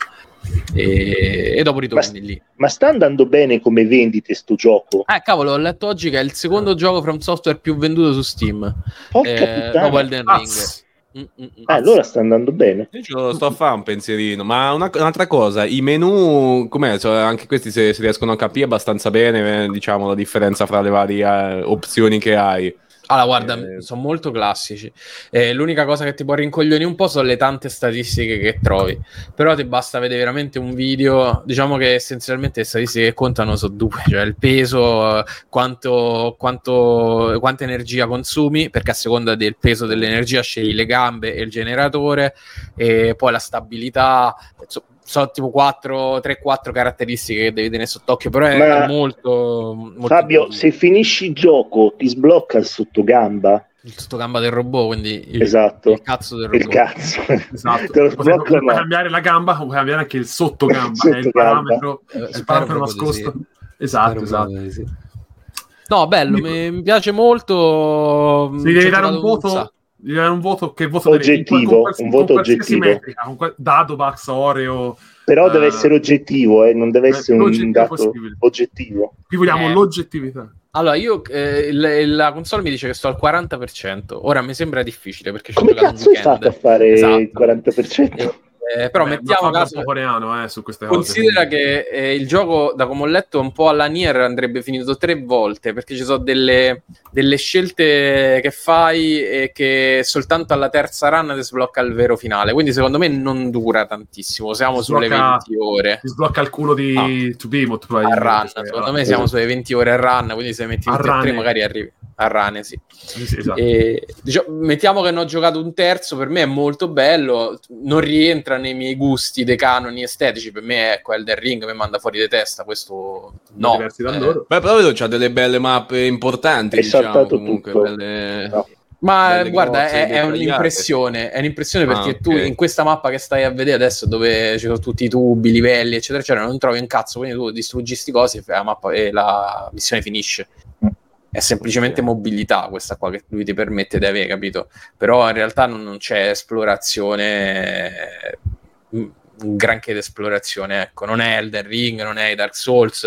e, e dopo ritorni ma, lì. Ma sta andando bene come vendite sto gioco? Eh, cavolo, ho letto oggi che è il secondo gioco from software più venduto su Steam. eh, dopo Elden Ring. Mm, mm, mm. Eh, allora sta andando bene. Io sto a fare un pensierino, ma una, un'altra cosa, i menu, com'è? Cioè, anche questi si, si, riescono a capire abbastanza bene, eh, diciamo, la differenza fra le varie eh, opzioni che hai. Allora, guarda, eh... sono molto classici. Eh, l'unica cosa che ti può rincogliere un po' sono le tante statistiche che trovi. Però ti basta vedere veramente un video. Diciamo che essenzialmente le statistiche che contano sono due: cioè il peso, quanto, quanto, quanta energia consumi, perché a seconda del peso dell'energia scegli le gambe e il generatore, e poi la stabilità. Insomma, sono tipo 4, 3-4 caratteristiche che devi tenere sott'occhio, però è Ma molto, molto Fabio, bello. se finisci il gioco ti sblocca il sottogamba? Il sottogamba del robot, quindi il, esatto. il cazzo del robot. Il cazzo. Esatto. Te lo sblocca, puoi, cambiare la gamba, puoi cambiare anche il sottogamba, sottogamba. è il parametro, eh, il parametro nascosto. Sì. Esatto, esatto. Sì. No, bello, mi, mi piace molto. Si devi dare un voto è un voto che voto oggettivo, un voto oggettivo. Metrica, con dado, Bax, Oreo. Però uh, deve essere oggettivo, eh, non deve essere un dato possibile. oggettivo. Qui vogliamo eh. l'oggettività. Allora, io eh, la, la, console mi dice che sto al 40%. Ora mi sembra difficile perché Come cazzo hai fatto a fare esatto. il 40%? Eh, però Beh, mettiamo caso coreano eh, su queste cose. Considera che eh, il gioco, da come ho letto, un po' alla Nier andrebbe finito tre volte perché ci sono delle, delle scelte che fai e che soltanto alla terza run ti sblocca il vero finale. Quindi, secondo me, non dura tantissimo. Siamo sulle 20 ore. Si sblocca il culo di ah. To Be A run, secondo me, siamo sulle 20 ore a run. Quindi, se metti in 3 magari arrivi a rane, sì. sì esatto. e, diciamo, mettiamo che ne ho giocato un terzo, per me è molto bello, non rientra nei miei gusti dei canoni estetici, per me ecco Elden Ring mi manda fuori di testa, questo no. Eh. Beh, però vedo c'ha delle belle mappe importanti, è diciamo, comunque, tutto. belle... No. Ma guarda, è, è, un'impressione, è un'impressione perché ah, okay. tu in questa mappa che stai a vedere adesso, dove ci sono tutti i tubi, i livelli, eccetera, eccetera, non trovi un cazzo, quindi tu distruggi sti cosi e la mappa e la missione finisce è semplicemente mobilità questa qua che lui ti permette di avere, capito? Però in realtà non, non c'è esplorazione, un granché di esplorazione, ecco, non è Elden Ring, non è Dark Souls,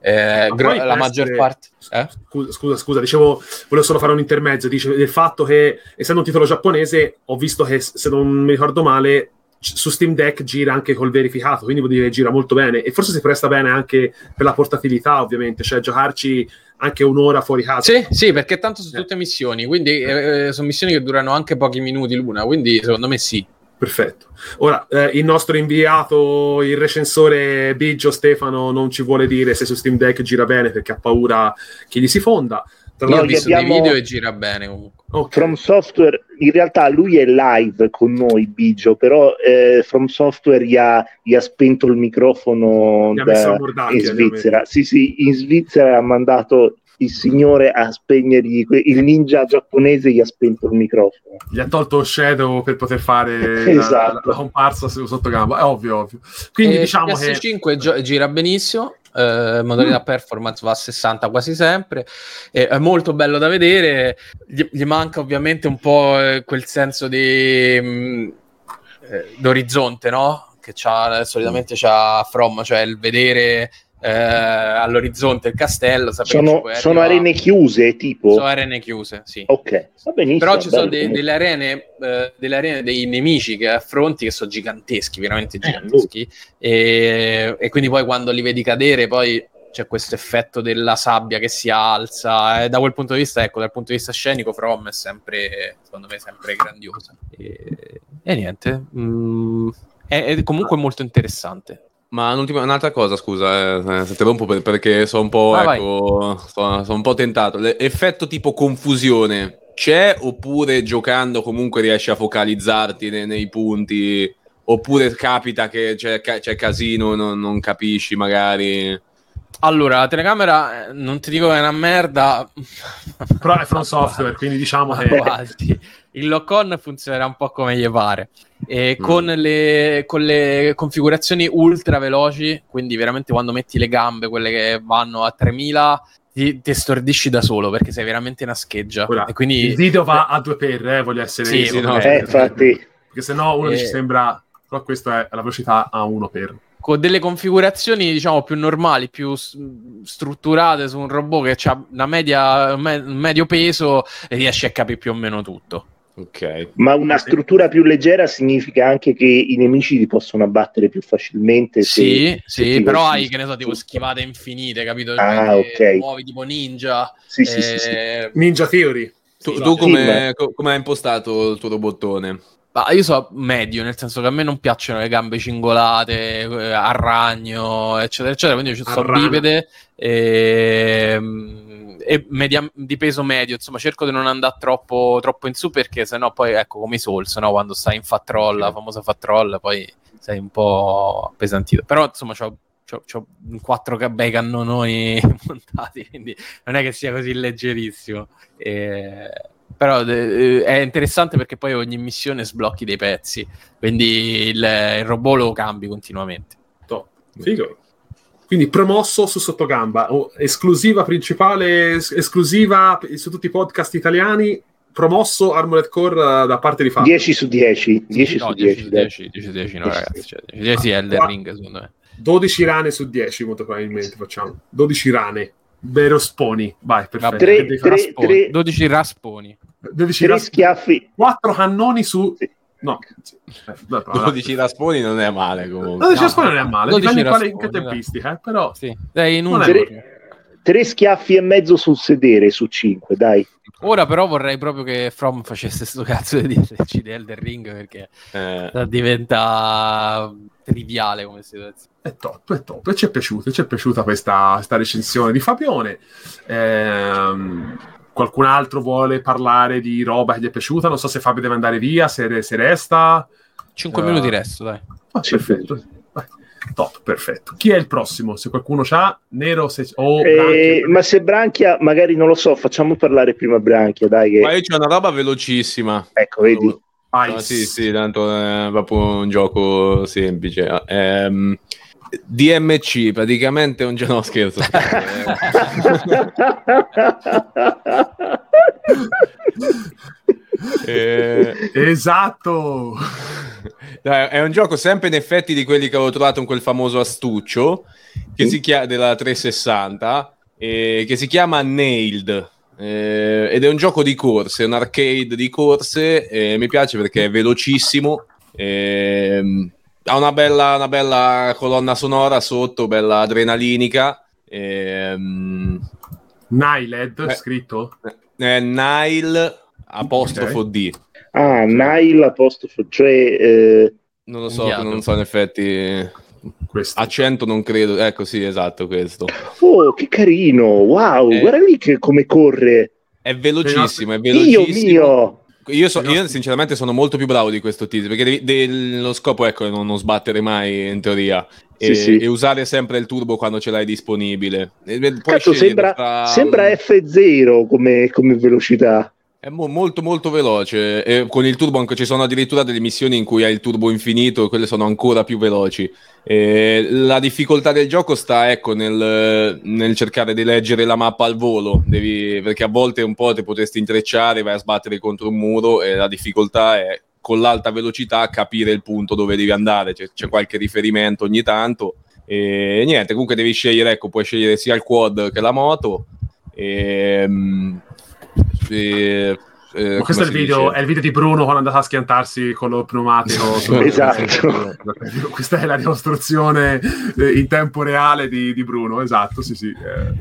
eh, gr- la maggior parte... Eh? Scusa, scusa, dicevo, volevo solo fare un intermezzo, dice del fatto che essendo un titolo giapponese ho visto che se non mi ricordo male su Steam Deck gira anche col verificato, quindi vuol dire che gira molto bene e forse si presta bene anche per la portatilità, ovviamente, cioè giocarci anche un'ora fuori casa. Sì, sì, perché tanto sono tutte missioni, quindi eh, sono missioni che durano anche pochi minuti l'una, quindi secondo me sì. Perfetto. Ora, eh, il nostro inviato, il recensore Biggio Stefano, non ci vuole dire se su Steam Deck gira bene perché ha paura che gli si fonda. Tra Io ho visto abbiamo... dei video e gira bene comunque. Okay. From Software, in realtà lui è live con noi, Biggio, però eh, From Software gli ha, gli ha, spento il microfono da, in Svizzera. Sì, sì, in Svizzera ha mandato il signore a spegnergli il ninja giapponese gli ha spento il microfono gli ha tolto shadow per poter fare esatto. la, la, la, comparsa sotto gamba è ovvio ovvio quindi e diciamo PS5 che gi- gira benissimo eh, modalità mm. performance va a 60 quasi sempre eh, è molto bello da vedere gli, gli manca ovviamente un po' eh, quel senso di mh, mm, eh, d'orizzonte no? che c'ha, solitamente c'ha From cioè il vedere eh, all'orizzonte il castello. Sono, sono arene chiuse, tipo? Sono arene chiuse, sì. Ok, va benissimo. Però ci sono de- delle, arene, eh, delle arene dei nemici che affronti che sono giganteschi, veramente eh, giganteschi. Eh, e, e quindi poi quando li vedi cadere, poi c'è questo effetto della sabbia che si alza. E da quel punto di vista, ecco, dal punto di vista scenico, From è sempre, secondo me, sempre grandiosa. E, e niente, mm, è, è, comunque molto interessante. Ma un'altra cosa, scusa, eh, se ti rompo per, perché sono un po', ecco, sono, sono un po' tentato. L'effetto tipo confusione c'è oppure giocando comunque riesci a focalizzarti nei, nei punti? Oppure capita che c'è, c'è casino, non, non capisci magari? Allora, la telecamera eh, non ti dico che è una merda, però è from software, quindi diciamo che il lock-on funzionerà un po' come gli pare. E mm. con, le, con, le, configurazioni ultra veloci, quindi veramente quando metti le gambe, quelle che vanno a 3000, ti, ti stordisci da solo perché sei veramente una scheggia. Ora, e quindi... Il video va a due per, eh, voglio essere... Sì, sì no, eh, infatti. Perché se no uno e... ci sembra... Però questa è la velocità a 1 per con delle configurazioni diciamo più normali, più strutturate su un robot che ha una media, un medio peso e riesce a capire più o meno tutto. Ok. Ma una struttura più leggera significa anche che i nemici ti possono abbattere più facilmente. se- Sì, se sì, però hai, che ne so, tipo schivate infinite, capito? Ah, Che ok. Muovi tipo ninja. Sì, sì, sì, sì. eh, Ninja Theory. Tu, tu come, co- come hai impostato il tuo robottone? Ma io so medio, nel senso che a me non piacciono le gambe cingolate, eh, a ragno, eccetera, eccetera. Quindi io A sto bipede e, e media- di peso medio. Insomma, cerco di non andare troppo, troppo in su perché sennò poi, ecco, come i Souls, no? quando stai in fat roll, la famosa fat roll, poi sei un po' appesantito. Però, insomma, c'ho, c'ho, c'ho quattro bei cannononi montati, quindi non è che sia così leggerissimo. E- Però eh, è interessante perché poi ogni missione sblocchi dei pezzi, quindi il, il robot lo cambi continuamente. Top. Figo. Quindi promosso su sottogamba, o esclusiva principale, es- esclusiva su tutti i podcast italiani, promosso Armored Core eh, da parte di Fabio. 10 su 10, 10 no, su 10 10. su dai. 10, 10 su 10 no ragazzi, cioè, 10 su 10 è Elden Ring secondo me. 12 rane su 10 molto probabilmente facciamo. 12 rane. Vero sponi. Vai, perfetto. Tre- tre- Rasponi, 12 rasponi. 12 Tre rane. schiaffi. 4 cannoni su... Sì. No. sì. Eh, beh, però- 12 rasponi non è male comunque. 12 No, rasponi non è male, 12 dipende in quale in rasponi, tempistica, eh, però... Sì, dai, in un Non. Tre, schiaffi e mezzo sul sedere su 5, dai. Ora però vorrei proprio che From facesse sto cazzo di DLC di Elden Ring perché Eh, diventa triviale come situazione. È top, è top. E ci è piaciuta, ci è piaciuta questa, questa recensione di Fabione. Ehm, qualcun altro vuole parlare di roba che gli è piaciuta? Non so se Fabio deve andare via, se, se resta. 5 Eh, minuti resto, dai. Ah, perfetto. Vai. Top, perfetto. Chi è il prossimo? Se qualcuno c'ha, nero se, o Eh, Branchia. ma se Branchia, magari non lo so, facciamo parlare prima Branchia, dai. Che... Ma io c'ho una roba velocissima. Ecco, vedi. No, sì, sì, tanto è proprio un gioco semplice. Ehm, DMC, praticamente un gioco... No, scherzo. Eh, Esatto. è un gioco sempre in effetti di quelli che avevo trovato in quel famoso astuccio che si chiama della 360 eh, che si chiama Nailed eh, ed è un gioco di corse, un arcade di corse e mi piace perché è velocissimo ehm, ha una bella, una bella colonna sonora sotto, bella adrenalinica ehm, Niled, Eh. scritto. è Nile apostrofo D ah, Nile apostrofo, cioè... eh, non lo so, Unghiato. non so in effetti Questo. accento non credo ecco sì esatto questo Oh, che carino! Wow, Eh. guarda lì che, come corre! È velocissimo, è Dio velocissimo. mio! Io, so- io sinceramente sono molto più bravo di questo tizio perché devi- de- lo scopo ecco, è non, non sbattere mai in teoria Sì, e, sì. e usare sempre il turbo quando ce l'hai disponibile. E- Cazzo, sembra, tra- sembra F0 come, come velocità. È mo- molto molto veloce e con il turbo anche ci sono addirittura delle missioni in cui hai il turbo infinito e quelle sono ancora più veloci. E la difficoltà del gioco sta ecco nel, nel cercare di leggere la mappa al volo, devi- perché a volte un po' ti potresti intrecciare, vai a sbattere contro un muro e la difficoltà è con l'alta velocità capire il punto dove devi andare, c'è, c'è qualche riferimento ogni tanto e niente, comunque devi scegliere, ecco, puoi scegliere sia il quad che la moto. E, e- eh, Ma questo è il, video, è il video di Bruno quando è andato a schiantarsi con lo pneumatico. Esatto. Questa è la dimostrazione eh, in tempo reale di, di Bruno, esatto, sì, sì. eh.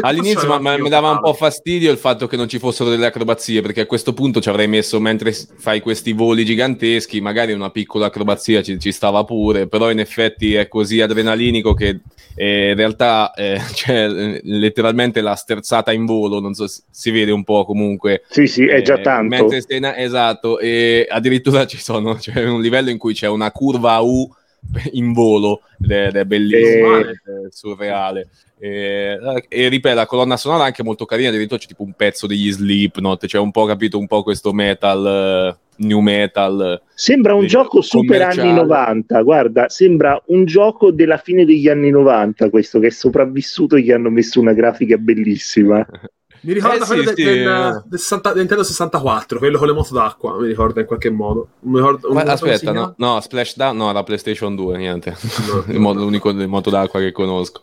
All'inizio ma- ma- mi dava un po' fastidio il fatto che non ci fossero delle acrobazie, perché a questo punto ci avrei messo, mentre fai questi voli giganteschi, magari una piccola acrobazia ci, ci stava pure, però in effetti è così adrenalinico che eh, in realtà eh, c'è eh, letteralmente la sterzata in volo, non so se si vede un po' comunque. Sì, sì, è già Eh, tanto. mentre esatto, e addirittura ci sono, c'è un livello in cui c'è una curva a U in volo ed è, ed è bellissimo, Eh. è surreale. E, e ripeto, la colonna sonora è anche molto carina, addirittura c'è tipo un pezzo degli Slipknot, c'è un po' capito un po' questo metal, eh, new metal. Sembra un Sì, gioco super anni 90, guarda, sembra un gioco della fine degli anni 90 questo, che è sopravvissuto e gli hanno messo una grafica bellissima. Mi ricorda Eh, quello sì, del, sì. del- del 60 Nintendo 64, quello con le moto d'acqua, mi ricorda in qualche modo. Ricordo- Ma aspetta, no, no, Splashdown, no, la PlayStation 2, niente. No. Mo- l'unico del moto d'acqua che conosco.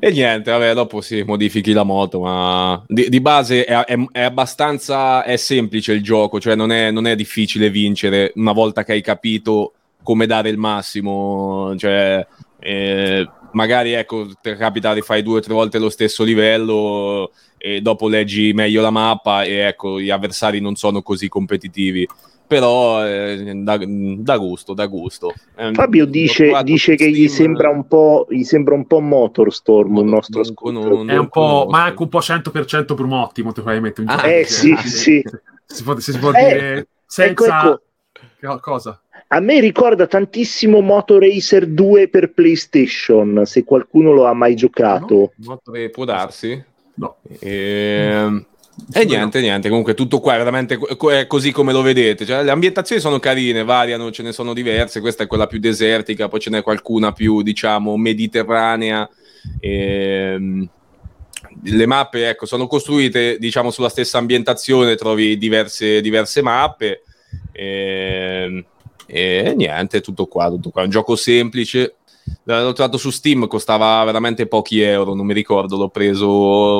E niente, vabbè, dopo si modifichi la moto, ma di, di base è, è- è abbastanza è semplice il gioco, cioè non è, non è difficile vincere una volta che hai capito come dare il massimo, cioè eh, magari ecco, ti capita di fare due o tre volte lo stesso livello e dopo leggi meglio la mappa e ecco, gli avversari non sono così competitivi. Però eh, da, da gusto, da gusto. Eh, Fabio dice, dice che gli sembra un po', gli sembra un po' Motorstorm il nostro conosco- È un po', ma è anche un po' 100% Brumotti, molto probabilmente. un Ah, eh, che- sì, eh, sì. Si può, si può Eh, dire senza... ecco, ecco. Che cosa? A me ricorda tantissimo Moto Racer 2 per PlayStation, se qualcuno lo ha mai giocato. Eh, può darsi. No. E... E niente, niente, comunque tutto qua è veramente co- è così come lo vedete. Cioè, le ambientazioni sono carine, variano, ce ne sono diverse. Questa è quella più desertica, poi ce n'è qualcuna più, diciamo, mediterranea. Ehm, le mappe, ecco, sono costruite, diciamo, sulla stessa ambientazione, trovi diverse, diverse mappe. Ehm, E, niente, tutto qua, tutto qua. Un gioco semplice. L'ho trovato su Steam, costava veramente pochi euro, non mi ricordo, l'ho preso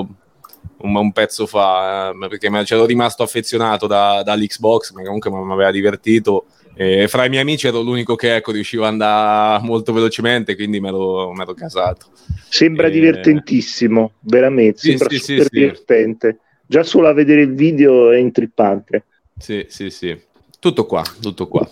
un, un pezzo fa, eh, perché me- c'ero rimasto affezionato da- dall'Xbox, ma comunque mi aveva divertito. E fra i miei amici ero l'unico che ecco, riusciva ad andare molto velocemente, quindi me l'ero casato. Sembra Eh, divertentissimo, veramente, sì, sembra sì, super sì. divertente. Già solo a vedere il video è intrippante. Sì, sì, sì. Tutto qua, tutto qua.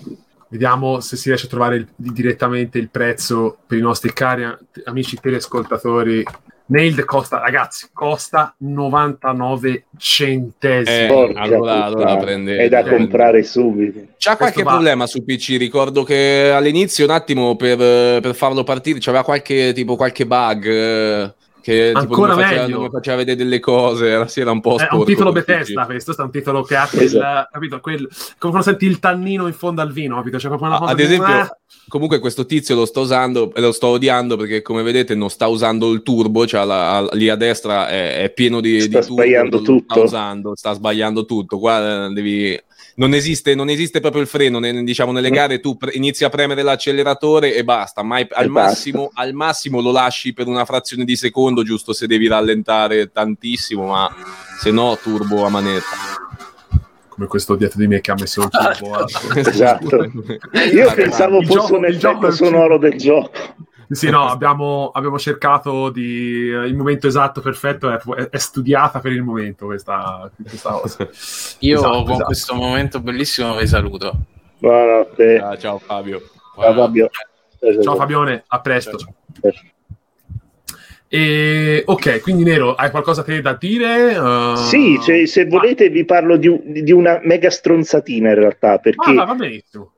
Vediamo se si riesce a trovare il- direttamente il prezzo per i nostri cari amici telescoltatori. Nailed costa, ragazzi, costa 99 centesimi. Eh, allora- allora prendete, è da prendete. comprare subito. C'ha qualche va- problema su PC, ricordo che all'inizio un attimo per, per farlo partire c'aveva qualche, tipo, qualche bug eh, che tipo, Ancora non mi faceva, meglio. non mi faceva vedere delle cose, era, sì, era un po' È sporco. un titolo Bethesda questo, è un titolo che ha quel, Esatto. capito, quel, come quando senti il tannino in fondo al vino, capito? C'è proprio una cosa ad esempio, Ah, comunque questo tizio lo sto usando e lo sto odiando perché come vedete non sta usando il turbo, cioè la- a- lì a destra è, è pieno di, Sta di turbo, sbagliando tutto. Sta usando, sta sbagliando tutto. Qua eh, devi... Non esiste, non esiste proprio il freno, ne- diciamo nelle Mm. gare tu pre- inizi a premere l'acceleratore e basta, mai, al, basta. massimo, al massimo lo lasci per una frazione di secondo, giusto se devi rallentare tantissimo, ma se no turbo a manetta. come questo dietro di me che ha messo il turbo. ah. Esatto. Io pensavo fosse un effetto sonoro del gioco. Sì, no, abbiamo, abbiamo cercato di. Il momento esatto, perfetto, è, è- studiata per il momento questa, questa cosa. Io Esatto, con esatto. questo momento bellissimo vi saluto. Buonanotte. Ah, ciao Fabio. Ciao, Fabio. Ciao Fabione, a presto. Ciao, E, ok, quindi Nero, hai qualcosa te da dire? Uh, Sì, cioè, se volete vi parlo di, di una mega stronzatina in realtà, perché Ah,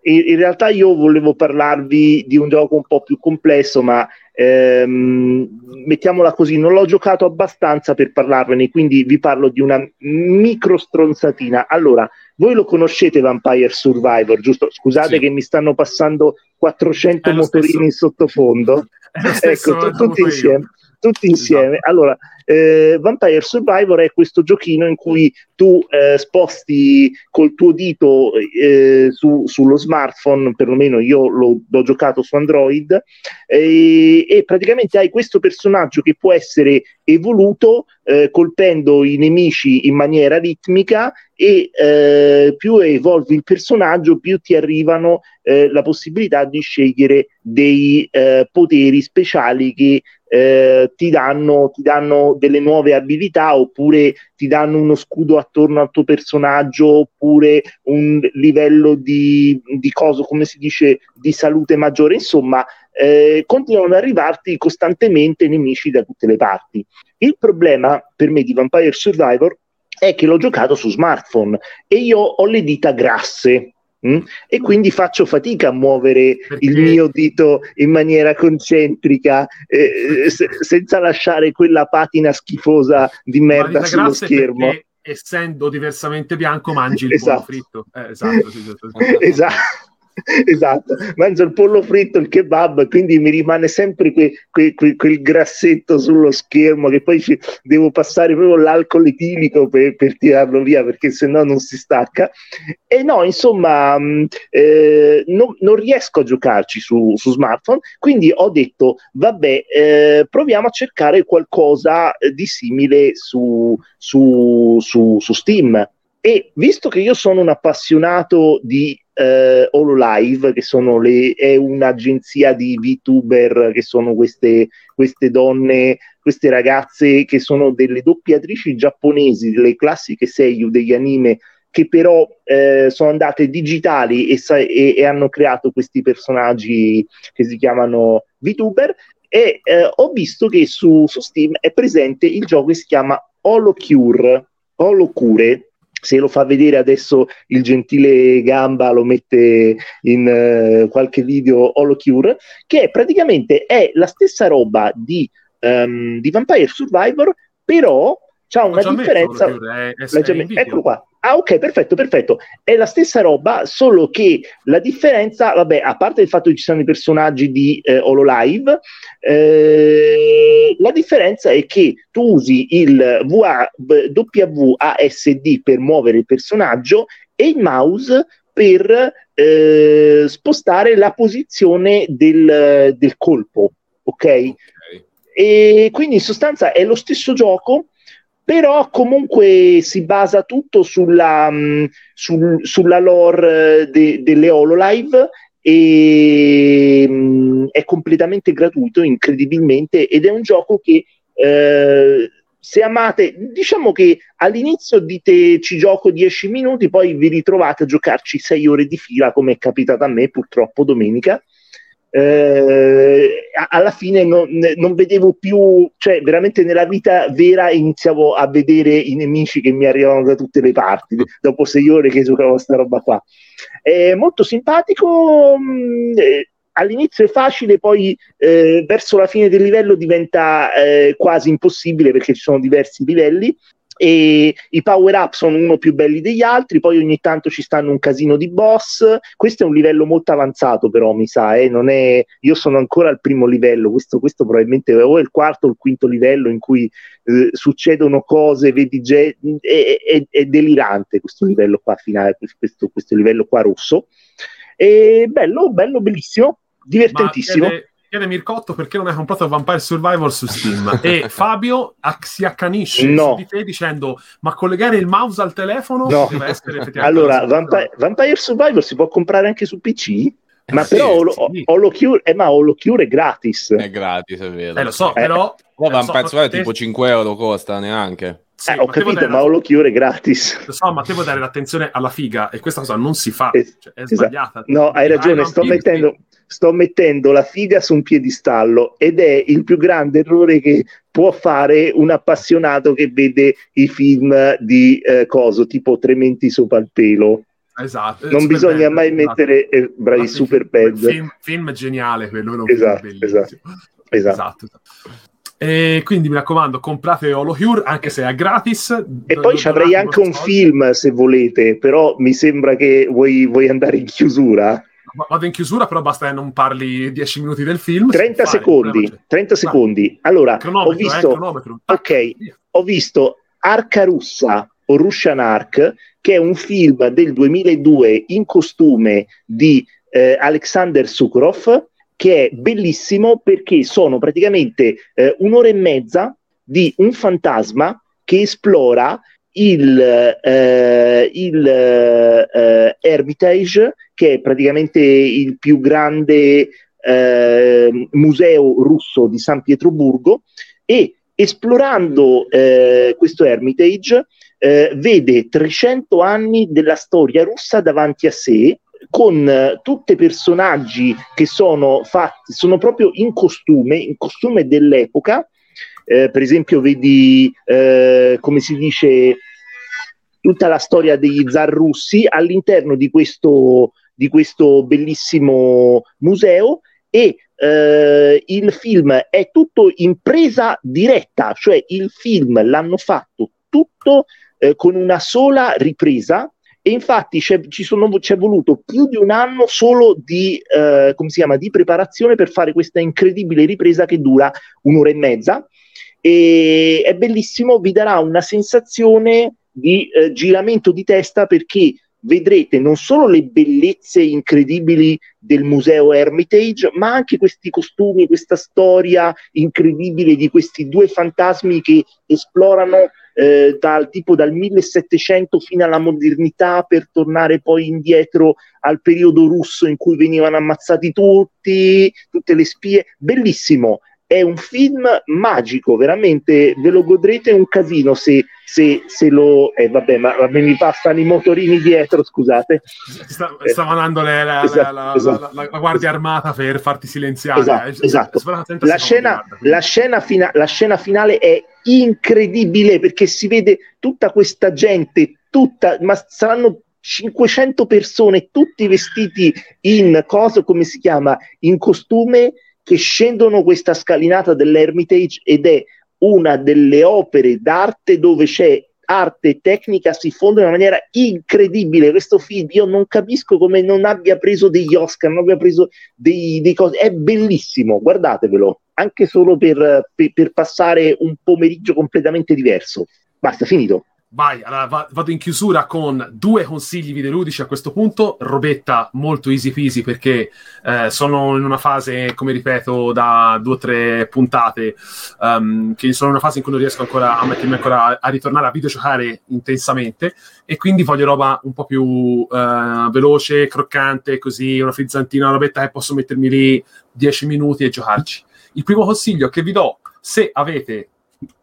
in, in realtà io volevo parlarvi di un gioco un po' più complesso, ma ehm, mettiamola così, non l'ho giocato abbastanza per parlarvene, quindi vi parlo di una micro stronzatina. Allora, voi lo conoscete Vampire Survivor, giusto? Scusate Sì. che mi stanno passando 400 È lo motorini stesso. in sottofondo. Ecco, tu- tutti dovuto io. Tutti insieme. Esatto. Allora, eh, Vampire Survivor è questo giochino in cui tu eh, sposti col tuo dito eh, su- sullo smartphone, perlomeno io l'ho, l'ho giocato su Android, e, praticamente hai questo personaggio che può essere evoluto eh, colpendo i nemici in maniera ritmica e eh, più evolvi il personaggio, più ti arrivano eh, la possibilità di scegliere dei eh, poteri speciali che eh, ti, danno, ti danno delle nuove abilità oppure ti danno uno scudo attorno al tuo personaggio oppure un livello di, di cosa, come si dice, di salute maggiore. Insomma, eh, continuano ad arrivarti costantemente nemici da tutte le parti. Il problema per me di Vampire Survivor è che l'ho giocato su smartphone e io ho le dita grasse. Mm? E quindi faccio fatica a muovere Perché- il mio dito in maniera concentrica eh, se- senza lasciare quella patina schifosa di merda sullo schermo. perché, essendo diversamente bianco, mangi il Esatto. pollo fritto. Eh, esatto, sì, sì. esatto. esatto, mangio il pollo fritto, il kebab, quindi mi rimane sempre que, que, que, quel grassetto sullo schermo che poi ci, devo passare proprio l'alcol etilico per, per tirarlo via perché sennò non si stacca. E no, insomma, mh, eh, no, non riesco a giocarci su, su, smartphone, quindi ho detto, vabbè, eh, proviamo a cercare qualcosa di simile su, su, su Steam. E visto che io sono un appassionato di eh, Hololive, che le, è un'agenzia di VTuber, che sono queste, queste donne, queste ragazze che sono delle doppiatrici giapponesi, delle classiche seiyu degli anime, che però eh, sono andate digitali e, e, e, hanno creato questi personaggi che si chiamano VTuber. E eh, ho visto che su, su Steam è presente il gioco che si chiama Holocure, Holocure se lo fa vedere adesso il gentile Gamba lo mette in uh, qualche video Holocure che praticamente è la stessa roba di, um, di Vampire Survivor però c'ha una differenza è, è, è eccolo qua Ah, ok, perfetto, perfetto. È la stessa roba, solo che la differenza, vabbè, a parte il fatto che ci sono i personaggi di eh, Hololive, eh, la differenza è che tu usi il WASD per muovere il personaggio e il mouse per eh, spostare la posizione del, del colpo, ok? okay. E quindi in sostanza è lo stesso gioco, però comunque si basa tutto sulla, mm, sul, sulla lore de, delle Hololive e mh, mm, è completamente gratuito, incredibilmente, ed è un gioco che eh, se amate, diciamo che all'inizio dite ci gioco 10 minuti, poi vi ritrovate a giocarci 6 ore di fila, come è capitato a me purtroppo domenica eh, alla fine non, non, vedevo più, cioè veramente nella vita vera iniziavo a vedere i nemici che mi arrivavano da tutte le parti dopo sei ore che giocavo questa roba qua. È molto simpatico. Mh, mm, eh, all'inizio è facile, poi eh, verso la fine del livello diventa eh, quasi impossibile perché ci sono diversi livelli e i power up sono uno più belli degli altri, poi ogni tanto ci stanno un casino di boss. Questo è un livello molto avanzato, però mi sa, eh? non è... io sono ancora al primo livello, questo, questo probabilmente o è il quarto o il quinto livello in cui eh, succedono cose, vedi, ge- è, è, è, delirante questo livello qua finale, questo, questo livello qua rosso. E bello, bello, bellissimo, divertentissimo. Ma chiede Mircotto perché non hai comprato Vampire Survivor su Steam e Fabio si accanisce no. di te dicendo ma collegare il mouse al telefono no. allora Vampire, Vampire, Survivor si può comprare anche su PC? Eh, ma sì, però sì. Holocure, eh, ma Holocure è gratis è gratis è vero eh, lo so eh, però eh, Vampire so, te... tipo 5 euro costa neanche sì, eh, ho capito, ma Holocure è gratis. Lo so, ma te vuoi dare l'attenzione alla figa e questa cosa non si fa, es- cioè, è esatto. sbagliata. No, hai ragione, sto mettendo, sto mettendo la figa su un piedistallo ed è il più grande errore che può fare un appassionato che vede i film di eh, coso, tipo Trementi sopra il pelo. Esatto, non bisogna bad, mai esatto. mettere eh, bravi super bad. Film, film geniale quello, esatto, esatto, esatto. E quindi mi raccomando, comprate Holocure anche se è gratis. E poi ci avrei anche un film se volete, però mi sembra che vuoi, vuoi andare in chiusura vado in chiusura, però basta che non parli 10 minuti del film. 30 secondi, 30 secondi. Allora, ho visto, eh, ok, ho visto Arca Russa o Russian Ark, che è un film del 2002 in costume di eh, Alexander Sukrov, che è bellissimo perché sono praticamente eh, un'ora e mezza di un fantasma che esplora il, eh, il eh, Hermitage, che è praticamente il più grande eh, museo russo di San Pietroburgo, e esplorando eh, questo Hermitage eh, vede 300 anni della storia russa davanti a sé, con eh, tutti personaggi che sono fatti, sono proprio in costume, in costume dell'epoca, eh, per esempio vedi eh, come si dice tutta la storia degli zar russi all'interno di questo, di questo bellissimo museo e eh, il film è tutto in presa diretta, cioè il film l'hanno fatto tutto eh, con una sola ripresa E infatti c'è, ci sono, c'è voluto più di un anno solo di, eh, chiama, di preparazione per fare questa incredibile ripresa che dura un'ora e mezza. E è bellissimo, vi darà una sensazione di eh, giramento di testa perché vedrete non solo le bellezze incredibili del museo Hermitage, ma anche questi costumi, questa storia incredibile di questi due fantasmi che esplorano eh, dal tipo dal 1700 fino alla modernità per tornare poi indietro al periodo russo in cui venivano ammazzati tutti, tutte le spie. Bellissimo, è un film magico, veramente ve lo godrete un casino se, se, se lo... Eh, vabbè, ma vabbè, mi passano i motorini dietro, scusate. Sta, sta mandando le, la, esatto, la, esatto. La, la, guardia armata per farti silenziare. Esatto, esatto. La, scena, la, scena fina, la scena finale è incredibile perché si vede tutta questa gente, tutta, ma saranno 500 persone, tutti vestiti in cosa, come si chiama, in costume che scendono questa scalinata dell'Hermitage ed è una delle opere d'arte dove c'è arte e tecnica si fondono in maniera incredibile. Questo film io non capisco come non abbia preso degli Oscar, non abbia preso dei, dei cose. È bellissimo, guardatevelo, anche solo per, per, per passare un pomeriggio completamente diverso. Basta, finito. Vai, allora vado in chiusura con due consigli videoludici a questo punto. Robetta molto easy peasy perché eh, sono in una fase, come ripeto, da due o tre puntate, um, che sono in una fase in cui non riesco ancora a mettermi ancora a ritornare a videogiocare intensamente e quindi voglio roba un po' più uh, veloce, croccante, così, una frizzantina, una robetta che posso mettermi lì 10 minuti e giocarci. Il primo consiglio che vi do, se avete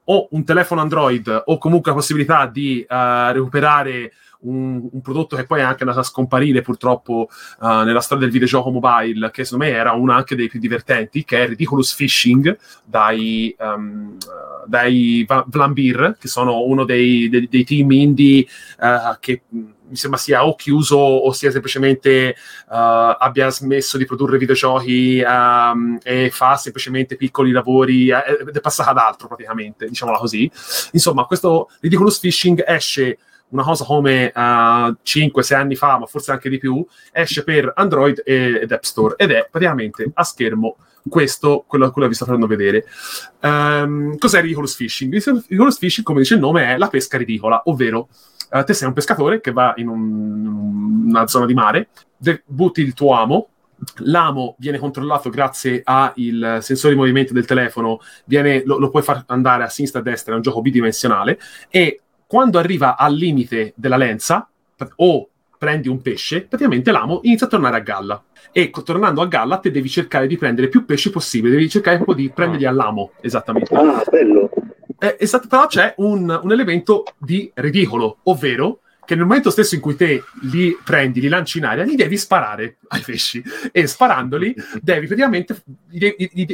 o un telefono Android o comunque la possibilità di uh, recuperare un, un, prodotto che poi è anche andato a scomparire purtroppo uh, nella storia del videogioco mobile, che secondo me era uno anche dei più divertenti, che è Ridiculous Fishing dai, um, dai Vlambir, che sono uno dei, dei, dei team indie uh, che mi sembra sia o chiuso o sia semplicemente uh, abbia smesso di produrre videogiochi um, e fa semplicemente piccoli lavori eh, ed è passata ad altro praticamente, diciamola così. Insomma, questo Ridiculous Fishing esce una cosa come uh, eh, 5-6 anni fa, ma forse anche di più, esce per Android ed App Store ed è praticamente a schermo questo, quello che vi sto facendo vedere. Um, cos'è Ridiculous Fishing? Ridiculous Fishing, come dice il nome, è la pesca ridicola, ovvero uh, te sei un pescatore che va in un, una zona di mare, de- butti il tuo amo, l'amo viene controllato grazie al sensore di movimento del telefono, viene, lo, lo, puoi far andare a sinistra e a destra, è un gioco bidimensionale, e quando arriva al limite della lenza, o prendi un pesce, praticamente l'amo inizia a tornare a galla. E tornando a galla, te devi cercare di prendere più pesci possibile, devi cercare proprio di prenderli all'amo, esattamente. Ah, bello. Eh, esatto, però c'è un, un elemento di ridicolo, ovvero che nel momento stesso in cui te li prendi, li lanci in aria, li devi sparare ai pesci e sparandoli devi praticamente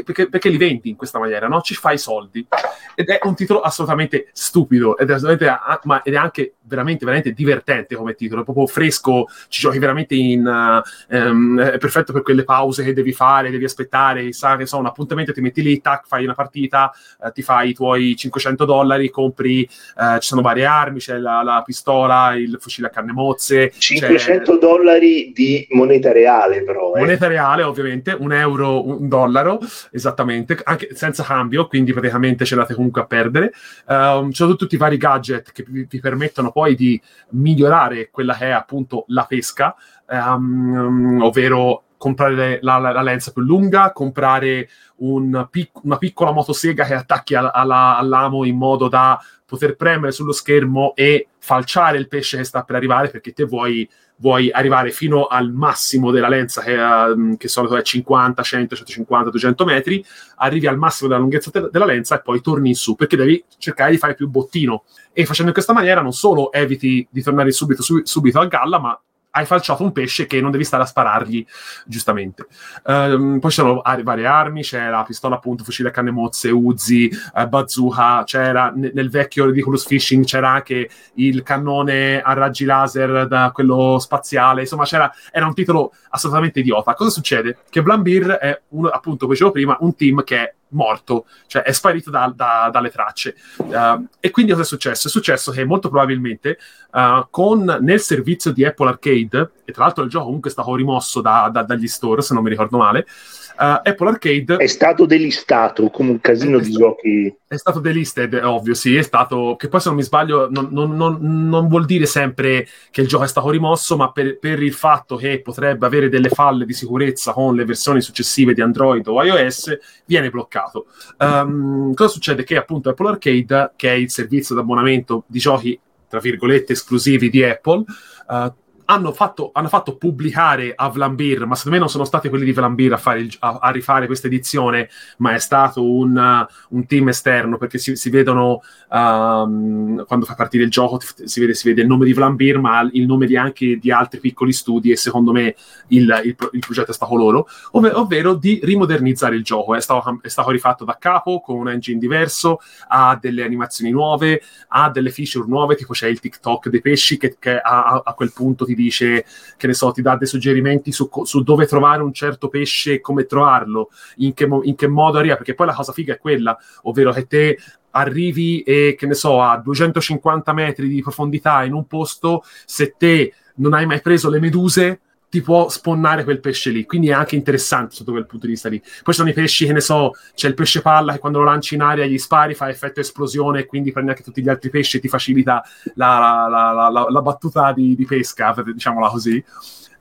perché, perché, li vendi in questa maniera, no? Ci fai soldi. Ed è un titolo assolutamente stupido ed è, assolutamente, ma, ed è anche veramente, veramente divertente come titolo, è proprio fresco, ci giochi veramente in uh, um, è perfetto per quelle pause che devi fare, devi aspettare, sa che so, un appuntamento, ti metti lì, tac, fai una partita, uh, ti fai i tuoi 500 dollari, compri, uh, ci sono varie armi, c'è la, la pistola, il fucile a canne mozze. 500 dollari di moneta reale, però. Eh. Moneta reale, ovviamente, un euro, un dollaro, esattamente, anche senza cambio, quindi praticamente ce l'ate comunque a perdere. Um, ci sono tutti i vari gadget che vi, vi, permettono poi di migliorare quella che è appunto la pesca, um, ovvero comprare la, la, la, lenza più lunga, comprare un pic- una piccola motosega che attacchi alla, alla, all'amo in modo da poter premere sullo schermo e falciare il pesce che sta per arrivare perché te vuoi, vuoi arrivare fino al massimo della lenza che, uh, che solito è 50, 100, 150, 200 metri, arrivi al massimo della lunghezza te- della lenza e poi torni in su perché devi cercare di fare più bottino. E facendo in questa maniera non solo eviti di tornare subito, su- subito a galla ma hai falciato un pesce che non devi stare a sparargli, giustamente. Um, poi ci sono varie armi, c'è la pistola appunto, fucile a canne mozze, Uzi, uh, bazooka, c'era nel vecchio Ridiculous Fishing c'era anche il cannone a raggi laser da quello spaziale, insomma era un titolo assolutamente idiota. Cosa succede? Che Blambir è, uno, appunto, come dicevo prima, un team che è morto, cioè è sparito da, da, dalle tracce. Uh, e quindi cosa è successo? È successo che molto probabilmente uh, con, nel servizio di Apple Arcade, e tra l'altro il gioco comunque è stato rimosso da, dagli store, se non mi ricordo male, Uh, Apple Arcade è stato delistato come un casino di stato, giochi. È stato delisted, è ovvio, sì, è stato. Che poi, se non mi sbaglio, non, non, non, non vuol dire sempre che il gioco è stato rimosso, ma per, per, il fatto che potrebbe avere delle falle di sicurezza con le versioni successive di Android o iOS, viene bloccato. Um, cosa succede? Che appunto Apple Arcade, che è il servizio d'abbonamento di giochi tra virgolette esclusivi di Apple, uh, hanno fatto, hanno fatto, pubblicare a Vlambir, ma secondo me non sono stati quelli di Vlambir a, il, a, a rifare questa edizione, ma è stato un, uh, un team esterno perché si, si vedono um, quando fa partire il gioco, si vede, si vede, il nome di Vlambir, ma il nome di anche di altri piccoli studi. E secondo me il, il, il progetto è stato loro, ov- ovvero di rimodernizzare il gioco. È stato, è stato, rifatto da capo con un engine diverso, ha delle animazioni nuove, ha delle feature nuove, tipo c'è il TikTok dei pesci che, che a, a quel punto ti ti dice, che ne so, ti dà dei suggerimenti su, su dove trovare un certo pesce e come trovarlo, in che, in che modo arriva, perché poi la cosa figa è quella, ovvero che te arrivi e che ne so a 250 metri di profondità in un posto, se te non hai mai preso le meduse, ti può sponnare quel pesce lì. Quindi è anche interessante sotto quel punto di vista lì. Poi ci sono i pesci, che ne so, c'è il pesce palla che quando lo lanci in aria gli spari, fa effetto esplosione e quindi prendi anche tutti gli altri pesci e ti facilita la, la, la, la battuta di, di, pesca, diciamola così.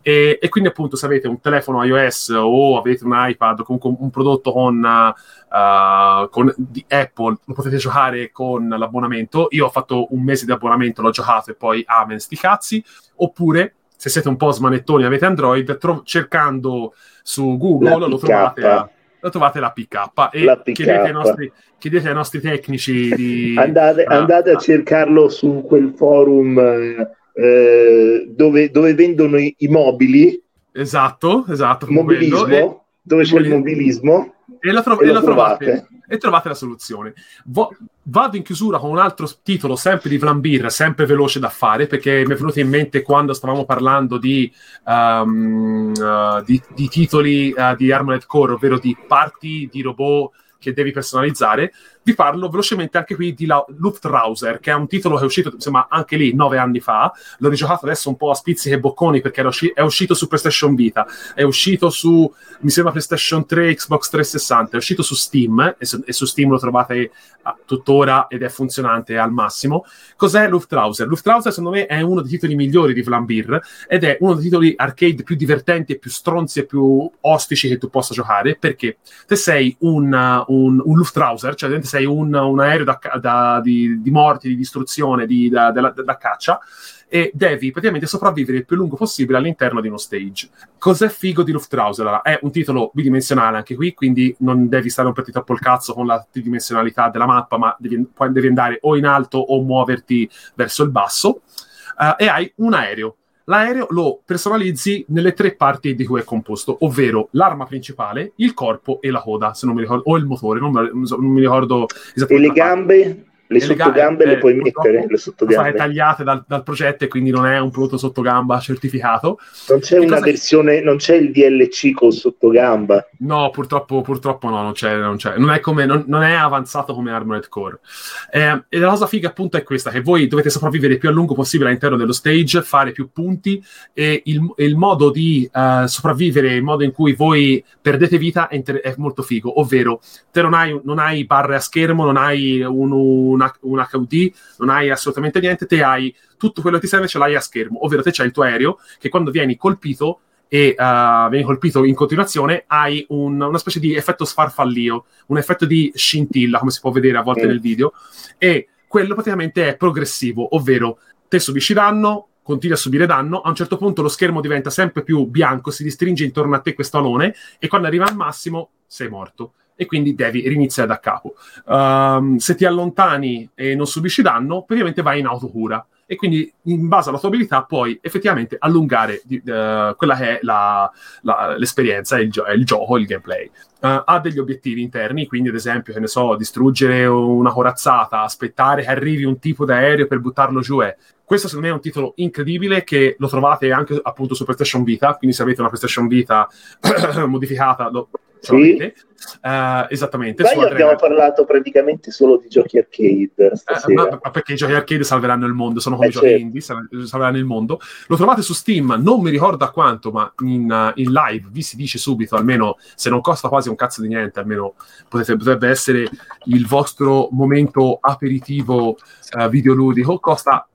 E, e, quindi appunto se avete un telefono iOS o avete un iPad o comunque un prodotto con, uh, con di Apple lo potete giocare con l'abbonamento io ho fatto un mese di abbonamento l'ho giocato e poi amen sti cazzi oppure se siete un po' smanettoni e avete Android, tro- cercando su Google lo trovate, la, lo trovate la PK e la PK. Chiedete, ai nostri, chiedete, ai nostri, tecnici di... Andate, uh, andate a cercarlo su quel forum eh, dove, dove, vendono i, i, mobili. Esatto, esatto. Mobilismo, e, dove c'è il mobilismo. E la, tro- e, la trovate. trovate e trovate la soluzione. Vo- vado in chiusura con un altro titolo, sempre di Vlambir, sempre veloce da fare, perché mi è venuto in mente quando stavamo parlando di, um, uh, di, di titoli uh, di Armored Core, ovvero di parti di robot che devi personalizzare vi parlo velocemente anche qui di La- Luftrauser, che è un titolo che è uscito, insomma, anche lì nove anni fa. L'ho rigiocato adesso un po' a spizzichi e bocconi perché usci- è uscito su PlayStation Vita, è uscito su, mi sembra, PlayStation 3, Xbox 360, è uscito su Steam e su, e su Steam lo trovate ah, tuttora ed è funzionante al massimo. Cos'è Luftrauser? Luftrauser, secondo me, è uno dei titoli migliori di Vlambir ed è uno dei titoli arcade più divertenti e più stronzi e più ostici che tu possa giocare perché te sei un, un, un Luftrauser, cioè sei un, un aereo da, da, di, di, morti, di distruzione, di, da, da, caccia, e devi praticamente sopravvivere il più lungo possibile all'interno di uno stage. Cos'è figo di Luftrauser? È un titolo bidimensionale anche qui, quindi non devi stare un po' troppo il cazzo con la tridimensionalità della mappa, ma devi, devi andare o in alto o muoverti verso il basso. Uh, e hai un aereo L'aereo lo personalizzi nelle tre parti di cui è composto, ovvero l'arma principale, il corpo e la coda, se non mi ricordo, o il motore, non mi, non mi ricordo esattamente. E le gambe? Le sottogambe le, puoi mettere, le sottogambe. tagliate dal, dal, progetto e quindi non è un prodotto sottogamba certificato. Non c'è che una versione, non c'è il DLC con sottogamba. No, purtroppo, purtroppo no, non c'è, non c'è. Non è, come, non, non è avanzato come Armored Core. Eh, e la cosa figa appunto è questa, che voi dovete sopravvivere più a lungo possibile all'interno dello stage, fare più punti e il, il modo di uh, sopravvivere, il modo in cui voi perdete vita è, inter- è molto figo, ovvero te non hai, non hai barre a schermo, non hai un, un un, HUD, non hai assolutamente niente, te hai tutto quello che ti serve, ce l'hai a schermo, ovvero te c'hai il tuo aereo che quando vieni colpito e uh, vieni colpito in continuazione, hai un, una specie di effetto sfarfallio, un effetto di scintilla, come si può vedere a volte mm. nel video, e quello praticamente è progressivo, ovvero te subisci danno, continui a subire danno, a un certo punto lo schermo diventa sempre più bianco, si ristringe intorno a te questo alone, e quando arriva al massimo sei morto e quindi devi riniziare da capo. Um, se ti allontani e non subisci danno, praticamente vai in autocura e quindi in base alla tua abilità puoi effettivamente allungare uh, quella che è la, la, l'esperienza, il, gio- il, gioco, il gameplay. Uh, ha degli obiettivi interni, quindi ad esempio, che ne so, distruggere una corazzata, aspettare che arrivi un tipo d'aereo per buttarlo giù. È. Questo secondo me è un titolo incredibile che lo trovate anche appunto su PlayStation Vita, quindi se avete una PlayStation Vita modificata lo, Sì. Eh, esattamente. Io abbiamo parlato praticamente solo di giochi arcade Eh, ma, ma perché i giochi arcade salveranno il mondo, sono come Eh, i giochi certo. indie, sal- salveranno il mondo. Lo trovate su Steam, non mi ricordo a quanto, ma in, uh, in live vi si dice subito, almeno se non costa quasi un cazzo di niente, almeno potete- potrebbe essere il vostro momento aperitivo uh, videoludico. Costa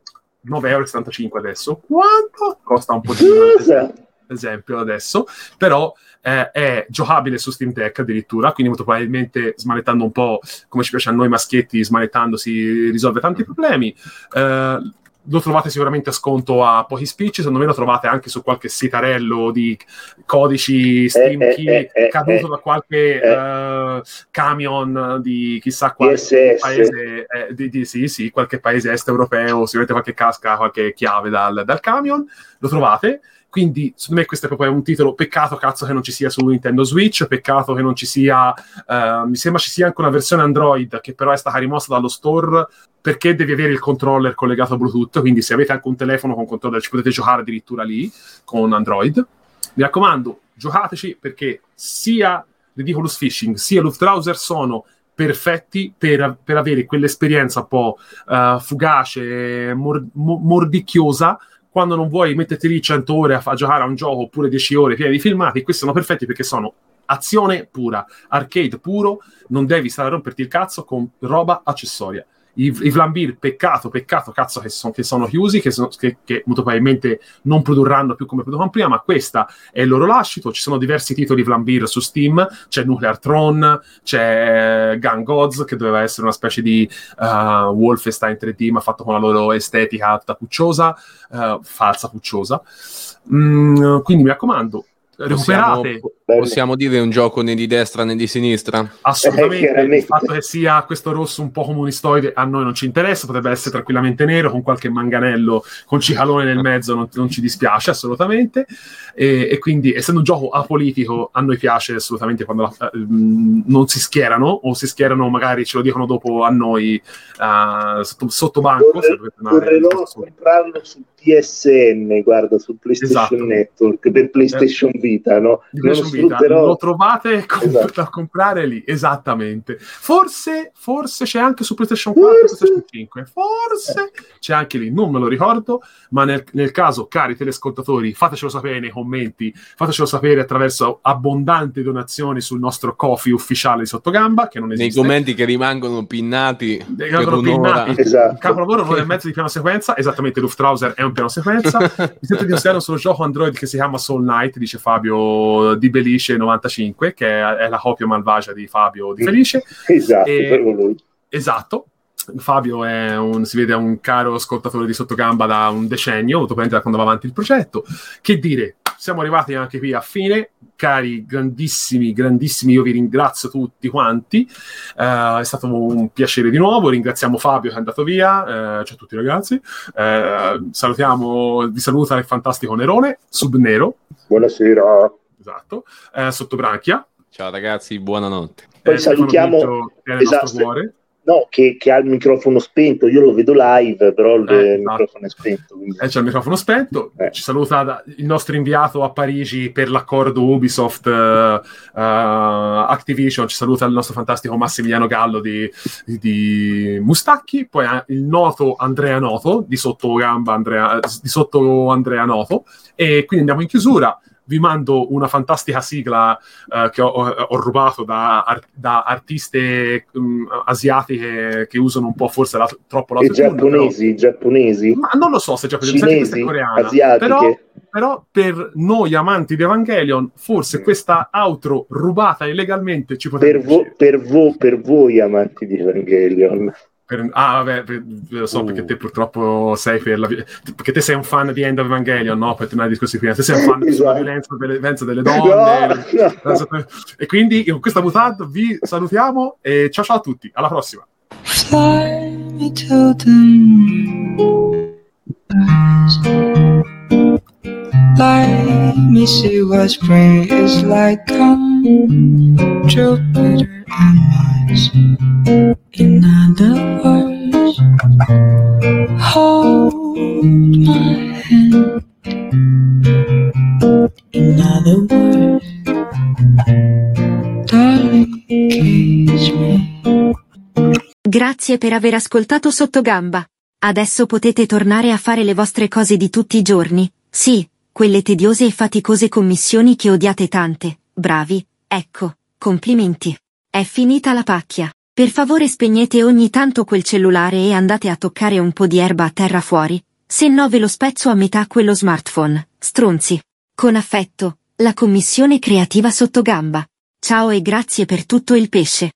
9,75 euro adesso. Quanto? Costa un po' di Cosa? Esempio adesso, però eh, è giocabile su Steam Deck addirittura, quindi molto probabilmente smanettando un po' come ci piace a noi maschietti, smanettando si risolve tanti problemi. Eh, lo trovate sicuramente a sconto a pochi spicci, secondo me lo trovate anche su qualche sitarello di codici Steam Eh, eh, key eh, eh, caduto eh. da qualche eh, camion di chissà quale DSS. paese, di, di- sì, sì, qualche paese est europeo, sicuramente qualche casca, qualche chiave dal, dal camion, lo trovate. Quindi, secondo me, questo è proprio un titolo. Peccato, cazzo, che non ci sia su Nintendo Switch. Peccato che non ci sia. eh, mi sembra ci sia anche una versione Android che però è stata rimossa dallo store perché devi avere il controller collegato a Bluetooth. Quindi, se avete anche un telefono con controller, ci potete giocare addirittura lì con Android. Mi raccomando, giocateci perché sia Ridiculous Fishing sia Luftrauser sono perfetti per, per avere quell'esperienza un po' eh, fugace, mor- mo- mordicchiosa quando non vuoi metterti lì 100 ore a, a giocare a un gioco oppure 10 ore pieni di filmati, questi sono perfetti perché sono azione pura, arcade puro, non devi stare a romperti il cazzo con roba accessoria. I, Vlambir, peccato, peccato, cazzo che, son- che sono chiusi, che, sono- che- che molto probabilmente non produrranno più come producevano prima, ma questa è il loro lascito. Ci sono diversi titoli Vlambir su Steam, c'è Nuclear Throne, c'è Gun Gods, che doveva essere una specie di uh, Wolfenstein 3D, ma fatto con la loro estetica tutta pucciosa, uh, falsa pucciosa. Mm, quindi mi raccomando, recuperate possiamo dire un gioco né di destra né di sinistra? assolutamente Eh, il fatto che sia questo rosso un po' comunistoide a noi non ci interessa, potrebbe essere tranquillamente nero con qualche manganello con cicalone nel mezzo, non, non ci dispiace assolutamente. E, e quindi, essendo un gioco apolitico, a noi piace assolutamente quando la- eh, mm, non si schierano o si schierano, magari ce lo dicono dopo a noi eh, sotto, sotto banco. Vorrei- Vorrei comprarlo su PSN, guarda, su PlayStation Esatto. Network, per PlayStation Vita, no? PlayStation Vita, sfrutterò- lo trovate comp- Esatto. da comprare lì, esattamente. Forse, forse c'è anche su PlayStation 4 e Forse. PlayStation 5, forse c'è anche lì, non me lo ricordo, ma nel, nel caso, cari telescoltatori, fatecelo sapere nei commenti, fatecelo sapere attraverso abbondanti donazioni sul nostro coffee ufficiale di Sottogamba, che non Nei esiste. commenti che rimangono pinnati un'ora. pinnati. Esatto. Il capolavoro non è mezzo di piano sequenza, esattamente Luftrauser è un piano sequenza. Mi sento di consigliare un solo gioco Android che si chiama Soul Knight, dice Fabio di Belice 95, che è, è la copia malvagia di Fabio di Felice. Esatto, E-. Esatto. Fabio è un, si vede, un caro ascoltatore di sottogamba da un decennio, probabilmente da quando va avanti il progetto. Che dire, siamo arrivati anche qui a fine. Cari, grandissimi, grandissimi, io vi ringrazio tutti quanti. Eh, è stato un piacere di nuovo. Ringraziamo Fabio che è andato via, eh, ciao a tutti ragazzi. Eh, salutiamo, vi saluta il fantastico Nerone, Subnero, Buonasera. esatto, Sottobranchia. Ciao ragazzi, buonanotte. Poi eh, salutiamo- nel esatto. nostro cuore. No, che, che ha il microfono spento, io lo vedo live, però il, Eh, microfono è spento. quindi- Eh, c'è il microfono spento. Eh. Ci saluta il nostro inviato a Parigi per l'accordo Ubisoft eh, eh, Activision. Ci saluta il nostro fantastico Massimiliano Gallo di, di- Mustacchi. Poi ha il noto Andrea Noto di sotto gamba Andrea, di sotto Andrea Noto. E quindi andiamo in chiusura. Vi mando una fantastica sigla eh, che ho, ho- rubato da, ar- da artiste mm, asiatiche che usano un po' forse la- troppo la E giapponesi, giapponesi, ma non lo so se è cinesi, coreana. asiatiche. Però, però per noi amanti di Evangelion, forse questa outro rubata illegalmente ci potrebbe per, vo- per, vo- per voi amanti di Evangelion. Per- ah, vabbè, per- lo so Uh. perché te purtroppo sei per la perché te sei un fan di End of Evangelion, no? Per tornare ai discorsi prima, te sei un fan Esatto. sulla violenza delle, violenza delle donne. No, no. E quindi con questa mutanda vi salutiamo e ciao ciao a tutti, alla prossima. Fly me to the moon. Let me see what spring is like on Jupiter and Mars. In other words, hold my hand. In other words, darling, kiss me. Grazie per aver ascoltato Sottogamba. Adesso potete tornare a fare le vostre cose di tutti i giorni. Sì, quelle tediose e faticose commissioni che odiate tante. Bravi, ecco, complimenti. È finita la pacchia. Per favore spegnete ogni tanto quel cellulare e andate a toccare un po' di erba a terra fuori, se no ve lo spezzo a metà quello smartphone, stronzi. Con affetto, la commissione creativa Sottogamba. Ciao e grazie per tutto il pesce.